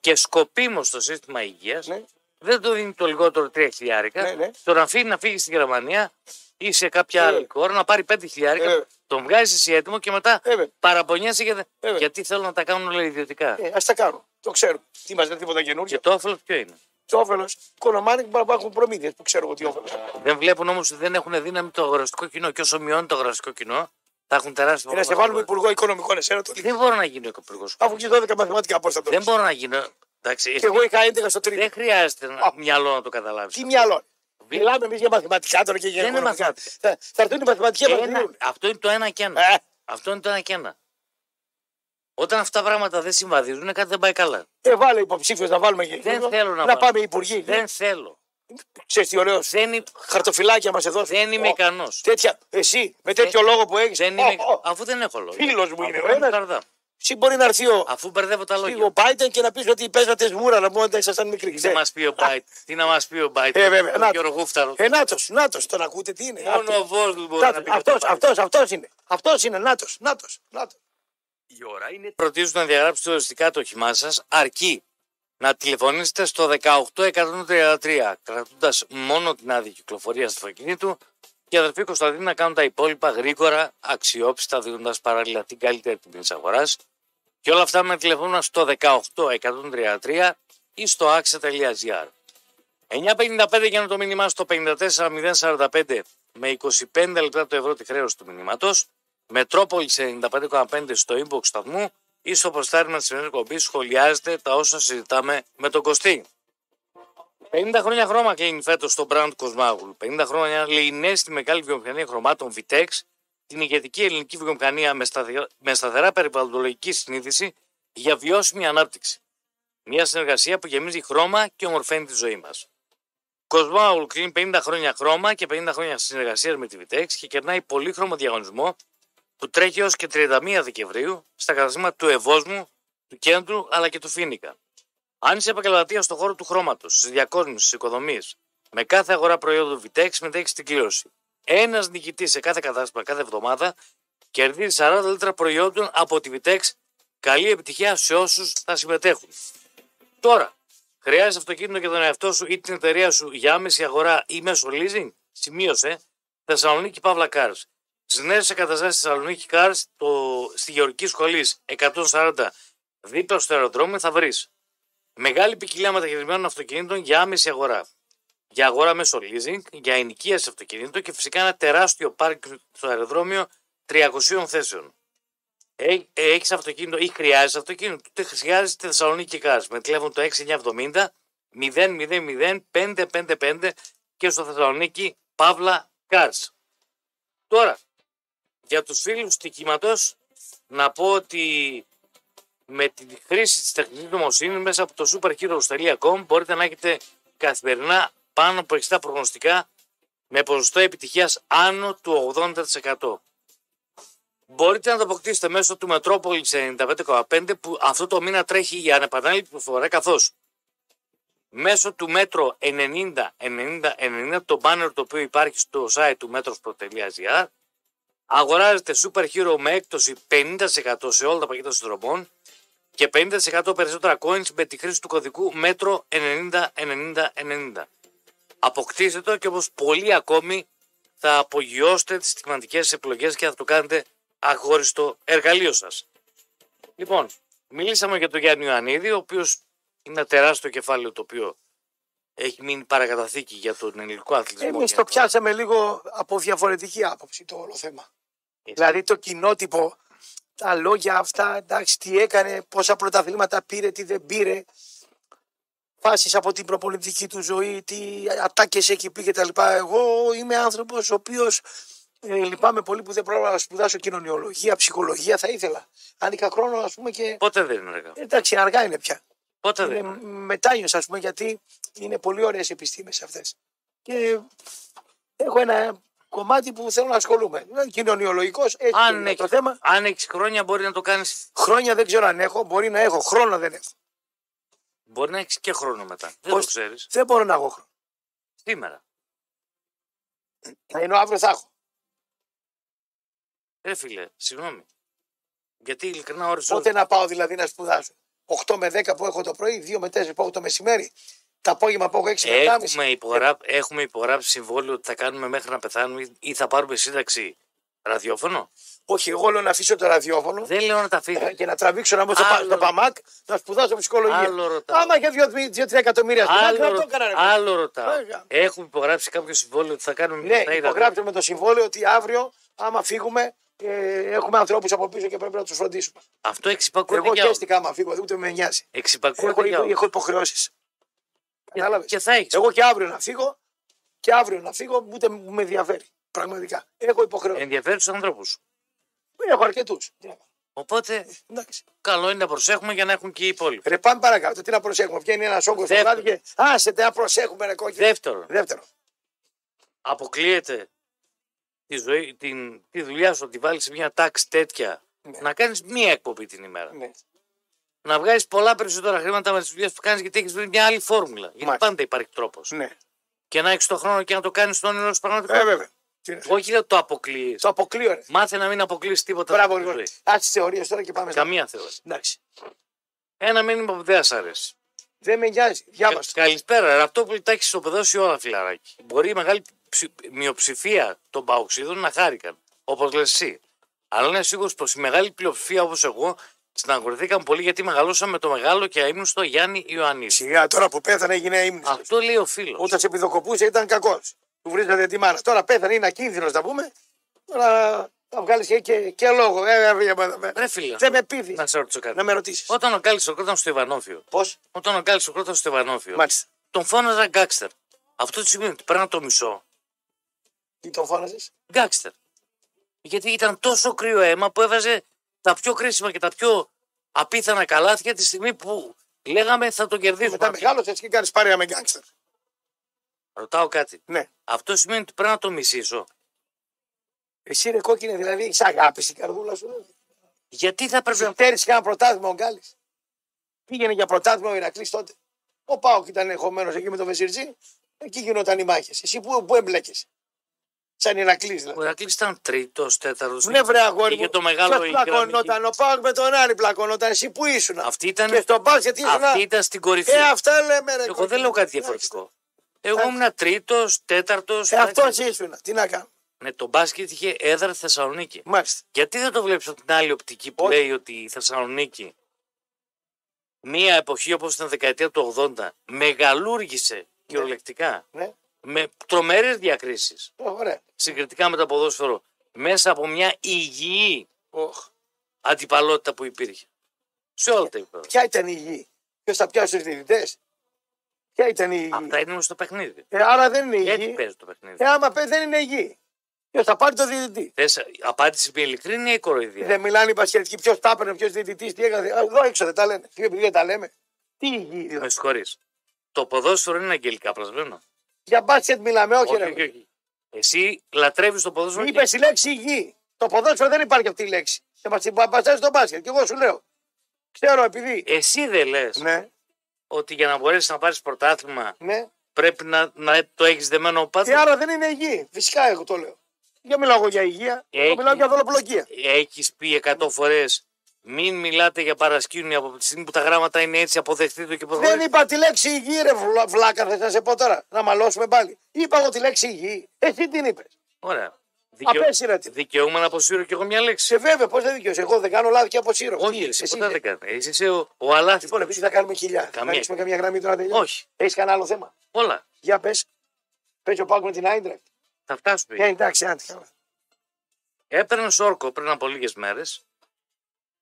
και σκοπίμως στο σύστημα υγείας Ναι. Δεν το δίνει το λιγότερο 3 χιλιάρικα, Ναι, ναι. τον αφήνει να φύγει στη Γερμανία ή σε κάποια Ε. άλλη χώρα να πάρει 5 χιλιάρικα, Ε. τον βγάζει εσύ έτοιμο και μετά Ε, βέβαια. παραπονιέσαι για... βέβαια. γιατί θέλουν να τα κάνουν όλα ιδιωτικά. Ε, ας τα κάνουν. Το ξέρουν. Τι μας δεν τίποτα καινούργιο. Και το όφελος ποιο είναι; Το όφελος. Κονομάνι που υπάρχουν προμήθειες που ξέρω εγώ τι όφελος. Δεν βλέπουν όμως ότι δεν έχουν δύναμη το αγοραστικό κοινό. Και όσο μειώνει το αγοραστικό κοινό, θα έχουν τεράστιο Ε, να σε πρόβλημα. βάλουμε υπουργό οικονομικών εσένα το Δεν μπορώ να γίνω υπουργός. Αφού και 12 μαθηματικά πώ θα το Δεν πεις. μπορώ να γίνω. Εντάξει, Και εγώ είχα 11 στο τρίτο. δεν χρειάζεται να... μυαλό να το καταλάβεις. Τι μυαλό. Μιλάμε εμείς για μαθηματικά τώρα και για Δεν είναι οικονομικά. μαθηματικά. Θα, θα έρθουν οι μαθηματικοί να μας δίνουν. Αυτό είναι το ένα και ένα. Ε, Αυτό είναι το ένα και ένα. Όταν αυτά τα πράγματα δεν συμβαδίζουν, κάτι δεν πάει καλά. ε, βάλε υποψήφιος να βάλουμε και Δεν υπουργό, θέλω να να βάλω. πάμε υπουργοί. Δεν θέλω. Ξέρεις τι ωραίος. Δεν, είμαι- Χαρτοφυλάκια μας εδώ. δεν είμαι Ω, ικανός. Τέτοια, εσύ με τέτοιο λόγο που έχεις. Δεν είμαι... Αφού δεν έχω λόγο. Φίλος μου είναι Αφού ο ένας. Καρδά. Εσύ μπορεί να έρθει ο, Αφού μπερδεύω τα ο λόγια. Biden και να πει ότι παίζατε σμούρα να πούμε ότι ήσασταν μικροί. Τι να μας πει ο Μπάιτ. Τι να μας πει ο Μπάιτ. Ε, βέβαια, Τον να- Γιώργο Γούφταρος. Ε, νάτος, νάτος, τον ακούτε τι είναι. Μόνο ο Βόσλου μπορεί να πει. Αυτός, αυτός, αυτός είναι. Αυτός είναι, νάτος, νάτος, νάτος. Η ώρα είναι. Προτίζουν να διαγράψετε οριστικά το όχημά σας, αρκεί να τηλεφωνήσετε στο 18133, κρατώντας μόνο την άδεια κυκλοφορία του αυτοκινήτου και η αδερφή Κωνσταντίνη να κάνουν τα υπόλοιπα γρήγορα, αξιόπιστα, δίνοντας παράλληλα την καλύτερη τιμή της αγοράς. Και όλα αυτά με τηλεφώνα στο 18133 ή στο axa.gr. 9.55 για να το μήνυμά στο 54.045 με 25 λεπτά το ευρώ τη χρέωση του μηνύματος. Μετρόπολης 95,5 στο inbox σταθμού ή στο προστάριμα της σημερινής εκπομπής σχολιάζετε τα όσα συζητάμε με τον Κωστή. 50 χρόνια χρώμα κλείνει φέτος το brand Κοσμάγουλου. 50 χρόνια λέει ναι στη μεγάλη βιομηχανία χρωμάτων Vitex, την ηγετική ελληνική βιομηχανία με, σταθε- με σταθερά περιβαλλοντολογική συνείδηση για βιώσιμη ανάπτυξη. Μια συνεργασία που γεμίζει χρώμα και ομορφαίνει τη ζωή μας. Κοσμάουλ κλείνει 50 χρόνια χρώμα και 50 χρόνια συνεργασίας με τη Vitex και κερνάει πολύχρωμο διαγωνισμό που τρέχει έως και 31 Δεκεμβρίου στα καταστήματα του Ευόσμου, του Κέντρου αλλά και του Φίνικα. Αν είσαι επαγγελματία στον χώρο του χρώματος, τη διακόσμηση, τη οικοδομή, με κάθε αγορά προϊόντων Vitex μετέχει στην κλήρωση. Ένας νικητής σε κάθε κατάστημα κάθε εβδομάδα κερδίζει 40 λίτρα προϊόντων από τη Vitex. Καλή επιτυχία σε όσους θα συμμετέχουν. Τώρα, χρειάζεσαι αυτοκίνητο για τον εαυτό σου ή την εταιρεία σου για άμεση αγορά ή μέσω leasing; Σημείωσε Θεσσαλονίκη Παύλα Cars. Στι νέε εγκαταστάσει Θεσσαλονίκη Cars το, στη Γεωργική Σχολή 140 δίπλα στο αεροδρόμιο θα βρεις μεγάλη ποικιλία μεταχειρισμένων αυτοκινήτων για άμεση αγορά. Για αγορά μέσω leasing, για ενοικίαση αυτοκινήτων και φυσικά ένα τεράστιο πάρκ στο αεροδρόμιο 300 θέσεων. Έχεις αυτοκίνητο ή χρειάζεσαι αυτοκίνητο, τότε χρειάζεται τη Θεσσαλονίκη Cars με τηλέφωνο το 6970 000 555 και στο Θεσσαλονίκη Παύλα Cars. Τώρα, για τους φίλους στοιχήματος, να πω ότι με τη χρήση της τεχνητής νοημοσύνης μέσα από το superheroes.com μπορείτε να έχετε καθημερινά πάνω από 60 προγνωστικά με ποσοστό επιτυχίας άνω του 80%. Μπορείτε να το αποκτήσετε μέσω του Μετρόπολη 95,5 που αυτό το μήνα τρέχει για ανεπανάληπτη προφορά καθώς μέσω του μέτρο 90 90 90 το banner το οποίο υπάρχει στο site του metrospro.gr αγοράζετε Super Hero με έκπτωση 50% σε όλα τα πακέτα συνδρομών και 50% περισσότερα coins με τη χρήση του κωδικού μέτρο 90 90 90. Αποκτήστε το και όπως πολλοί ακόμη θα απογειώσετε τις στιγματικές επιλογές και θα το κάνετε αχώριστο εργαλείο σας. Λοιπόν, μιλήσαμε για τον Γιάννη Ιωαννίδη, ο οποίος είναι ένα τεράστιο κεφάλαιο το οποίο έχει μείνει παρακαταθήκη για τον ελληνικό αθλητισμό. Εμείς και το πιάσαμε λίγο από διαφορετική άποψη το όλο θέμα. Δηλαδή το κοινότυπο, τα λόγια αυτά, εντάξει, τι έκανε, πόσα πρωταθλήματα πήρε, τι δεν πήρε. Φάσεις από την προπονητική του ζωή, τι ατάκες έχει πει κτλ. Εγώ είμαι άνθρωπος ο οποίος ε, λυπάμαι πολύ που δεν πρόλαβα να σπουδάσω κοινωνιολογία, ψυχολογία, θα ήθελα. Αν είχα χρόνο, ας πούμε, και. Πότε δεν είναι αργά. Εντάξει, αργά είναι πια. Πότε δεν Είναι είναι. μετάνιος, ας πούμε, γιατί είναι πολύ ωραίες επιστήμες αυτές. Και έχω ένα κομμάτι που θέλω να ασχολούμαι. Είναι κοινωνιολογικός, έτσι Αν είναι έχει το θέμα. αν έχεις χρόνια μπορεί να το κάνεις. Χρόνια δεν ξέρω αν έχω, μπορεί να έχω, χρόνο δεν έχω. Μπορεί να έχεις και χρόνο μετά. Δεν Πώς- το ξέρεις. Δεν μπορώ να έχω χρόνο. Σήμερα. Ενώ αύριο θα έχω. Ρε φίλε, συγγνώμη. Γιατί ειλικρινά ώρες Πότε να πάω δηλαδή να σπουδάσω; 8 με 10 που έχω το πρωί, 2 με 4 που έχω το μεσημέρι. Το απόγευμα που έχω 6 με 7.30. Έχουμε, υπογρά... Έχουμε υπογράψει συμβόλαιο ότι θα κάνουμε μέχρι να πεθάνουμε ή θα πάρουμε σύνταξη ραδιόφωνο; Όχι, εγώ λέω να αφήσω το ραδιόφωνο Δεν λέω να τα ε, αφήσει. και να τραβήξω να μπω στο, πα- Άλλο- στο ΠΑΜΑΚ να σπουδάσω ψυχολογία. Άλλο ρωτάω. Άμα είχε 2-3 εκατομμύρια στην άκρη, Άλλο, αυτό έκανα. ρε. άλλο ρωτάω. Βέβαια. Έχουμε υπογράψει κάποιο συμβόλαιο ότι θα κάνουμε Ναι, μετά ή υπογράψτε με το συμβόλαιο ότι αύριο, άμα φύγουμε, ε, έχουμε ανθρώπους από πίσω και πρέπει να τους φροντίσουμε. Αυτό εξυπακούεται Εγώ για όλους. χαίστηκα άμα φύγω, ούτε με νοιάζει. Έχω, Εξυπακούεται για όλους. έχω υποχρεώσεις. Κατάλαβες; Και θα έχεις. Εγώ και αύριο να φύγω, και αύριο να φύγω, ούτε μου με ενδιαφέρει. Πραγματικά. Έχω υποχρεώσεις. Ενδιαφέρει τους ανθρώπους. Έχω αρκετού. Οπότε Εντάξει. καλό είναι να προσέχουμε για να έχουν και οι υπόλοιποι. Ρε, πάμε παρακάτω. Τι να προσέχουμε. Βγαίνει ένας όγκος στο Δεύτερο. βράδυ και. Άσε, τε, να προσέχουμε, ρε κόκκινο. Δεύτερον, Δεύτερο. αποκλείεται τη, ζωή, την, τη δουλειά σου να τη βάλεις σε μια τάξη τέτοια Ναι. να κάνεις μία εκπομπή την ημέρα. Ναι. Να βγάζεις πολλά περισσότερα χρήματα με τις δουλειές που κάνεις γιατί έχεις βρει μια άλλη φόρμουλα. Γιατί Μάλιστα. πάντα υπάρχει τρόπος. ναι. Και να έχεις το χρόνο και να το κάνεις στον όνειρο σου Ε, πραγματικό. βέβαια. Τι είναι; Όχι να το αποκλείεις. Το αποκλείω, ρε. Μάθε να μην αποκλείσεις τίποτα. Μπράβο, από τη λοιπόν. ζωή. Άτσε τι θεωρίε τώρα και πάμε στα. Καμία θεώρηση. Εντάξει. Ένα μήνυμα που δεν σα αρέσει. Δεν με νοιάζει. Διάβαστο. Καλησπέρα. ρε. Αυτό που τα έχεις ισοπεδώσει όλα, φιλαράκι. Μπορεί η μεγάλη ψη- μειοψηφία των παοξίδων να χάρηκαν, όπως λες εσύ. Αλλά είναι σίγουρος πως η μεγάλη πλειοψηφία όπως εγώ στεναχωρηθήκαν πολύ γιατί μεγαλώσαμε με το μεγάλο και αείμνηστο Γιάννη Ιωαννίδης. Σιγά τώρα που πέθανε έγινε ύμνη. Αυτό λέει ο φίλος. Όταν σε πηδοκοπούσε ήταν κακός. Του βρίζατε τη μάνα. Τώρα πέθανε, είναι ακίνδυνος να πούμε. Τώρα θα βγάλεις και, και, και λόγο. Ε, ε, ε, ε, ε. Ρε φίλε, Δεν με πείθεις να σε ρωτήσω κάτι. να με ρωτήσεις. Όταν ο Κάλης ο στο Ιβανόφιο, Πώς, όταν ο Κάλης ο στο Ιβανόφιο, μάλιστα. τον φώναζα γκάξτερ. Αυτό τι σημαίνει ότι παίρνω το μισό. Τι τον φώναζες; Γκάξτερ. Γιατί ήταν τόσο κρύο αίμα που έβαζε τα πιο κρίσιμα και τα πιο απίθανα καλάθια τη στιγμή που λέγαμε θα τον κερδίσουμε. Μετά μεγάλωσες και κάνεις παρέα με γκάγκστερ. Ρωτάω κάτι. Ναι. Αυτό σημαίνει ότι πρέπει να το μισήσω. Εσύ ρε κόκκινε, δηλαδή έχεις αγάπη στην καρδούλα σου. Γιατί θα πρέπει να. Πέρυσι κάνα πρωτάθλημα ο Γκάλης. Πήγαινε για πρωτάθλημα ο Ηρακλής τότε. Ο Πάοκ ήταν εχωμένο εκεί με τον Βεσιρτζή. Εκεί γινόταν οι μάχες. Εσύ που, που εμπλέκεσαι. Σαν Ηρακλής δηλαδή. Ο Ηρακλής ήταν τρίτος, τέταρτος. Ναι, βρε αγόρι Είχε μου. το μεγάλο Ποιος η πλακωνόταν, ο Πάοκ με τον Άρη πλακωνόταν. Εσύ που ήσουν. Αυτή ήταν, Και στο μπάσκετ ήσουν. αυτή ήταν στην κορυφή. Ε, αυτά λέμε ρε. Εγώ κόκκινε. δεν λέω κάτι διαφορετικό. Εγώ ήμουν τρίτος, τέταρτος. Ε, αυτός ήσουν. Τι να κάνω. Ναι, το μπάσκετ είχε έδρα στη Θεσσαλονίκη. Μάλιστα. Γιατί δεν το βλέπεις από την άλλη οπτική που Όχι. λέει ότι η Θεσσαλονίκη μία εποχή όπως την δεκαετία του 80 μεγαλούργησε κυριολεκτικά Ναι. με τρομερές διακρίσεις Ε, Ωραία. συγκριτικά με το ποδόσφαιρο μέσα από μια υγιή Οχ. αντιπαλότητα που υπήρχε. Σε όλα τα επίπεδα. Ποια ήταν η γη; Ποιος θα πιάσει τους διαιτητές; Ποια ήταν η γη. Αυτά είναι στο παιχνίδι. Ε, άρα δεν είναι η Έτσι γη. παίζει το παιχνίδι. Ε, άμα παίζει δεν είναι η γη. Ποιο θα πάρει το διαιτητή. Θες απάντηση με ειλικρίνεια ή κοροϊδία. Δεν μιλάνε οι πασχετικοί ποιο τα έπαιρνε, ποιο διαιτητή, τι έκανε. Α, Εδώ έξω δεν τα λένε. Τι επειδή δεν τα λέμε. Τι η γη. δηλαδή. Με συγχωρείς. Το ποδόσφαιρο είναι αγγελικά πλασμένο. Για μπάσκετ μιλάμε, όχι, Όχι, ρε. όχι, όχι. Εσύ λατρεύεις το ποδόσφαιρο. Είπε η λέξη γη. Το ποδόσφαιρο δεν υπάρχει αυτή η λέξη. Και μα την παπασάζει στο μπάσκετ. Και εγώ σου λέω. Ξέρω επειδή. Εσύ δεν λες Ναι, ότι για να μπορέσεις να πάρεις πρωτάθλημα ναι. πρέπει να, να το έχεις δεμένο ο Και πάτο. άρα δεν είναι υγιή. Φυσικά εγώ το λέω. Δεν μιλάω εγώ για υγεία. Έχει. Εγώ μιλάω για δολοπλοκία. Έχεις πει 100 φορές μην μιλάτε για παρασκήνιο από τη στιγμή που τα γράμματα είναι έτσι, αποδεχτείτε το και Δεν προχωρήστε. είπα τη λέξη υγιή, ρε βλα- βλάκα. Θα σε πω τώρα. Να μαλώσουμε πάλι. Είπα εγώ τη λέξη υγιή. Εσύ την είπες. Ωραία. Δικαιω... Απέσυρε. Δικαιούμαι να αποσύρω κι εγώ μια λέξη. Σε βέβαια, πώς δεν δικαιώσει. Εγώ δεν κάνω λάθη και αποσύρω. Όχι, Τι, εσύ εσύ ποτέ είσαι. δεν κάνει. Εσύ είσαι ο, ο αλάθης. Λοιπόν, επειδή θα κάνουμε χιλιά. Καμία. Να ρίξουμε καμία γραμμή τώρα να τελειώσει. Όχι. Έχεις κανένα άλλο θέμα; Όλα. Για πες. Πες ο Πάκου με την Άιντρακτ. Θα φτάσουμε. Ε, εντάξει, άντε καλά. Έπαιρνε όρκο πριν από λίγες μέρες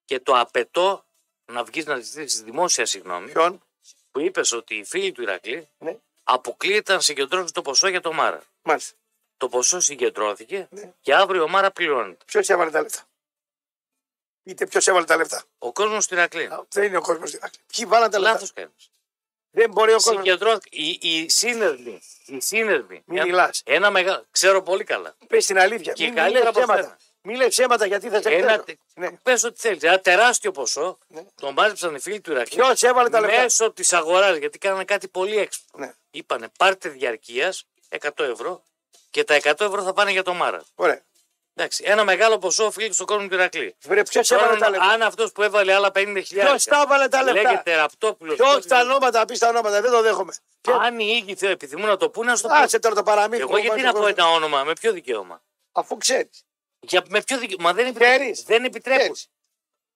και το απαιτώ να βγεις να ζητήσεις δημόσια συγγνώμη Ποιον; που είπες ότι οι φίλοι του Ηρακλή Ναι, αποκλείεται να συγκεντρώσουν το ποσό για το Μάρα. μάλιστα. Το ποσό συγκεντρώθηκε Ναι. και αύριο ο Μάρα πληρώνεται. Ποιος έβαλε τα λεφτά; Πείτε ποιος έβαλε τα λεφτά. Ο κόσμος του Ηρακλή. Α, Δεν είναι ο κόσμος στην άκρη. Ποιοι βάλαν τα λεφτά; Λάθος κάνεις. Δεν μπορεί ο κόσμο. Συγκεντρώθηκε. Οι, οι σύνδεσμοι. Οι σύνδεσμοι. Μην Ένα- μιλάς. Ένα μεγάλο. Ξέρω πολύ καλά. Πες την αλήθεια. Και Μην καλύτερα λες από ψέματα. σένα. Μην λέει ψέματα γιατί θα σε Ένα, εκτέλεσω. Ναι. Πες ό,τι θέλεις. Ένα τεράστιο ποσό Ναι. τον μάζεψαν οι φίλοι του Ηρακλή. Ποιος έβαλε τα λεφτά; Μέσω της αγοράς γιατί κάνανε κάτι πολύ έξυπνο. Ναι. Είπανε πάρτε διαρκείας 100 ευρώ και τα 100 ευρώ θα πάνε για το Μάρα. Ωραία. Εντάξει, ένα μεγάλο ποσό οφείλει στον κόσμο του Ηρακλή. Βρε, ποιος έβαλε τα Τώρα, λεφτά; αν αυτός που έβαλε άλλα 50 Ποιος τα έβαλε τα λεφτά; λέγεται Ραπτόπουλος. Ποιος τα ονόματα, πει τα ονόματα. Δεν το δέχομαι. Ποιο- Αν οι ίδιοι θε- επιθυμούν να το πούνε, ας το πούνε. Άσε τώρα το παραμύθι. Εγώ που γιατί βάζει να ο πω κόσμος. ένα όνομα, με ποιο δικαίωμα; Αφού ξέρεις. Για, με ποιο δικαίωμα. Μα δεν, επιτρέπουν. Ξέρεις. δεν επιτρέπουν. Ξέρεις.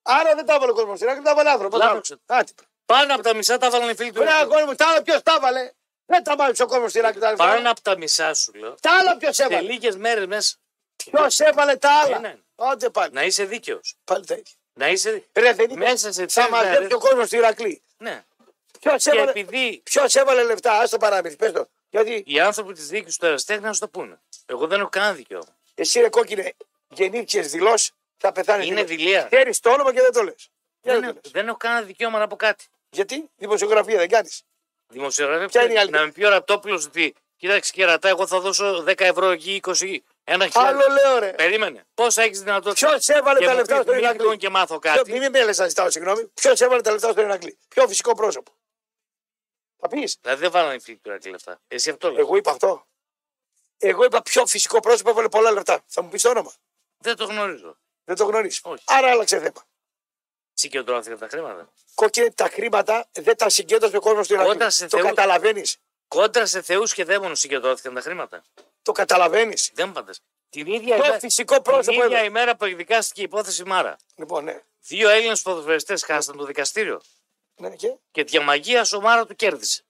Άρα δεν τα έβαλε ο κόσμος στην άκρη, τα έβαλε άνθρωπος. Λάθος. Άτι. Πάνω από τα μισά τα βάλανε οι φίλοι του Βρε Ηρακλή. αγόρι μου, τα άλλα ποιος τα έβαλε; Δεν τα μάθει ο κόσμο στην άκρη. τα λεφτά. Πάνω από τα μισά σου λέω. Τα άλλα ποιος Σε έβαλε; λίγες μέρες μέσα. Ποιος έβαλε τα Ένα. άλλα. Άντε πάλι. Να είσαι δίκαιος. Πάλι τα ίδια. Να είσαι. Ρε, δεν είπε. Μέσα σε Θα τρεις μέρε. μαζέψει ο κόσμος στη Ηρακλή. Ναι. Ποιος Και έβαλε, επειδή ποιος έβαλε λεφτά, ας το παραμύθι, πες το. Γιατί οι άνθρωποι της διοίκηση του Εραστέχνη να σου το πούνε. Εγώ δεν έχω κανένα δικαίωμα. εσύ ρε κόκκινε γεννήθηκες δηλώσεις, θα πεθάνεις. Είναι δειλία. Ξέρεις το όνομα και δεν το λες. Δεν, έχω- δεν έχω κανένα δικαίωμα να πω κάτι. Γιατί; Δημοσιογραφία δεν κάνεις. Δημοσιογραφία. Ποια είναι η άλλη; Να με πει ο Ραπτόπουλος ότι κοίταξε και ρατά, εγώ θα δώσω 10 ευρώ εκεί, 20, ένα χιλιάδε. Άλλο λέω ρε. Περίμενε. Πόσα έχεις δυνατότητα. Ποιος έβαλε Και τα μου λεφτά πεις, στο μην Ηρακλή; λοιπόν και μάθω Ποιο- κάτι. Μην με λες να ζητάω συγγνώμη. Ποιος έβαλε τα λεφτά στο Ηρακλή; Ποιο φυσικό πρόσωπο; Θα πεις. Δηλαδή δεν βάλανε οι φίλοι του Ηρακλή λεφτά. Εσύ αυτό λέω. Εγώ είπα αυτό. Εγώ είπα ποιο φυσικό πρόσωπο έβαλε πολλά λεφτά. Θα μου πεις το όνομα. Δεν το γνωρίζω. Δεν το γνωρίζει. Όχι. Άρα άλλαξε θέμα. Συγκεντρώθηκαν τα χρήματα. Κόκκινε τα χρήματα δεν τα συγκέντρωσε ο κόσμος στο Ηρακλή. Όταν σε Το θεού- καταλαβαίνεις. Κόντρα σε θεούς και δαίμονους συγκεντρώθηκαν τα χρήματα. Το καταλαβαίνεις. Δεν πάντε. Την ίδια, Ποιο ημέρα, φυσικό την πρόσωπο ίδια έβαλε. ημέρα που εκδικάστηκε η υπόθεση Μάρα. Λοιπόν, ναι. Δύο Έλληνες ποδοσφαιριστές χάσαν το δικαστήριο ναι και; Και διαμαγεία ο Μάρα του κέρδισε.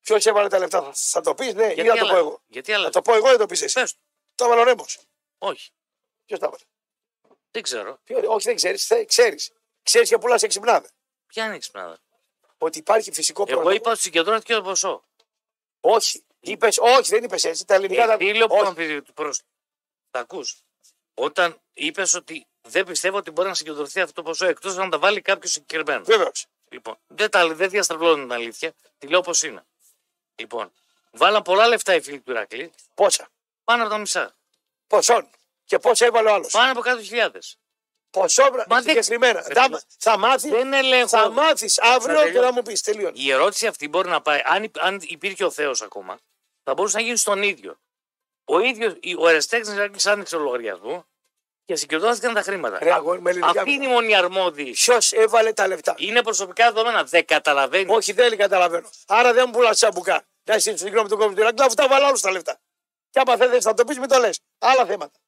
ποιος έβαλε τα λεφτά. Θα, θα το πεις, ναι, ή να το άλλα- πω εγώ. Γιατί Θα άλλα. το πω εγώ ή να το πεις εσύ. Πες του. Το έβαλε ο Ρέμος. Όχι. Ποιος τα έβαλε; Δεν ξέρω. Ποιο- Όχι, δεν ξέρεις. Ξέρεις. Ξέρεις και πουλάς εξυπνάδα. Ποια είναι η ξυπνάδα. Ότι υπάρχει φυσικό Εγώ πρόσωπο. είπα ότι συγκεντρώθηκε το ποσό. Όχι. Είπες, όχι, δεν είπες έτσι. Τα ελληνικά τα. Φίλο που όχι. αμφισβητεί προς... Τα ακούς. Όταν είπες ότι δεν πιστεύω ότι μπορεί να συγκεντρωθεί αυτό το ποσό εκτός να τα βάλει κάποιος συγκεκριμένος. Βεβαίως. Λοιπόν, δεν, τα, δεν διαστρεβλώνω την αλήθεια. Τη λέω όπως είναι. Λοιπόν, βάλαν πολλά λεφτά οι φίλοι του Ηρακλή. Πόσα; Πάνω από τα μισά. Ποσόν. Και πόσο έβαλε ο άλλος; Πάνω από 100.000. Ποσό Μα δεν- συγκεκριμένα. Ρε, Θα, μα- θα μάθει. Δεν ελέγχω. Θα μάθεις αύριο και τελειώνω. να μου πεις. Τελείωνε. Η ερώτηση αυτή μπορεί να πάει, αν, υπ- αν υπήρχε ο Θεός ακόμα, θα μπορούσε να γίνει στον ίδιο. Ο ίδιο, ο Ερεστέχνης Ηρακλή άνοιξε λογαριασμό και συγκεντρώθηκαν τα χρήματα. Ρε, αγόρι, με ελληνικά- Αυτή είναι η μόνη αρμόδιη. Ποιος έβαλε τα λεφτά; Είναι προσωπικά δεδομένα. Δεν καταλαβαίνεις. Όχι, δεν καταλαβαίνω. Άρα δεν μου πουλάς τσαμπουκά. Να είσαι συγγνώμη του κόσμου του Ηρακλή, αφού τα βάλω όλου τα λεφτά. Και άμα δεν θες να το πεις, μην το λες. Άλλα θέματα.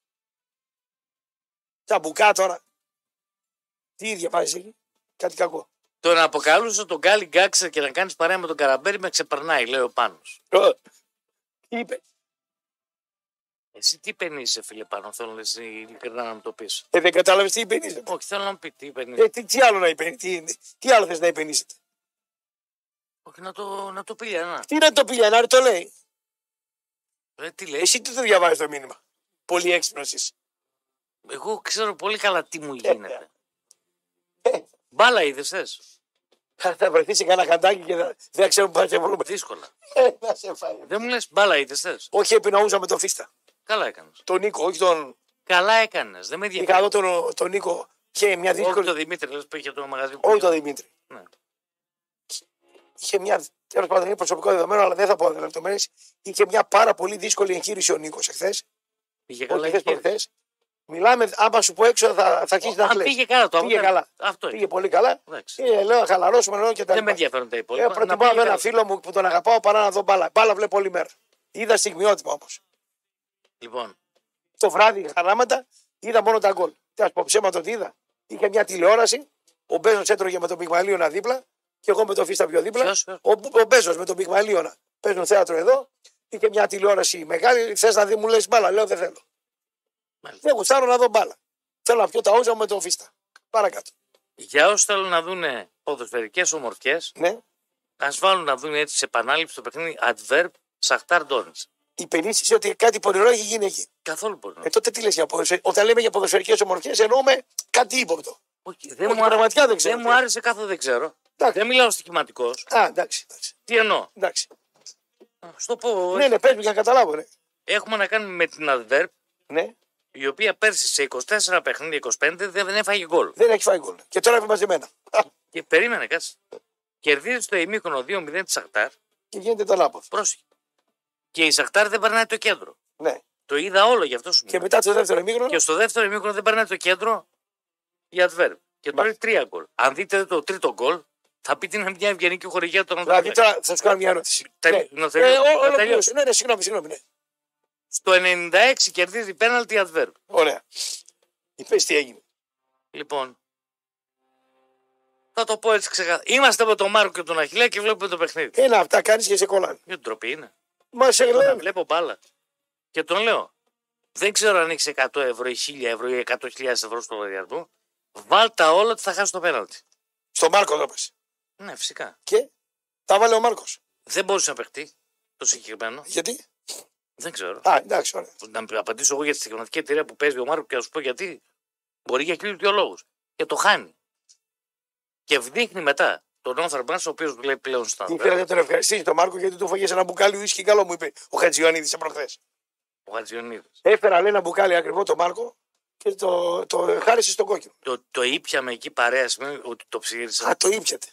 Τσαμπουκά τώρα. Τι ίδια πάει εκεί. Κάτι κακό. Το να αποκαλούσε τον Γκάλι Γκάξερ και να κάνεις παρέα με τον Καραμπέρι με ξεπερνάει, λέει ο Πάνος. Ε, Τι είπε. Εσύ τι πενείσαι, φίλε Πάνο, θέλω να λες ειλικρινά να μου το πεις. Ε, δεν κατάλαβες τι υπενήσετε. Όχι, θέλω να μου πει τι πενείσαι. Ε, τι, τι άλλο να υπενήσετε. Τι, τι άλλο θες να υπενήσετε. Όχι, να το, να το πει ένα. Τι να το πει, Γιαννάρη, το λέει. Ε, τι λέει. Εσύ τι το διαβάζεις το μήνυμα. Πολύ έξυπνος είσαι. Εγώ ξέρω πολύ καλά τι μου γίνεται. Ε, Μπάλα είδες θες; θα βρεθείς σε κανένα χαντάκι και θα- δεν ξέρουμε πού θα σε βρούμε. Δύσκολα. Ε, να σε φάει. Δεν μου λες μπάλα είδες θες; Όχι, επινοούσα με τον Φίστα. Καλά έκανες. Τον Νίκο, όχι τον. Καλά έκανες. Δεν με Είχα ενδιαφέρει. εδώ τον, τον Νίκο και μια Όχι δύσκολη. το Δημήτρη, λες που είχε το μαγαζί. Όχι τον Δημήτρη. Ναι. Είχε μια. Τέλος πάντων, είναι προσωπικό δεδομένο, αλλά δεν θα πω λεπτομέρειες. Είχε μια πάρα πολύ δύσκολη εγχείρηση ο Νίκος εχθές. Πήγε καλά. Όχι χθε είχε. προχθές. Μιλάμε, άμα σου πω έξω θα, θα αρχίσει να Αν κλαις. πήγε καλά το Πήγε αποτέλεσμα. καλά. Αυτό είναι. Πήγε πολύ καλά. Εντάξει. Και λέω να χαλαρώσουμε λέω και τα Δεν με λοιπά. ενδιαφέρουν τα Ε, υπόλοιπα. Να προτιμάω πήγε με ένα καλά. φίλο μου που τον αγαπάω παρά να δω μπάλα. Μπάλα βλέπω όλη μέρα. Είδα στιγμιότυπα όμως. Λοιπόν, το βράδυ χαράματα, είδα μόνο τα γκολ. Τι α πω ψέματα ότι είδα. Είχε μια τηλεόραση, ο Μπέζος έτρωγε με τον Πιγμαλίωνα δίπλα και εγώ με τον Φίστα πιο δίπλα. Ποιος, ποιος; Ο, ο Μπέζος με τον Πιγμαλίωνα. Παίζουν θέατρο εδώ. Είχε μια τηλεόραση μεγάλη. Θες να δει, μου λες μπάλα. Λέω δεν θέλω. Μάλιστα. Δεν γουστάρω να δω μπάλα. Θέλω να πιω τα όζα μου με τον Φίστα. Παρακάτω. Για όσους θέλουν να δουν ποδοσφαιρικές ομορφιές, Ναι. ας βάλουν να δουν έτσι σε επανάληψη το παιχνίδι Adverb Σαχτάρ Ντόνιτς. Υπενήσει ότι κάτι πονηρό έχει γίνει εκεί. Καθόλου μπορεί. Ε, τότε τι λες για ποδοσφαιρικέ. Όταν λέμε για ποδοσφαιρικές ομορφιές, εννοούμε κάτι ύποπτο. Όχι, δεν, Όχι, μου, άρεσε, πραγματικά δεν ξέρω. δεν μου άρεσε κάθε δεν ξέρω. Εντάξει. Δεν μιλάω στοιχηματικός. Α, εντάξει. εντάξει, Τι εννοώ; εντάξει. Α, Στο πω. Ναι, ναι, πες μου για να καταλάβω. Ναι. Έχουμε να κάνουμε με την Adverb ναι. Η οποία πέρσι σε 24 παιχνίδια 25 δεν έφαγε γκολ. Δεν έχει φάει γκολ. Και τώρα είμαι μαζεμένα. Α, Και περίμενε, κάτσε. Κερδίζει το ημίχρονο 2-0 της Σαχτάρ. Και γίνεται το λάποδο. Πρόσεχε. Και η Σαχτάρ δεν περνάει το κέντρο. Ναι. Το είδα όλο γι' αυτό σου Και μιλάω. μετά το δεύτερο ημίχρονο; Και στο δεύτερο ημίχρονο δεν περνάει το κέντρο η Adverb. Και τώρα είναι τρία γκολ. Αν δείτε το τρίτο γκολ, θα πείτε είναι μια ευγενική χορηγία των Δηλαδή Ανατολικών. τώρα θα σου κάνω μια ερώτηση. Τελει- Ναι. να τελειώσω. Ε, ο- Να ολοκλήρωσε. τελειώσω. Ναι, ναι, συγγνώμη, συγγνώμη. Ναι. Στο 96 κερδίζει πέναλτι η Adverb. Ωραία. Πες τι έγινε. Λοιπόν, θα το πω έτσι ξεκάθαρα. Είμαστε με τον Μάρκο και τον Αχιλέα και βλέπουμε το παιχνίδι. Ένα αυτά κάνεις και σε κολλάνε. Για ντροπή είναι. Μα σε Να λένε. βλέπω μπάλα. Και τον λέω, δεν ξέρω αν έχει 100 ευρώ ή 1000 ευρώ ή 100.000 ευρώ στο λογαριασμό. Βάλτα όλα ότι θα χάσει το πέναλτι. Στο Μάρκο το πες. Ναι, φυσικά. Και τα βάλε ο Μάρκος. Δεν μπορούσε να παιχτεί το συγκεκριμένο. Γιατί; Δεν ξέρω. Α, εντάξει, ωραία. Να απαντήσω εγώ για τη συγκεκριμένη εταιρεία που παίζει ο Μάρκο και να σου πω γιατί. Μπορεί για χίλιου δύο λόγους. Και το χάνει. Και δείχνει μετά τον Όθαρ Μπραν, ο οποίος δουλεύει πλέον στα Ήθελα να τον ευχαριστήσει τον Μάρκο γιατί του φαγε ένα μπουκάλι ουίσκι καλό μου είπε ο Χατζιονίδη προχθές. Ο Χατζιονίδη. Έφερα λέει ένα μπουκάλι ακριβό το Μάρκο και το, το χάρισες στον κόκκινο. Το, το ήπιαμε εκεί παρέα σημαίνει ότι το ψήρισα. Α, το ήπιατε.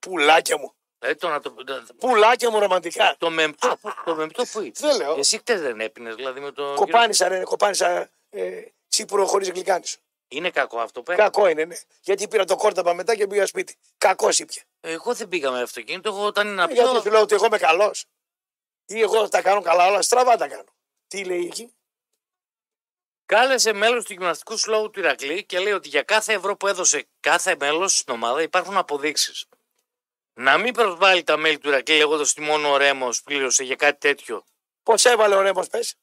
Πουλάκια μου. Δηλαδή το να το. το- Πουλάκια μου ρομαντικά. Το μεμπτό, το μεμπτό που είπε. Δεν λέω. Εσύ χτες δεν έπινες, δηλαδή με τον. Κοπάνισα, ρε, κοπάνισα ε, τσίπουρο χωρίς γλυκάνισο. Είναι κακό αυτό που Κακό είναι, ναι. Γιατί πήρα το κόρταπα μετά και πήγα σπίτι. Κακός ήπια. Εγώ δεν πήγα με αυτοκίνητο. Εγώ όταν είναι να Γιατί πιω. σου λέω ότι εγώ είμαι καλός. Ή εγώ τα κάνω καλά, όλα στραβά τα κάνω. Τι λέει εκεί; Κάλεσε μέλος του γυμναστικού συλλόγου του Ηρακλή και λέει ότι για κάθε ευρώ που έδωσε κάθε μέλος στην ομάδα υπάρχουν αποδείξεις. Να μην προσβάλλει τα μέλη του Ηρακλή λέγοντας ότι μόνο ο Ρέμος πλήρωσε για κάτι τέτοιο. Πώς έβαλε ο Ρέμος, πες.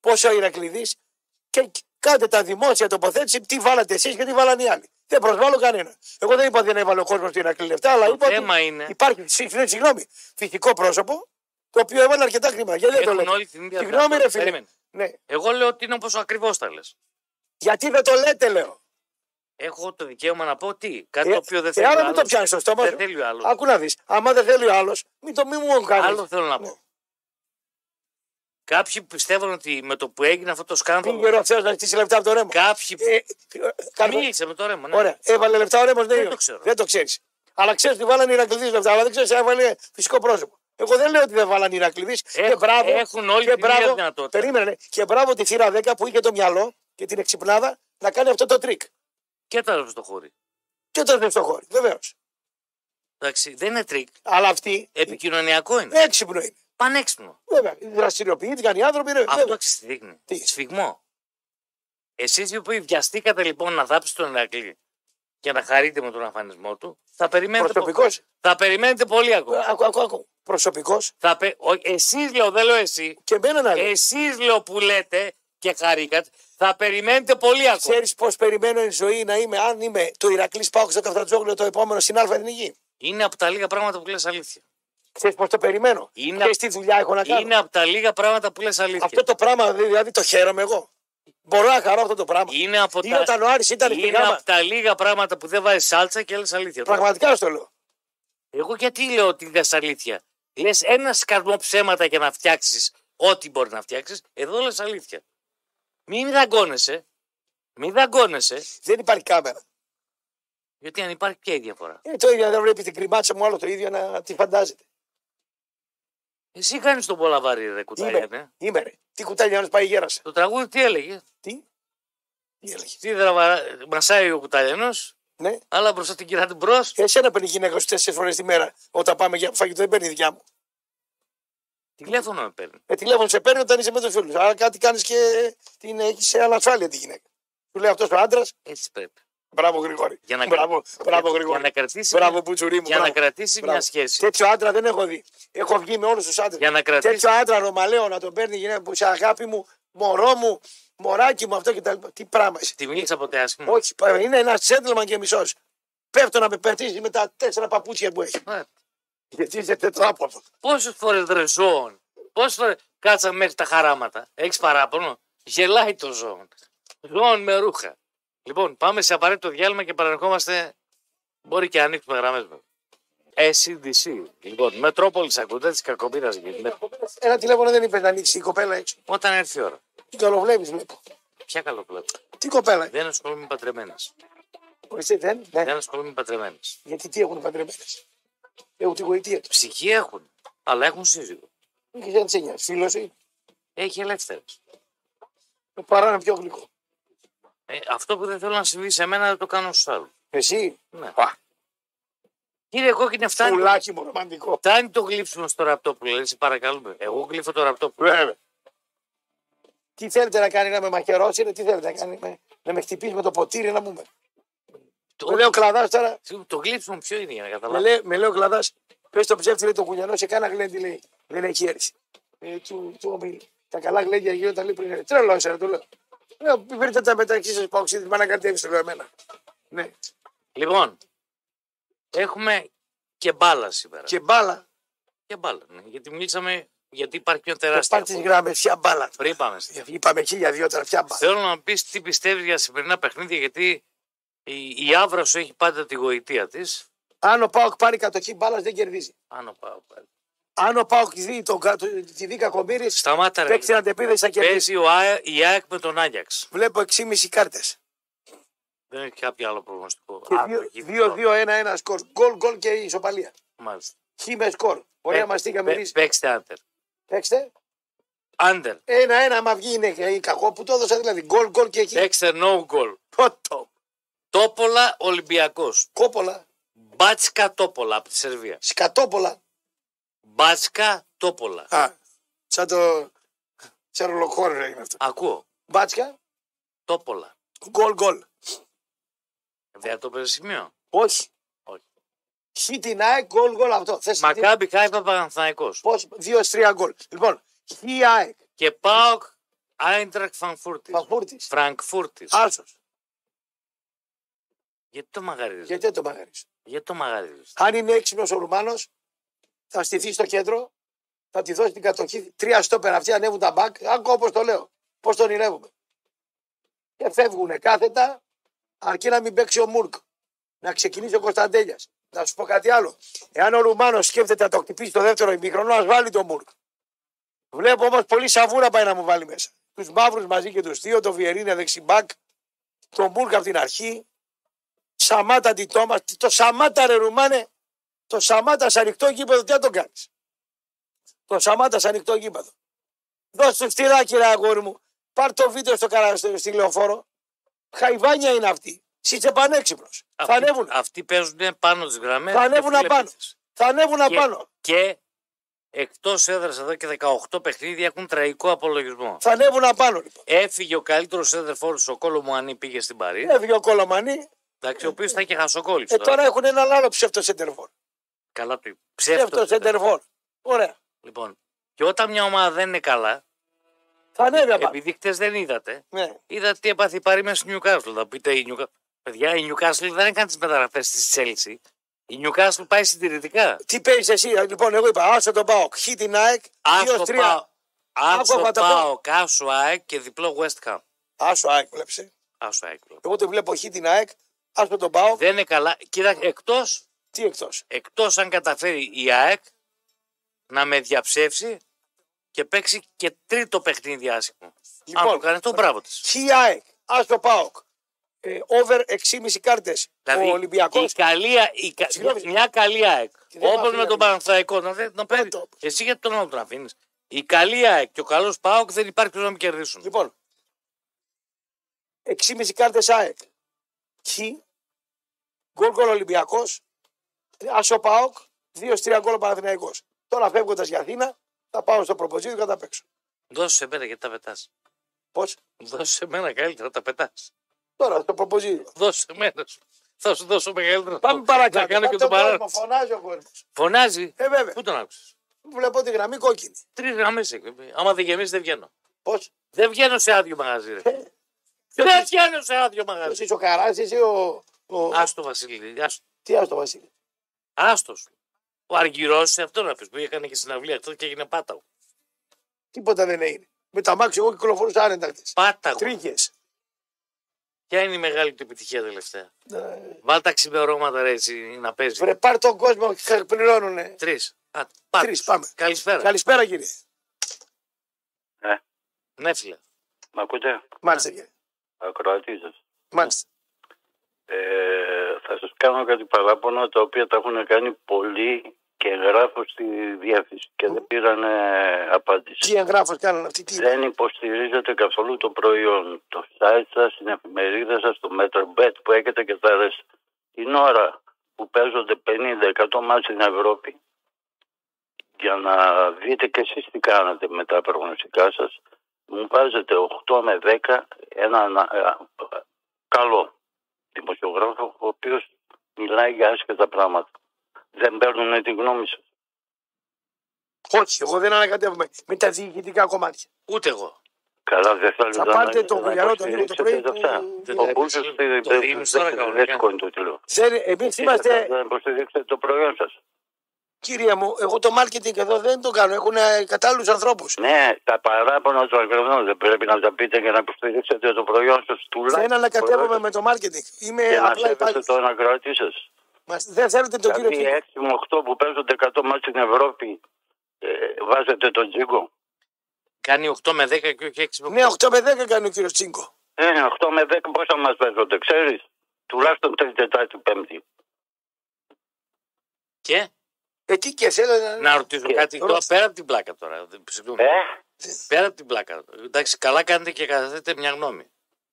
Πόσο ο Ηρακλειδή και κάντε τα δημόσια τοποθέτηση τι βάλατε εσείς και τι βάλανε οι άλλοι. Δεν προσβάλλω κανένα. Εγώ δεν είπα ότι δεν έβαλε ο κόσμος του Ηρακλή λεφτά, αλλά Το είπα ότι θέμα είναι. υπάρχει, συγγνώμη, συγγνώμη, φυσικό πρόσωπο το οποίο έβαλε αρκετά χρήματα. Γιατί δεν το Έχουν λέτε; όλοι την ίδια Συγγνώμη, ρε φίλε. Περίμενε. Ναι. Εγώ λέω ότι είναι όπως ακριβώς τα λες. Γιατί δεν το λέτε, λέω. Έχω το δικαίωμα να πω τι. Κάτι Ε, το οποίο δεν ε, θέλει. άρα ο μην το άλλος. πιάνεις στο στόμα Δεν σου. θέλει ο άλλος. Άκου να δεις. Άμα δεν θέλει ο άλλος, μην το μην μου κάνεις. Άλλο θέλω να πω. Κάποιοι πιστεύουν ότι με το που έγινε αυτό το σκάνδαλο. Πήγε ο Θεός να ζητήσει λεφτά από το Ρέμο; Κάποιοι. Ε, ε, κάνε- Μίλησε με το ρέμα. Ναι. Ωραία. Έβαλε λεφτά ο Ρέμος, δεν, Δεν το ξέρω. δεν το ξέρεις. Αλλά ξέρεις ότι βάλανε οι Ηρακλειδείς λεφτά, αλλά δεν ξέρεις αν έβαλε φυσικό πρόσωπο. Εγώ δεν λέω ότι δεν βάλανε οι Ηρακλειδείς. Και Έχουν- μπράβο. έχουν όλοι και την ίδια μπράβο, δυνατότητα. Περίμενε. ναι. Και μπράβο τη θύρα 10 που είχε το μυαλό και την εξυπνάδα να κάνει αυτό το τρικ. Και τα στο χώρι. Και το δεν στο χώρο. Βεβαίως. Εντάξει, δεν είναι τρίκ. Αλλά αυτή Επικοινωνιακό είναι. έξυπνο είναι. Πανέξυπνο. Βέβαια. Δραστηριοποιήθηκαν οι άνθρωποι. Είναι, Αυτό βέβαια. τι δείχνει. Τι; Σφιγμό. Εσείς οι οποίοι βιαστήκατε λοιπόν να δάψετε τον Ερακλή και να χαρείτε με τον αφανισμό του, θα περιμένετε, Προσωπικός. θα περιμένετε πολύ ακόμα. Ακού, ακού, ακού. Προσωπικός Θα πε... Εσείς λέω, δεν λέω εσύ. και εμένα να λέει. Εσείς λέω που λέτε και χαρήκατε, θα περιμένετε πολύ ακόμα. Ξέρεις πώς περιμένω η ζωή να είμαι, αν είμαι το Ηρακλής Πάουκ στο Καφτατζόγλιο το επόμενο στην Αλφα Εθνική. Είναι από τα λίγα πράγματα που λες αλήθεια. Ξέρεις πώς το περιμένω; Είναι- Ξέρεις τι δουλειά έχω να κάνω; Είναι από τα λίγα πράγματα που λες αλήθεια. Αυτό το πράγμα δηλαδή το χαίρομαι εγώ. Μπορώ να χαρώ αυτό το πράγμα. Είναι από Ή τα... όταν ο Άρης ήταν στην Είναι γάμα. από τα λίγα πράγματα που δεν βάζει σάλτσα και λες αλήθεια. Πραγματικά στο λέω. Εγώ γιατί λέω ότι λες αλήθεια; Λες ένα σκαρμό ψέματα για να φτιάξεις ό,τι μπορεί να φτιάξεις. Εδώ λες αλήθεια. Μην δαγκώνεσαι. Μην δαγκώνεσαι. Δεν υπάρχει κάμερα. Γιατί αν υπάρχει ποια η διαφορά; Ε, το ίδιο δεν βλέπεις την κρυμάτσα μου άλλο το ίδιο να τη φαντάζεται. Εσύ κάνεις τον πολλαβάρι ρε κουτάλια, ναι. Είμαι, είμαι ρε. Τι κουτάλι να πάει γέρασε. Το τραγούδι τι έλεγε; Τι; Τι έλεγε; Τι δραβα... μασάει ο κουταλιανός, Ναι. αλλά μπροστά την κοιτάτε μπρος. Και εσένα παίρνει γυναίκα σου τέσσερις φορές τη μέρα όταν πάμε για φαγητό δεν παίρνει δικιά μου. Τηλέφωνο με παίρνει. Ε, τηλέφωνο σε παίρνει όταν είσαι με τους φίλους. Άρα κάτι κάνεις και την έχεις σε ανασφάλεια τη γυναίκα. Του λέει αυτός ο άντρας, Έτσι πρέπει. μπράβο Γρηγόρη. Για να, μπράβο, μπράβο για, Γρηγόρη. για να κρατήσει, Μπράβο μια, Μπουτσουρί μου. για να μπράβο. κρατήσει μια Μπράβο. σχέση. Τέτοιο άντρα δεν έχω δει. Έχω βγει με όλους τους άντρες. Για να κρατήσει. Τέτοιο άντρα ρωμαλαίο να τον παίρνει η γυναίκα που σε αγάπη μου, μωρό μου, μωράκι μου αυτό και τα λοιπά. Τι πράγμα είσαι. Τη μίλησα ποτέ άσχημα. Όχι, πα- είναι ένας gentleman και μισός. Πέφτω να με πετύχει με τα τέσσερα παπούτσια που έχει. Ε, Γιατί είσαι τετράποδος. Πόσες φορές ρε ζώων. Πόσες φορές κάτσα μέχρι τα χαράματα. Έχεις παράπονο; Γελάει το ζώο. Ζώων με ρούχα. Λοιπόν, πάμε σε απαραίτητο διάλειμμα και παρανερχόμαστε. Μπορεί και να ανοίξουμε γραμμές μου. SCDC. Λοιπόν, Μετρόπολης ακούτε τη κακομοίρα γίνεται. Ένα τηλέφωνο δεν είπε να ανοίξει η κοπέλα έξω. Όταν έρθει η ώρα. Τι καλοβλέπεις, βλέπω. Ποια καλό βλέπω. Τι κοπέλα. Δεν ασχολούμαι με παντρεμένες. Εσύ δεν. Ναι. Δεν ασχολούμαι με παντρεμένες. Γιατί τι έχουν οι παντρεμένες; Έχουν τη γοητεία του. Ψυχή έχουν. Αλλά έχουν σύζυγο. Και δεν τι νοιάζει. Φίλο Έχει ελεύθερε. ή παρά είναι πιο γλυκό. Ε, αυτό που δεν θέλω να συμβεί σε μένα δεν το κάνω στους άλλους. Εσύ; Ναι. Πα. Κύριε Κόκκινε, φτάνει. Πουλάκι μου ρομαντικό. Φτάνει το γλύψιμο στο ραπτό που λέει, σε παρακαλούμε. Εγώ γλύφω το ραπτό που Βέβαια. Τι θέλετε να κάνει να με μαχαιρώσει, τι θέλετε να κάνει, με, να με χτυπήσει με το ποτήρι να μου με. Το, Με λέει ο κλαδάς τώρα, το γλύψιμο ποιο είναι για να με καταλάβω. λέει, με λέει ο κλαδάς, πες το ψεύτη, λέει το κουνιανό, σε κάνα γλέντι, λέει. Δεν έχει αίρεση. Ε, του, του ομίλη. Τα καλά γλέντια γίνονταν λέει πριν. Τρελό, είσαι, το λέω. Λέω, πήρτε τα μεταξύ σας παοξίδι, μα να κατέβεις, το λέω εμένα. Ναι. Λοιπόν, έχουμε και μπάλα σήμερα. Και, Και μπάλα, μπάλα. Ναι. Γιατί μιλήσαμε, γιατί υπάρχει μια θα τεράστια. πάρει τις απόκληση. γράμμε, ποια μπάλα. Πριν πάμε. στη- Είπαμε χίλια δύο τώρα, ποια μπάλα. Θέλω να μου πεις τι πιστεύεις για σημερινά παιχνίδια, γιατί η, η άβρα σου έχει πάντα τη γοητεία της. Αν ο Πάοκ πάρει κατοχή μπάλας, δεν κερδίζει. Άνω πάω πάλι. Αν ο Πάοκ δει τον, κα- το- τη δίκα κομπήρης, Σταμάτα ρε. παίξει την αντεπίδεση, θα κερδίσει. Παίζει ο Α- η ΑΕΚ με τον Άγιαξ. Βλέπω 6,5 κάρτες. Δεν έχει κάποιο άλλο προγνωστικό. Και Α, το έχει δικό. 2-2-1-1 σκορ. Γκολ, γκολ και ισοπαλία. Μάλιστα. Χ με σκορ. Ωραία Παι- μα τι είχαμε παι- μυρίσει. Παίξτε άντερ. Παίξτε. Άντερ. Ένα-ένα, άμα βγει είναι και κακό που το έδωσα δηλαδή. Γκολ, γκολ και εκεί. Παίξτε no goal. Πότο. Τόπολα Ολυμπιακός. Κόπολα. Μπάτσκα Τόπολα από τη Σερβία. Σκατόπολα. Μπάτσκα Τόπολα. Α, σαν το. Σαν ρολοκόρη έγινε αυτό. Ακούω. Μπάτσκα. Τόπολα. Γκολ, γκολ. Δεν το παίζει σημείο; Όχι. Όχι. Χ την ΑΕΚ, γκολ, γκολ αυτό. Θες Μακάμπι Χάιφα Παναθηναϊκό. Πώς, δύο-τρία γκολ. Λοιπόν, Χ ΑΕΚ. Και Πάοκ Άιντραχτ Φραγκφούρτης. Παχούρτη. Φραγκφούρτης. Άσο. Γιατί το μαγαρίζει. Γιατί δεν το μαγαρίζει. Γιατί το μαγαρίζει. Αν είναι έξυπνος ο Ρουμάνος, θα στηθεί στο κέντρο, θα τη δώσει την κατοχή. Τρία στόπερ αυτοί ανέβουν τα μπακ. Άκου πώς το λέω. Πώς τον ονειρεύομαι. Και φεύγουν κάθετα, αρκεί να μην παίξει ο Μουρκ. Να ξεκινήσει ο Κωνσταντέλιας. Να σου πω κάτι άλλο. Εάν ο Ρουμάνος σκέφτεται να το χτυπήσει το δεύτερο ημίχρονο, ας βάλει τον Μουρκ. Βλέπω όμως πολύ σαβούρα πάει να μου βάλει μέσα. Τους μαύρους μαζί και τους δύο, το Βιερίνε δεξιμπάκ, τον Μουρκ από την αρχή, Σαμάτα τη Τόμα, το Σαμάτα ρε Ρουμάνε, το Σαμάτα σε ανοιχτό γήπεδο, τι να το κάνεις; Το Σαμάτα σε ανοιχτό γήπεδο. Δώσ' του στυράκι ρε αγόρι μου, πάρ το βίντεο στο καρα, στο, στη λεωφόρο. Χαϊβάνια είναι αυτή. Είσαι πανέξυπνος. Θα ανέβουν. Αυτοί παίζουν πάνω στι γραμμές. Θα ανέβουν απάνω. Θα ανέβουν απάνω. Και εκτός έδρας εδώ και 18 παιχνίδια έχουν τραγικό απολογισμό. Θα ανέβουν απάνω λοιπόν. Έφυγε ο καλύτερος έδερ ο Κόλο Μουανί πήγε στην Παρή. Έβγε ο Κολομανί. Εντάξει, ο οποίος θα είχε χασοκόλληψη. Ε, τώρα έχουν έναν άλλο ψεύτο σεντερφόρ. Καλά του. Ψεύτο Ψεύτο. σεντερφόρ. Ωραία. Λοιπόν, και όταν μια ομάδα δεν είναι καλά, Θα ανέβει απάνω. επειδή χτες δεν είδατε, Ναι. είδατε τι έπαθε η Παρή μέσα στη Νιουκάσλ. Θα πείτε η Νιουκάσλ. Παιδιά, η Νιουκάσλ δεν έκανε τις μεταγραφές της Τσέλση. Η Νιουκάσλ πάει συντηρητικά. Τι παίζεις εσύ, λοιπόν, εγώ είπα, άσο τον πάω. Χ την ΑΕΚ, Άσο 2-3. πάω. Άσο Άκου, θα τα πω. πάω, κάσο ΑΕΚ και διπλό West Ham. Άσο ΑΕΚ, βλέπεις. Άσο ΑΕΚ. βλέπω. Εγώ το βλέπω χ την ΑΕΚ, άσο τον πάω. Δεν είναι καλά. Κοίτα, εκτό Τι εκτός; εκτός αν καταφέρει η ΑΕΚ να με διαψεύσει και παίξει και τρίτο παιχνίδι άσχημο. Λοιπόν, αν το κάνει, το μπράβο της. Χ ΑΕΚ, άσο πάω. Ε, over 6,5 κάρτες. Δηλαδή, ο Ολυμπιακό. η καλή, η, κα- Συγγνώμη. μια καλή ΑΕΚ. Και δεν Όπως αφήνει με να τον πει. Παναθηναϊκό. Να, δεν- να παίρνει. το. Εσύ γιατί τον άλλο τον αφήνεις; Η καλή ΑΕΚ και ο καλός ΠΑΟΚ δεν υπάρχει ποιος να μην κερδίσουν. Λοιπόν, 6,5 κάρτες ΑΕΚ. Χ. Γκολ γκολ Ολυμπιακός. Άσο πάω. 2-3 γκολ Παναθηναϊκός. Τώρα φεύγοντας για Αθήνα, Θα πάω στο προποτζίδι και θα τα παίξω. Δώσε σε μένα γιατί τα πετάς. Πώς; Δώσε σε μένα καλύτερα τα πετάς. Τώρα στο προποτζίδι. Δώσε σε μένα. σου. Θα σου δώσω μεγαλύτερα. Πάμε παρακάτω. Να κάνω και Πάμε τον τον κόσμο, παράδειγμα. Φωνάζει ο κόσμος. Φωνάζει; Ε, βέβαια. Πού τον άκουσες; Βλέπω τη γραμμή κόκκινη. Τρεις γραμμές έχει. Άμα δεν γεμίσεις δεν βγαίνω. Πώς; Δεν βγαίνω σε άδειο μαγαζί. Ρε. Ε, Δεν βγαίνω σε άδειο Ποιος μαγαζί. είσαι ο Καράς, είσαι ο. Ο... Άστο Βασίλη. Άστο. Τι άστο Βασίλη; Άστος. Ο Αργυρός σε αυτό να πεις που έκανε και συναυλία αυτό και έγινε πάταγο. Τίποτα δεν έγινε. Με τα μάξι εγώ κυκλοφορούσα άνετα χτες. Πάταγο. Τρίχες. Ποια είναι η μεγάλη του επιτυχία τελευταία; Βάλ τα ξημερώματα ρε έτσι να παίζεις. Βρε, πάρ τον κόσμο και πληρώνουνε. Τρεις. Τρεις, πάμε. Καλησπέρα. Καλησπέρα κύριε. Ναι, φίλε. Μ' ακούτε, Μάλιστα κύριε. ακροατή σας. Μάλιστα. Ε, θα σας κάνω κάτι παράπονα τα οποία τα έχουν κάνει πολλοί και γράφω στη διεύθυνση και δεν πήραν ε, απάντηση. Τι εγγράφο κάνουν αυτοί. Τι... Δεν υποστηρίζετε καθόλου το προϊόν. Το site σας, την εφημερίδα σας, το MetroBet που έχετε και τα ρest. Την ώρα που παίζονται 50-100 μάτς στην Ευρώπη για να δείτε και εσείς τι κάνετε με τα προγνωστικά σας μου βάζετε 8 με 10 ένα ε, καλό δημοσιογράφο ο οποίος μιλάει για άσχετα πράγματα. Δεν παίρνουν τη γνώμη σας. Όχι, εγώ δεν ανακατεύομαι με τα διοικητικά κομμάτια. Ούτε εγώ. Καλά, δεν θέλετε Θα να, πάρετε το να κουλιαρό το λίγο το υποστηρίξετε πρωί αυτά. που- Δεν Ο τα Μπούσος υποστηρίζω. Το δίνεις τώρα κανονικά. δεν σηκώνει το τηλέφωνο. Εμείς είμαστε, Δεν υποστηρίξετε το προϊόν σας. Κύριε μου, εγώ το marketing εδώ δεν το κάνω. Έχουν κατάλληλους ανθρώπους. Ναι, τα παράπονα τους αγρονών δεν πρέπει να τα πείτε για να υποστηρίξετε το προϊόν σας τουλάχιστον. Δεν ανακατεύομαι με το marketing. Είμαι Και να απλά σέβεστε υπάλληλος. τον ακροατή σας. Δεν θέλετε τον κύριο Δηλαδή Τσίγκο. 6 με 8 που παίζονται 100 μάτς στην Ευρώπη ε, βάζετε τον Τζίγκο. Κάνει 8 με 10 και όχι 6 με 8. Ναι, 8 με 10 κάνει ο κύριος Τσίγκο. Ε, 8 με 10 πόσα μας παίζονται, ξέρεις. Τουλάχιστον τρίτη, τετάρτη, πέμπτη. Και; Ε, τι και θέλω να. να ρωτήσω Και- κάτι Τώρα- τώρα, πέρα από την πλάκα τώρα. δεν- Συγγνώμη. Ε, Πέρα από την πλάκα. Εντάξει, καλά κάνετε και καθέτε μια γνώμη.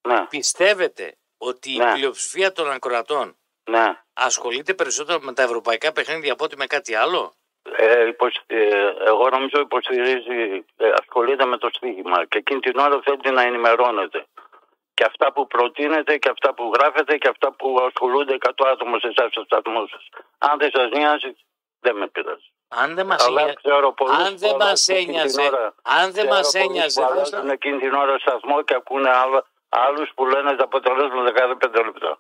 ναι, Πιστεύετε ότι η Ναι. πλειοψηφία των ακροατών ναι. ασχολείται περισσότερο με τα ευρωπαϊκά παιχνίδια από ότι με κάτι άλλο; Ε, υποσ- ε, εγώ νομίζω υποστηρίζει, ε, ασχολείται με το στοίχημα και εκείνη την ώρα θέλει να ενημερώνεται. Και αυτά που προτείνετε και αυτά που γράφετε και αυτά που ασχολούνται 100 άτομα σε εσάς στο σταθμό σας. Αν δεν σας νοιάζει, δεν με πειράζει. Αν δεν μας Αλλά ένοιαζε, ξέρω πολλούς αν δεν που μας αλλάζουν εκείνη την ένοιαζε, ώρα. αν δεν Ξέρω μας πολλούς ένοιαζε, που αλλάζουν εκείνη την ώρα σταθμό και ακούνε άλλα- άλλους που λένε τα αποτελέσματα κάθε πέντε λεπτά.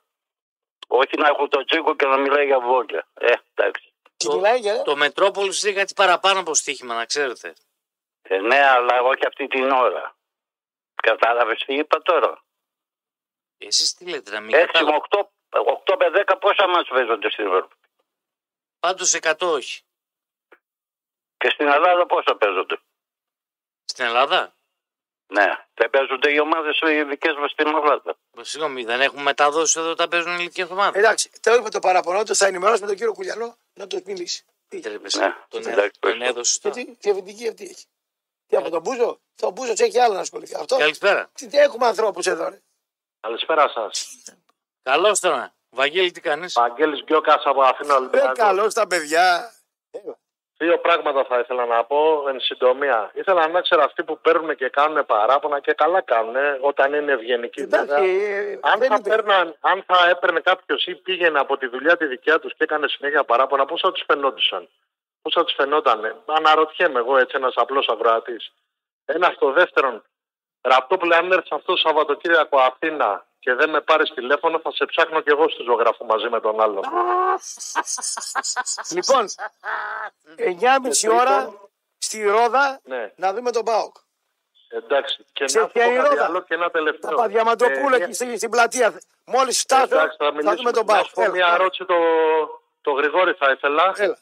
Όχι να έχουν το τσίκο και να μιλάει για βόλια. Ε, εντάξει. Τι μιλάει για. το Μετρόπολης είναι κάτι παραπάνω από στοίχημα, να ξέρετε. Ε, ναι, αλλά όχι αυτή την ώρα. Κατάλαβες τι είπα τώρα; Εσείς τι λέτε, να μην 6 με κατάλαβα. 8, 8 με 10 πόσα μας παίζονται στην Ευρώπη. Πάντως 100 όχι. Και στην Ελλάδα πόσα παίζονται; Στην Ελλάδα; Ναι, δεν παίζονται οι ομάδες οι δικές μας στην Ελλάδα. Συγγνώμη, δεν έχουμε μεταδώσει εδώ τα παίζουν ηλικία ομάδα. Εντάξει, το είπε το παραπονό του, θα ενημερώσουμε τον κύριο Κουλιανό να του μιλήσει. Τι, Τρέπεσαι. Ναι, Τον, εντάξει, τον ευχαριστώ. έδωσες τώρα. Γιατί διευθυντική αυτή έχει. Τι από τον Μπούζο, τον Μπούζο έχει άλλο να ασχοληθεί. Αυτό. Καλησπέρα. Τι, τι έχουμε ανθρώπους εδώ. Ρε. Καλησπέρα σας. Καλώς τώρα. Βαγγέλη, τι κάνεις; Βαγγέλης Γκιόκας από Αθήνα Ε, Ολυμπιακό. καλώς τα παιδιά. Δύο πράγματα θα ήθελα να πω εν συντομία. Ήθελα να ξέρω αυτοί που παίρνουν και κάνουν παράπονα και καλά κάνουν όταν είναι ευγενικοί. βέβαια. Εντάξει, ε, Αν δεν θα, είπε. παίρναν, αν θα έπαιρνε κάποιος ή πήγαινε από τη δουλειά τη δικιά τους και έκανε συνέχεια παράπονα, πώ θα τους φαινόντουσαν; Πώ θα τους φαινόταν. Αναρωτιέμαι εγώ έτσι ένας απλός αγροατή. Ένας στο δεύτερον, Ραπτόπουλε, αν έρθεις αυτό το Σαββατοκύριακο Αθήνα και δεν με πάρεις τηλέφωνο, θα σε ψάχνω κι εγώ στη ζωγράφου μαζί με τον άλλον. Λοιπόν, 9.30 ώρα στη Ρόδα Ναι, να δούμε τον Πάοκ. εντάξει. Και Σε να σου ποια πω είναι η κάτι ρόδα; άλλο και ένα τελευταίο. Τα Παδιαματοπούλα Ε, εκεί στην, στην πλατεία. Μόλις φτάσω, εντάξει, θα, μιλήσουμε. δούμε τον Να Πάοκ. σου πω μια ερώτηση το, το Γρηγόρη θα ήθελα. Έλα.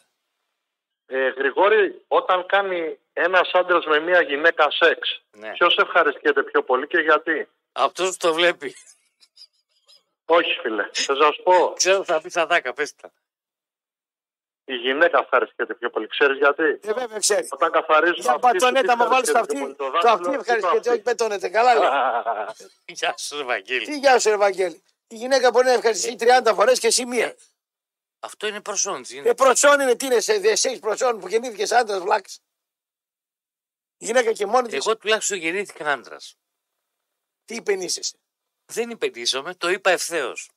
Ε, Γρηγόρη, όταν κάνει ένας άντρας με μια γυναίκα σεξ, Ναι. ποιος ευχαριστιέται πιο πολύ και γιατί; Αυτός που το βλέπει. Όχι, φίλε. Θέλω να σου πω, Ξέρω θα πει σαδάκα, πες τα. η γυναίκα ευχαριστιέται πιο πολύ. Ξέρεις γιατί; Ε, βέβαια ξέρεις. Όταν καθαρίζουν Για αυτοί σου, πατονέτα τι μου βάλεις το ευχαριστιέται πιο αυτή. πολύ, Το αυτή δάχτυλο ή ευχαριστιέται, το όχι πετώνεται. Καλά λέει. αυτή. Γεια σου, ρε Βαγγέλη. Τι γεια σου, ρε Βαγγέλη. Η γυναίκα μπορεί να ευχαριστηθεί 30 φορές και εσύ μία. Αυτό είναι προσόν. Ε, προσόν είναι, τι είναι, σε, σε έχεις προσόν που γεννήθηκε άντρας βλάξ. Γυναίκα και μόνη της. Εγώ τουλάχιστον γεννήθηκα άντρας. Τι υπενήσεσαι. Δεν υπενήσωμαι, το είπα ευθέως.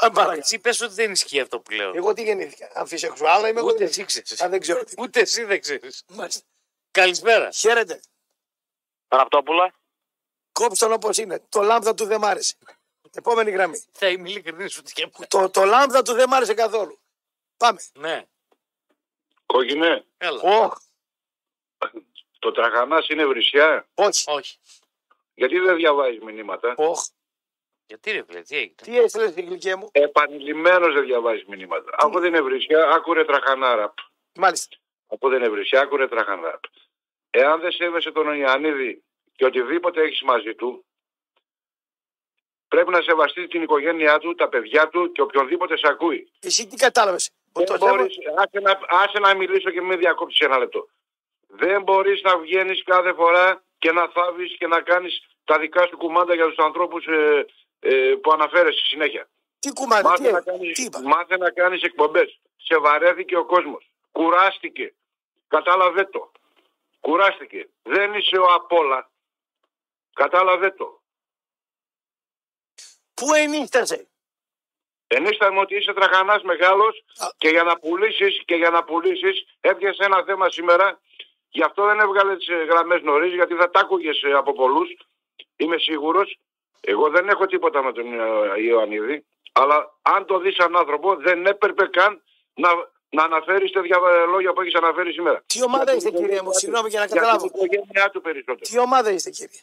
Πάμε παρακάτω. Εσύ πες ότι δεν ισχύει αυτό που λέω. Εγώ τι γεννήθηκα. Αμφισεξουάλα είμαι εγώ. Ούτε δεν- εσύ ξέρεις. Α, δεν ξέρω τι. Ούτε εσύ δεν ξέρεις. Μάλιστα. Καλησπέρα. Χαίρετε. Ραπτόπουλα. Κόψτε τον όπω είναι. Το λάμδα του δεν μ' άρεσε. Επόμενη γραμμή. Θα είμαι ειλικρινής σου και μου. Το, το λάμδα του δεν μ' άρεσε καθόλου. Πάμε. Ναι, Κόκκινε, έλα. Όχ, το τραχανάς είναι βρισιά. όχι. Όχι. Γιατί δεν διαβάζεις μηνύματα; Όχ. Γιατί ρε φίλε, τι έγινε. Τι έστειλες στην γλυκιά μου; Επανειλημμένος δεν διαβάζεις μηνύματα. Αφού δεν είναι βρισιά, άκουρε τραχανάρα. Μάλιστα. Αφού δεν είναι βρισιά, άκουρε τραχανάρα. Εάν δεν σέβεσαι τον Ιωαννίδη και οτιδήποτε έχεις μαζί του, πρέπει να σεβαστεί την οικογένειά του, τα παιδιά του και οποιονδήποτε σε ακούει. Εσύ τι κατάλαβες; Δεν μπορείς, άσε, να, άσε να μιλήσω και μην διακόψεις ένα λεπτό. Δεν μπορείς να βγαίνεις κάθε φορά και να θάβεις και να κάνεις τα δικά σου κουμάντα για τους ανθρώπους ε, ε, που αναφέρεσαι συνέχεια. Τι κουμάνι, τι, Μάθε να, έγινε, κάνεις, τι είπα. μάθε να κάνεις εκπομπές. Σε βαρέθηκε ο κόσμος. Κουράστηκε. Κατάλαβε το. Κουράστηκε. Δεν είσαι ο Απόλα. Κατάλαβε το. Πού ενίστασε. Ενίσταμε ότι είσαι τραχανάς μεγάλος Α. και για να πουλήσεις και για να πουλήσεις έπιασες ένα θέμα σήμερα γι' αυτό δεν έβγαλες τις ε, γραμμές νωρίς γιατί θα τα άκουγες ε, από πολλούς είμαι σίγουρος εγώ δεν έχω τίποτα με τον ε, Ιωαννίδη αλλά αν το δεις σαν άνθρωπο δεν έπρεπε καν να, να αναφέρεις τέτοια ε, λόγια που έχεις αναφέρει σήμερα. Τι ομάδα Για είστε την κύριε μου, οικογένειά συγγνώμη για να του. Για καταλάβω. την οικογένειά του περισσότερο. Τι ομάδα είστε κύριε;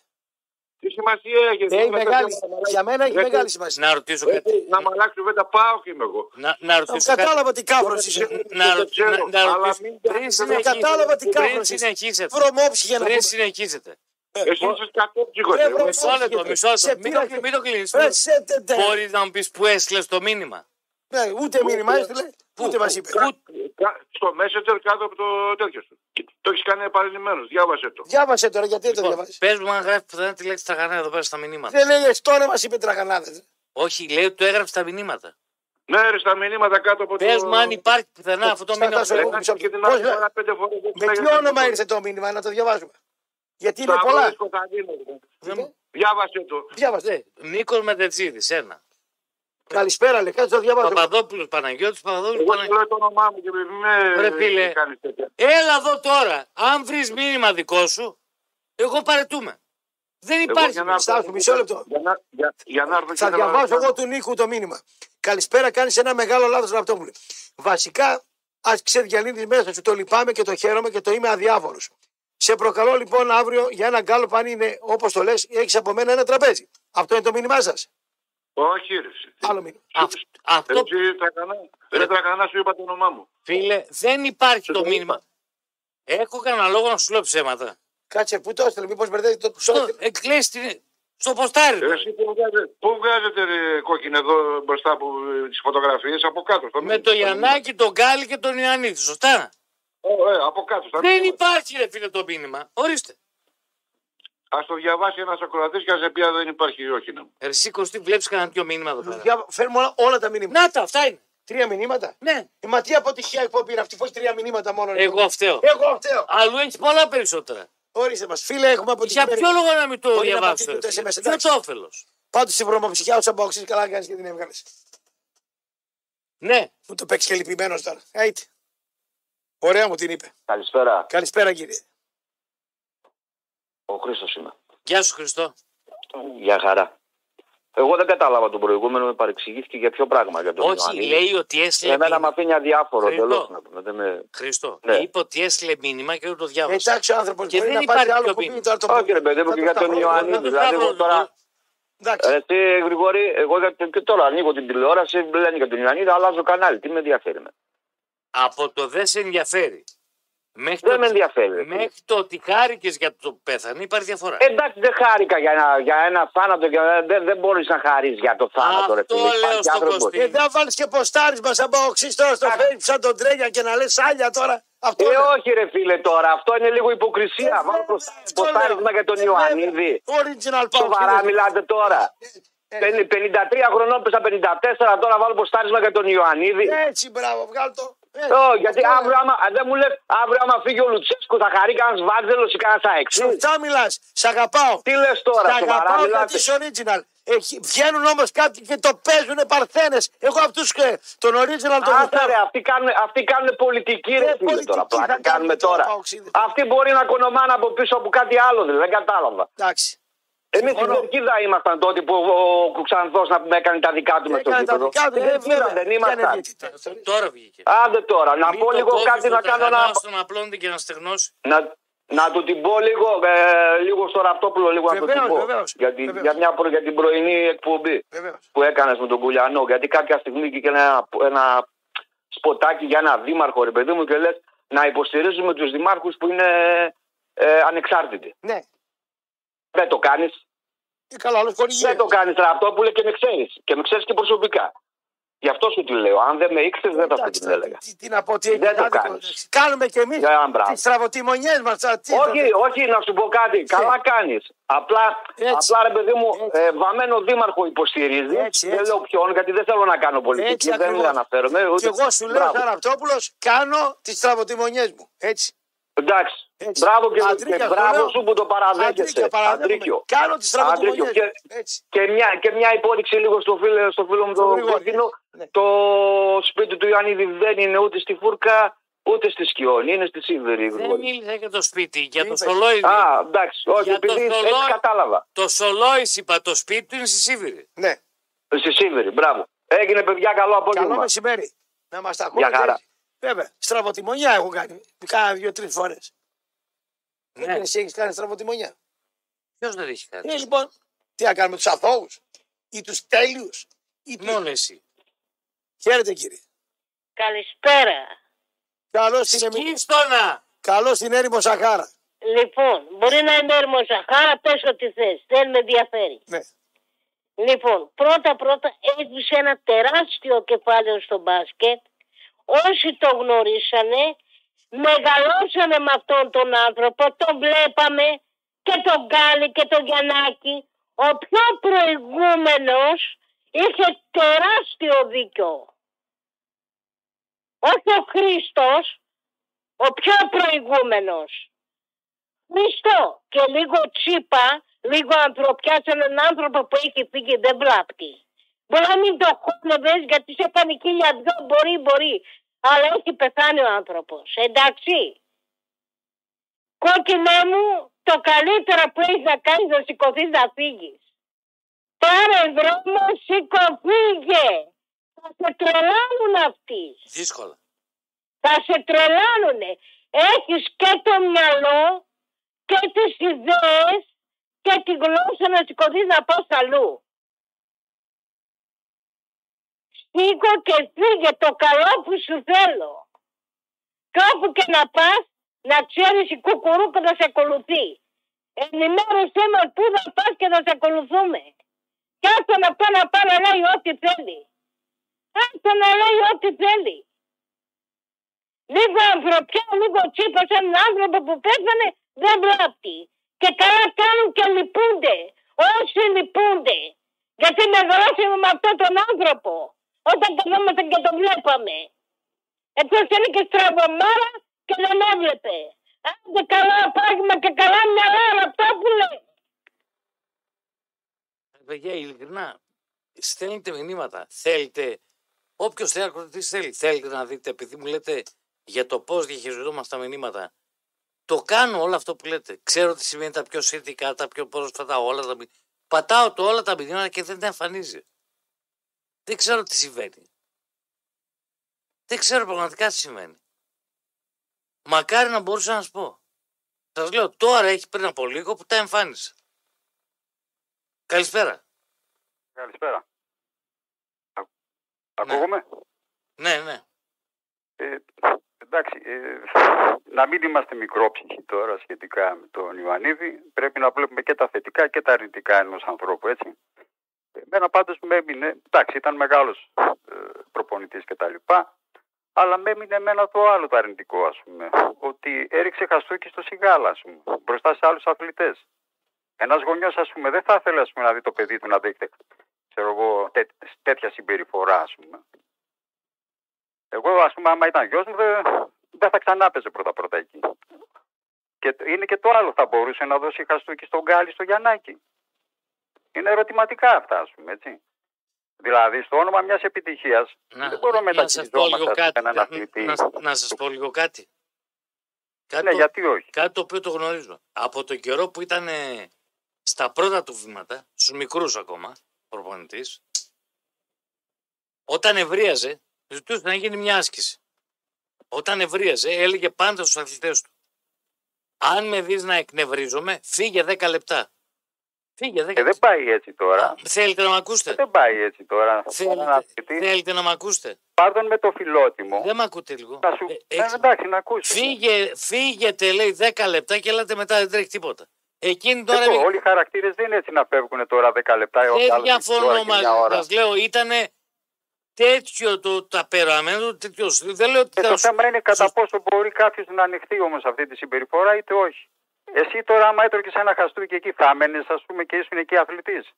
Τι σημασία έχει. Έχει μεγάλη, για μένα έχει Δεν- μεγάλη σημασία. Να ρωτήσω κάτι. Έτσι, Να μ' αλλάξει κουβέντα πάω και είμαι εγώ. Να, να Το ρωτήσω κάτι. κατάλαβα τι κάφρο είσαι. Να, Δεν ρω- ξέρω, να, να αλλά ρωτήσω. μην Πριν κάνεις- συνεχίσετε. κατάλαβα τι Πριν κάφρος είσαι. συνεχίσετε. Βρωμόψη για να Πριν πούμε. συνεχίσετε. Εσύ είσαι κατόψυχος. Ρε, εγώ. βρε, Μισό λεπτό, όχι, μισό σε λεπτό. Μην πήρα το, και- μην το κλείνεις. Ρε, σε τε- τε- Μπορείς να μου πεις που έστειλες το μήνυμα. Ναι, ούτε μήνυμα έστειλε, ούτε μας είπε. Κα- κα- Στο Messenger κάτω από το τέτοιο σου. Και Το έχεις κάνει επανειλημμένος. Διάβασε το. Διάβασε τώρα, γιατί δεν το Λοιπόν, διαβάζει. Πες μου αν γράφεις πουθενά τη λέξη τραγανά εδώ πέρα στα μηνύματα. Δεν έλεγες τώρα μας είπε τραγανάδε. Όχι, λέει ότι το έγραψες στα μηνύματα. Ναι, ρε, στα μηνύματα κάτω από το. Πες μου αν υπάρχει πουθενά αυτό το Σταμάτα μήνυμα. σου, που εγώ. λέει. Εντάξει, και την Πώς άλλη λέ- φορά πέντε φορές δεν Με λέγεται ποιο όνομα τίποτα. ήρθε το μήνυμα, να το διαβάζουμε. Γιατί είναι Σταύρος πολλά. Κωνσταντίνος. Λοιπόν, Διάβασε το. Διάβασε. Νίκος Μετετζίδη, ένα. Καλησπέρα, λέει, κάτσε το διαβάζω. Παπαδόπουλος Παναγιώτης, Παπαδόπουλος Εγώ σου Παναγιώτη. λέω το όνομά μου και μην με Ρε, φίλε. κάνεις τέτοια. Έλα εδώ τώρα. Αν βρεις μήνυμα δικό σου, εγώ παρετούμε. Δεν Εγώ υπάρχει. για να- μήνυμα. Στάθου, μισό λεπτό. Για να, για, για να έρθω και Θα να- διαβάσω εγώ του Νίκου το μήνυμα. Καλησπέρα, κάνεις ένα μεγάλο λάθος Ραπτόπουλε. Βασικά, ας ξεδιαλύνεις μέσα σου. Το λυπάμαι και το χαίρομαι και το είμαι αδιάφορο. Σε προκαλώ λοιπόν αύριο για ένα γκάλο αν είναι όπως το λες, έχεις από μένα ένα τραπέζι. Αυτό είναι το μήνυμά σας. Όχι, ρε. εσύ. Άλλο μήνυμα. Αυτό, αυτό Έτσι, τρακανά. Ρε, τρακανά σου είπα το όνομά μου. φίλε, δεν υπάρχει Σου το το μήνυμα. Έχω κανένα λόγο να σου λέω ψέματα. Κάτσε, πού το έστειλε, μήπως μπερδεύει το Στο, ψώτη. εκλέσεις την- στο ποστάρι. Ρε, Εσύ που βγάζετε, πού βγάζετε ρε, κόκκινο εδώ μπροστά από τις φωτογραφίες, από κάτω. Στο Με μήνυμα. το Γιαννάκη, τον Γκάλι και τον Ιωαννίδη. Σωστά; Ε, ε, από κάτω. στα Δεν μήνυμα. υπάρχει, ρε φίλε, το μήνυμα. Ορίστε. Ας το διαβάσει ένας ακροατής και ας σε πει αν δεν υπάρχει ή όχι. Ναι. Ρε, εσύ Κωστή, βλέπεις κανένα πιο μήνυμα εδώ πέρα. Δια- Φέρνουμε όλα, όλα τα μηνύματα. Να τα, αυτά είναι. Τρία μηνύματα; Ναι, Ε, μα τι αποτυχία εκπομπή είναι αυτή που έχει τρία μηνύματα μόνο. εγώ φταίω. Εγώ φταίω. Αλλού έχεις πολλά περισσότερα. Ορίστε μας, φίλε, έχουμε Για αποτυχία. ποιο λόγο να μην το Μπορεί να διαβάσω. πατήσει ρε το φίλε; SMS, Ποιο εντάξει. το όφελος; Πάντως η βρωμοψυχιά τους αμπόξει καλά κάνεις και την έβγαλες. Ναι, Μου το παίξεις και λυπημένος τώρα. Έτσι. Ωραία μου την είπε. Καλησπέρα. Καλησπέρα κύριε. Ο Χρήστος είμαι. γεια σου Χριστό. Για χαρά. Εγώ δεν κατάλαβα τον προηγούμενο, με παρεξηγήθηκε για ποιο πράγμα. Για τον Όχι, Ιωαννίδη. λέει ότι έστειλε Εμένα με μήνυμα. αφήνει αδιάφορο. Χρήστο. Τελώς, να πούμε. Δεν με... Χριστό. Ναι. Είπε ότι έστειλε μήνυμα και δεν το διάβασα. Εντάξει ο άνθρωπος Και μπορεί δεν να πάρει υπάρχει άλλο πιο κουμπί μήνυμα. τώρα το Όχι, ρε παιδί μου, θα και το για τον σταυρώ. Ιωαννίδη. δεν Δηλαδή, θα εγώ βρω- τώρα. Εντάξει. Ε, Εσύ, Γρηγόρη, εγώ για- και τώρα ανοίγω την τηλεόραση, λένε για τον Ιωαννίδη, αλλάζω κανάλι. Τι με ενδιαφέρει. Με. Από το δεν σε ενδιαφέρει. Μέχρι Δεν το, με ενδιαφέρει. μέχρι το ότι χάρηκες για το που πέθανε υπάρχει διαφορά. Ε, Εντάξει, δεν χάρηκα για ένα, για ένα θάνατο και δεν, δεν μπορείς να χαρείς για το θάνατο, ρε Αυτό φίλε. λέω Υπάρχει στον άνθρωπος. Κωστή. Και δεν βάλεις και ποστάρισμα σαν παοξή τώρα στο facebook σαν τον τρέγια και να λες άλλια τώρα. Αυτό Ε, είναι. όχι ρε φίλε τώρα, αυτό είναι λίγο υποκρισία. Ε, Βάλω βέβαια, προς- αυτό ποστάρισμα λέω. για τον Ε, Ιωαννίδη. βέβαια. Original Σοβαρά παοξή. μιλάτε τώρα. Ε, Πεν- 53 χρονών πέσα 54, τώρα βάλω ποστάρισμα για τον Ιωαννίδη. Έτσι, μπράβο, βγάλ το. Πες. Ω, γιατί Αυτό αύριο, λέω. άμα, δεν μου λες, αύριο άμα φύγει ο Λουτσέσκου θα χαρεί κανένας Βάζελος ή κανένας αεξής. Σωστά μιλάς. Σ' αγαπάω. Τι λες τώρα, Σ' σοβαρά αγαπάω μιλάτε. γιατί είσαι original. Έχει, βγαίνουν όμως κάποιοι και το παίζουν παρθένες. Εγώ αυτούς τον original τον Άσε γουστάρω. ρε, αυτοί κάνουν, αυτοί κάνουν πολιτική ρε Ε, φίλε πολιτική τώρα. θα Πλάκα κάνουν κάνουμε τώρα, τώρα. Παοξίδες. Αυτοί μπορεί να κονομάνε από πίσω από κάτι άλλο, δηλαδή, δεν κατάλαβα. Εντάξει. Εμείς στην Συμφωνώ. Κερκίδα ήμασταν τότε που ο Κουξανθό να πούμε έκανε τα δικά του με το Έκανε τα γήπεδο. δικά του, Στην ε, Κερκίδα βέβαια. δεν Ποια είναι ήμασταν. διαιτητή. Τώρα βγήκε. Άντε τώρα, να Μην πω το λίγο κόβεις κάτι το να κάνω ένα. τραχανά στον απλώνεται και να στεγνώσει. Να, να του την πω λίγο, ε, λίγο στο ραπτόπουλο, λίγο να του την Βεβαίως, πω. βεβαίως, για, τη- βεβαίως. για, μια, προ- για την πρωινή εκπομπή Βεβαίως. που έκανες με τον Κουλιανό. Γιατί κάποια στιγμή βγήκε ένα, ένα σποτάκι για ένα δήμαρχο, ρε παιδί μου, και λες να υποστηρίζουμε τους δημάρχους που είναι ε, ανεξάρτητοι. Ναι. Δεν το κάνεις. Τι καλό, άλλο χορηγεί. Δεν το κάνεις ραπτόπουλο και με ξέρεις. Και με ξέρεις και προσωπικά. Γι' αυτό σου τη λέω. Αν δεν με ήξερες, δεν θα σου την έλεγα. Τι, τι να πω, τι έχει Δεν το κάνεις. κάνεις. Κάνουμε κι εμείς Για μπράβο. τις στραβοτημονιέ μας. Όχι, όχι, να σου πω κάτι. Καλά κάνεις. Απλά, Έτσι. απλά ρε παιδί μου, Έτσι. ε, βαμμένο δήμαρχο υποστηρίζεις. Έτσι, Δεν έτσι. λέω ποιον, γιατί δεν θέλω να κάνω πολιτική. Έτσι δεν ακριβώς. αναφέρομαι. Και Ούτε... εγώ σου λέω, Μπράβο. Σαραπτόπουλο, κάνω τις στραβοτημονιέ μου. Έτσι. Εντάξει. Έτσι. Μπράβο και, Αντρίκια, και αυτό μπράβο λέω. σου που το παραδέχεσαι. Αντρίκιο, παραδέχομαι. Αντρίκιο. Κάνω τι στραβοτημονιέ. Αντρίκιο. Και, Έτσι. και, μια, και μια υπόδειξη λίγο στο φίλο, στο φίλο μου Στον τον Γρηγόρη, Κόκκινο. ναι. Το σπίτι του Ιωαννίδη δεν είναι ούτε στη Φούρκα ούτε στη Σκιόνη. Είναι στη Σίδερη. Δεν μίλησα για το σπίτι, για το είπες; Σολόιδι. Α, εντάξει. Όχι, Για το επειδή έτσι Θολό- κατάλαβα. Το Σολόις είπα, το σπίτι του είναι στη Σίβηρη. Ναι. Στη Σίδερη, μπράβο. Έγινε παιδιά καλό Καλό απόγευμα. μεσημέρι. Να μας τα Μια ακούτε. χαρά. Βέβαια. Στραβοτημονιά έχω κάνει. Κάνα δύο-τρεις φορές. Ναι. Εσύ έχεις κάνει στραβοτημονιά. Ποιος δεν έχει κάνει. Ε, λοιπόν, τι να κάνουμε τους αθώους ή τους τέλειους. Ή τι. Μόνο εσύ. Χαίρετε κύριε. Καλησπέρα. Καλώς την, εμι... Σκίστονα! Καλώς την έρημο Σαχάρα. Λοιπόν, μπορεί να είμαι ερμοσαχάρα, πες ό,τι θες. Δεν με ενδιαφέρει. Ναι. Λοιπόν, πρώτα πρώτα έχεις ένα τεράστιο κεφάλαιο στο μπάσκετ. Όσοι το γνωρίσανε, μεγαλώσανε με αυτόν τον άνθρωπο, τον βλέπαμε και τον Γκάλι και τον Γιαννάκη. Ο πιο προηγούμενος είχε τεράστιο δίκιο. Όχι ο Χρήστος, ο πιο προηγούμενος. Χριστό και λίγο τσίπα, λίγο ανθρωπιά σε έναν άνθρωπο που έχει φύγει δεν βλάπτει. Μπορεί να μην το χώνευες γιατί σε κάνει χίλια δυο, μπορεί, μπορεί. Αλλά έχει πεθάνει ο άνθρωπος, εντάξει. Κόκκινέ μου, το καλύτερο που έχεις να κάνεις να σηκωθείς να φύγεις. Πάρε δρόμο, σηκωθήκε. Θα σε τρελάνουν αυτοί. Δύσκολα. Θα σε τρελάνουνε. Έχεις και το μυαλό και τις ιδέες και τη γλώσσα να σηκωθείς να πας αλλού. Σήκω και φύγε το καλό που σου θέλω. Και όπου και να πας, να ξέρεις η κουκουρούκα να σε ακολουθεί. Ενημέρωσέ μας πού θα πας και θα σε ακολουθούμε. Και άστο να πάει να πάει να λέει ό,τι θέλει. Άστο να λέει ό,τι θέλει. Λίγο ανθρωπιά, λίγο τσίπα σε έναν άνθρωπο που πέθανε δεν βλάπτει. Και καλά κάνουν και λυπούνται. Όσοι λυπούνται. Γιατί μεγαλώσαμε με αυτόν τον άνθρωπο. Όταν καθόμαστε και τον βλέπαμε. Εκτός είναι και στραβωμάρα και δεν έβλεπε. Άντε καλά πράγμα και καλά μυαλά αυτά που λέει. Ε, Παιδιά, ειλικρινά, στέλνετε μηνύματα. Θέλετε, όποιος θέλει να ακολουθήσει θέλει. Θέλετε να δείτε, επειδή μου λέτε για το πώς διαχειριζόμαστε τα μηνύματα. Το κάνω όλο αυτό που λέτε. Ξέρω τι σημαίνει τα πιο σχετικά, τα πιο πρόσφατα, όλα τα μηνύματα. Πατάω το όλα τα μηνύματα και δεν τα εμφανίζει. Δεν ξέρω τι συμβαίνει. Δεν ξέρω πραγματικά τι συμβαίνει. Μακάρι να μπορούσα να σα πω. Σας λέω τώρα έχει πριν από λίγο που τα εμφάνισα. Καλησπέρα. Καλησπέρα. Α- Ακούγομαι; Ναι, ναι. Ε, εντάξει, ε, να μην είμαστε μικρόψυχοι τώρα σχετικά με τον Ιωαννίδη. Πρέπει να βλέπουμε και τα θετικά και τα αρνητικά ενός ανθρώπου, έτσι. Εμένα πάντως με έμεινε, εντάξει, ήταν μεγάλος ε, προπονητής και τα λοιπά, αλλά με έμεινε εμένα το άλλο το αρνητικό, ας πούμε, ότι έριξε χαστούκι στο σιγάλα, ας πούμε, μπροστά σε άλλους αθλητές. Ένας γονιός, ας πούμε, δεν θα ήθελε, ας πούμε, να δει το παιδί του να δείχνει, ξέρω εγώ, τέ- τέτοια συμπεριφορά, ας πούμε. Εγώ, ας πούμε, άμα ήταν γιος μου, δεν, δεν θα ξανά παίζει πρώτα-πρώτα εκεί. Και το- είναι και το άλλο, θα μπορούσε να δώσει χαστούκι στον Γκάλι, στο Γιαννάκη. Είναι ερωτηματικά αυτά, ας πούμε, έτσι. Δηλαδή, στο όνομα μιας επιτυχίας, δεν μπορούμε να να σας πω λίγο μεταχειριζόμαστε κάτι. έναν αθλητή. Να, να σας πω λίγο κάτι. Κάτι, Ναι, το, γιατί όχι. κάτι το οποίο το γνωρίζω. Από τον καιρό που ήταν ε, στα πρώτα του βήματα, στους μικρούς ακόμα, προπονητής, όταν ευρίαζε, ζητούσε να γίνει μια άσκηση. Όταν ευρίαζε, έλεγε πάντα στους αθλητές του. Αν με δεις να εκνευρίζομαι, φύγε 10 λεπτά. Φύγε 10 Και δεν λεπτά. πάει έτσι τώρα. Θέλετε να με ακούσετε; Δεν πάει έτσι τώρα. Έναν Θέλετε, αθλητή, θέλετε να με ακούσετε; Πάρ' τον με το φιλότιμο. Δεν με ακούτε λίγο. Να σου... Ε, Ε, έχεις- εντάξει, να ακούσει. Φύγε, φύγετε, λέει 10 λεπτά και έλατε μετά δεν τρέχει τίποτα. Εκείνη τώρα Τώρα, μη- όλοι οι χαρακτήρες δεν είναι έτσι να φεύγουν τώρα 10 λεπτά. ο δεν άλλος διαφωνώ τώρα και μαζί μια ώρα. σας. Λέω ήταν τέτοιο το ταπεραμέντο, τέτοιο στυλ. Δεν λέω ότι Και θα το σου- θέμα είναι κατά σου- πόσο μπορεί κάποιος να ανοιχτεί όμως αυτή τη συμπεριφορά είτε όχι. Εσύ τώρα, άμα έτρωγες ένα χαστούκι εκεί, θα έμενε, ας πούμε, και ήσουν εκεί αθλητής.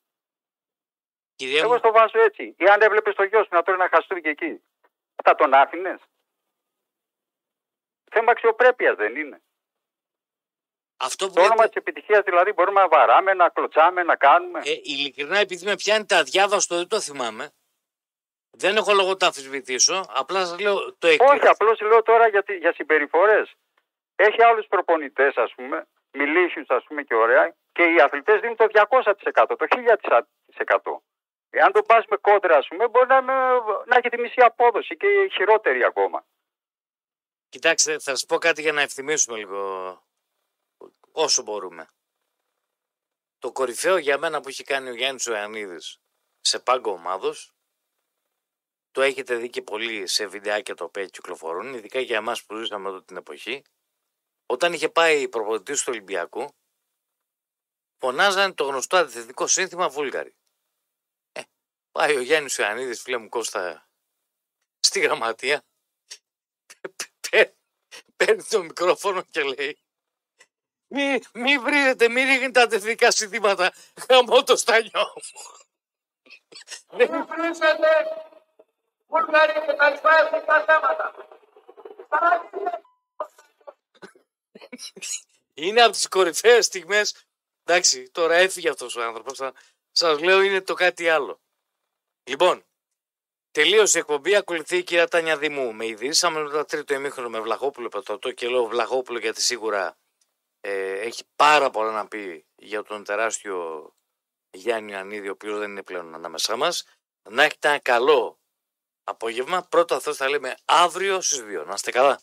Κυρία Εγώ μου, στο βάζω έτσι. Ή αν έβλεπε το γιο σου να τρώει ένα χαστούκι εκεί, θα τον άφηνες; Θέμα αξιοπρέπειας δεν είναι. αυτό που Το όνομα λέτε, της επιτυχίας δηλαδή μπορούμε να βαράμε, να κλωτσάμε, να κάνουμε. ε, ειλικρινά επειδή με πιάνει τα διάβαστο δεν το θυμάμαι. Δεν έχω λόγο να το αμφισβητήσω. Απλά σας λέω το εξή. Όχι, απλώς λέω τώρα για, τη- για συμπεριφορές. Έχει άλλους προπονητές, ας πούμε, μιλήσιου, ας πούμε, και ωραία, και οι αθλητές δίνουν το 200%, το 1000%. Εάν τον πας με κόντρα, ας πούμε, μπορεί να, είναι- να έχει τη μισή απόδοση και χειρότερη ακόμα. Κοιτάξτε, θα σας πω κάτι για να ευθυμίσουμε λίγο όσο μπορούμε. Το κορυφαίο για μένα που έχει κάνει ο Γιάννης Ιωαννίδης σε πάγκο ομάδος το έχετε δει και πολύ σε βιντεάκια τα οποία κυκλοφορούν, ειδικά για εμάς που ζήσαμε εδώ την εποχή. Όταν είχε πάει προπονητής του Ολυμπιακού, φωνάζανε το γνωστό αντιθετικό σύνθημα Βούλγαρη. Ε, πάει ο Γιάννης Ιωαννίδης, φίλε μου Κώστα, στη γραμματεία, Παι- παίρνει το μικρόφωνο και λέει μη, μη βρίζετε, μη ρίχνετε αντεθνικά συνθήματα. Χαμώ το στάνιο μου. Μην βρίζετε Βουλγαρία και τα λοιπά εθνικά θέματα. Είναι από τις κορυφαίες στιγμές. Εντάξει, τώρα έφυγε αυτός ο άνθρωπος. Θα- Σας λέω είναι το κάτι άλλο. Λοιπόν, τελείωσε η εκπομπή. Ακολουθεί η κυρία Τάνια Δημού. Με ειδήσαμε με το τρίτο ημίχρονο με Βλαχόπουλο Πετρωτό και λέω Βλαχόπουλο γιατί σίγουρα ε, έχει πάρα πολλά να πει για τον τεράστιο Γιάννη Ιωαννίδη, ο οποίος δεν είναι πλέον ανάμεσά μας. Να έχετε ένα καλό απόγευμα. Πρώτα αυτό θα λέμε αύριο στις 2. Να είστε καλά.